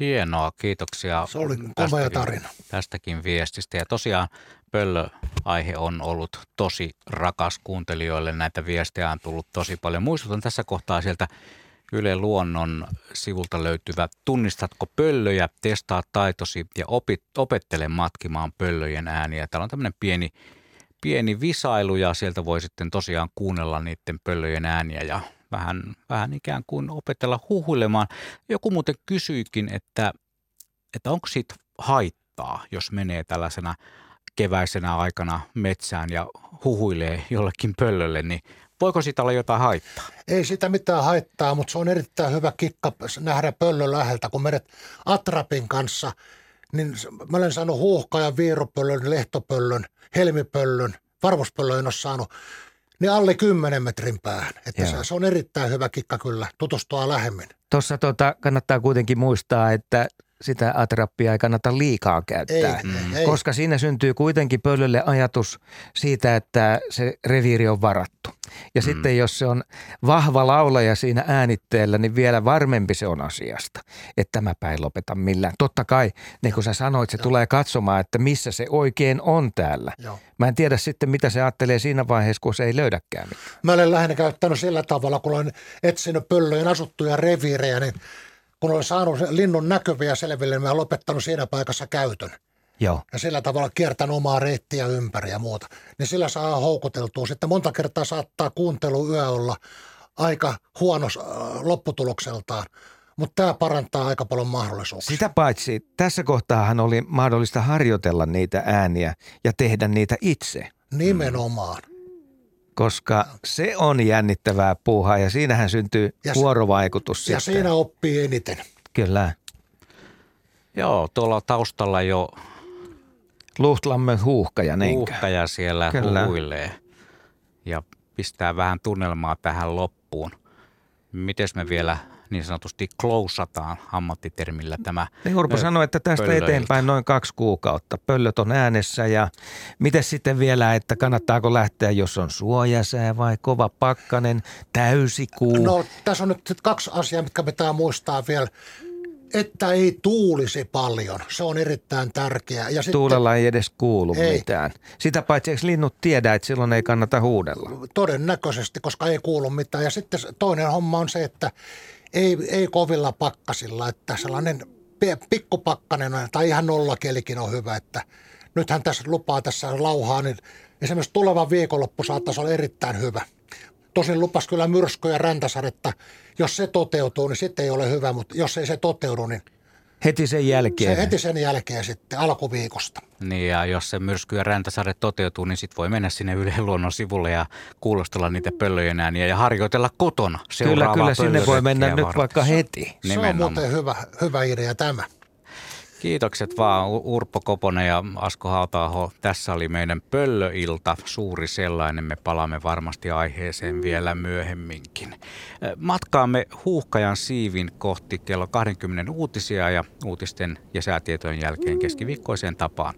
S2: Hienoa, kiitoksia.
S4: Se oli kova tarina.
S2: Tästäkin viestistä. Ja tosiaan pöllöaihe on ollut tosi rakas kuuntelijoille. Näitä viestejä on tullut tosi paljon. Muistutan tässä kohtaa sieltä Yle Luonnon sivulta löytyvä Tunnistatko pöllöjä, testaa taitosi ja opit, opettele matkimaan pöllöjen ääniä. Täällä on tämmöinen pieni, pieni visailu ja sieltä voi sitten tosiaan kuunnella niiden pöllöjen ääniä ja vähän, vähän ikään kuin opetella huhuilemaan. Joku muuten kysyikin, että, että onko siitä haittaa, jos menee tällaisena keväisenä aikana metsään ja huhuilee jollekin pöllölle, niin voiko siitä olla jotain haittaa?
S4: Ei sitä mitään haittaa, mutta se on erittäin hyvä kikka nähdä pöllön läheltä. Kun menet Atrapin kanssa, niin mä olen saanut huuhkajan, viirupöllön, lehtopöllön, helmipöllön, varvuspöllön en ole saanut niin alle 10 metrin päähän. Että se, se on erittäin hyvä kikka kyllä tutustua lähemmin.
S3: Tuossa tota, kannattaa kuitenkin muistaa, että sitä atrappia ei kannata liikaa käyttää,
S4: Ei, mm. ei.
S3: koska siinä syntyy kuitenkin pöllölle ajatus siitä, että se reviiri on varattu. Ja mm. sitten jos se on vahva laulaja siinä äänitteellä, niin vielä varmempi se on asiasta, että mä päin lopeta millään. Totta kai, niin kuin sä sanoit, se Joo. tulee katsomaan, että missä se oikein on täällä.
S4: Joo.
S3: Mä en tiedä sitten, mitä se ajattelee siinä vaiheessa, kun se ei löydäkään mitään.
S4: Mä olen lähinnä käyttänyt sillä tavalla, kun olen etsinyt pöllöjen asuttuja reviirejä, niin kun olen saanut linnun näkyviä selville, niin olen lopettanut siinä paikassa käytön.
S3: Joo.
S4: Ja sillä tavalla kiertän omaa reittiä ympäri ja muuta. Niin sillä saa houkuteltua. Sitten monta kertaa saattaa kuuntelu yö olla aika huono äh, lopputulokseltaan. Mutta tämä parantaa aika paljon mahdollisuuksia.
S3: Sitä paitsi tässä kohtaahan oli mahdollista harjoitella niitä ääniä ja tehdä niitä itse.
S4: Nimenomaan.
S3: Koska se on jännittävää puuhaa ja siinähän syntyy
S4: Ja se-
S3: vuorovaikutus
S4: Ja
S3: sitten.
S4: siinä oppii eniten.
S3: Kyllä.
S2: Joo, tuolla taustalla jo
S3: Luhtlammen huuhkaja, niinkö?
S2: huuhkaja siellä
S3: Kyllä.
S2: huhuilee ja pistää vähän tunnelmaa tähän loppuun. Miten me vielä niin sanotusti klousataan ammattitermillä tämä
S3: Niin Urpo sanoi, että tästä
S2: pöllöilta?
S3: eteenpäin noin kaksi kuukautta. Pöllöt on äänessä ja miten sitten vielä, että kannattaako lähteä, jos on suojasää vai kova pakkanen, täysikuu?
S4: No tässä on nyt kaksi asiaa, mitkä pitää muistaa vielä. Että ei tuulisi paljon. Se on erittäin tärkeää. Ja sitten
S3: Tuulella ei edes kuulu
S4: Ei.
S3: mitään. Sitä paitsi eikö linnut tiedä, että silloin ei kannata huudella?
S4: todennäköisesti, koska ei kuulu mitään. Ja sitten toinen homma on se, että ei, ei kovilla pakkasilla, että sellainen pi- pikkupakkanen tai ihan nollakelikin on hyvä, että nythän tässä lupaa tässä lauhaa, niin esimerkiksi tuleva viikonloppu saattaisi olla erittäin hyvä. Tosin lupas kyllä myrskyä ja räntäsadetta. Jos se toteutuu, niin sitten ei ole hyvä, mutta jos ei se toteudu, niin
S3: Heti sen jälkeen.
S4: se heti sen jälkeen sitten alkuviikosta.
S2: Niin ja jos se myrsky ja räntäsade toteutuu, niin sitten voi mennä sinne Ylen luonnon sivulle ja kuulostella niitä pöllöjen ääniä ja harjoitella kotona
S3: Kyllä, kyllä sinne voi mennä nyt vaikka heti.
S4: Se on
S2: Nimenomaan.
S4: muuten hyvä, hyvä idea tämä.
S2: Kiitokset vaan Urpo Koponen ja Asko Hautaaho. Tässä oli meidän pöllöilta, suuri sellainen. Me palaamme varmasti aiheeseen vielä myöhemminkin. Matkaamme huuhkajan siivin kohti kello 20 uutisia ja uutisten ja säätietojen jälkeen keskiviikkoiseen tapaan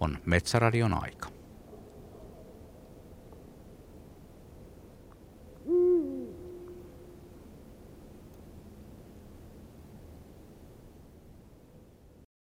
S2: on Metsäradion aika.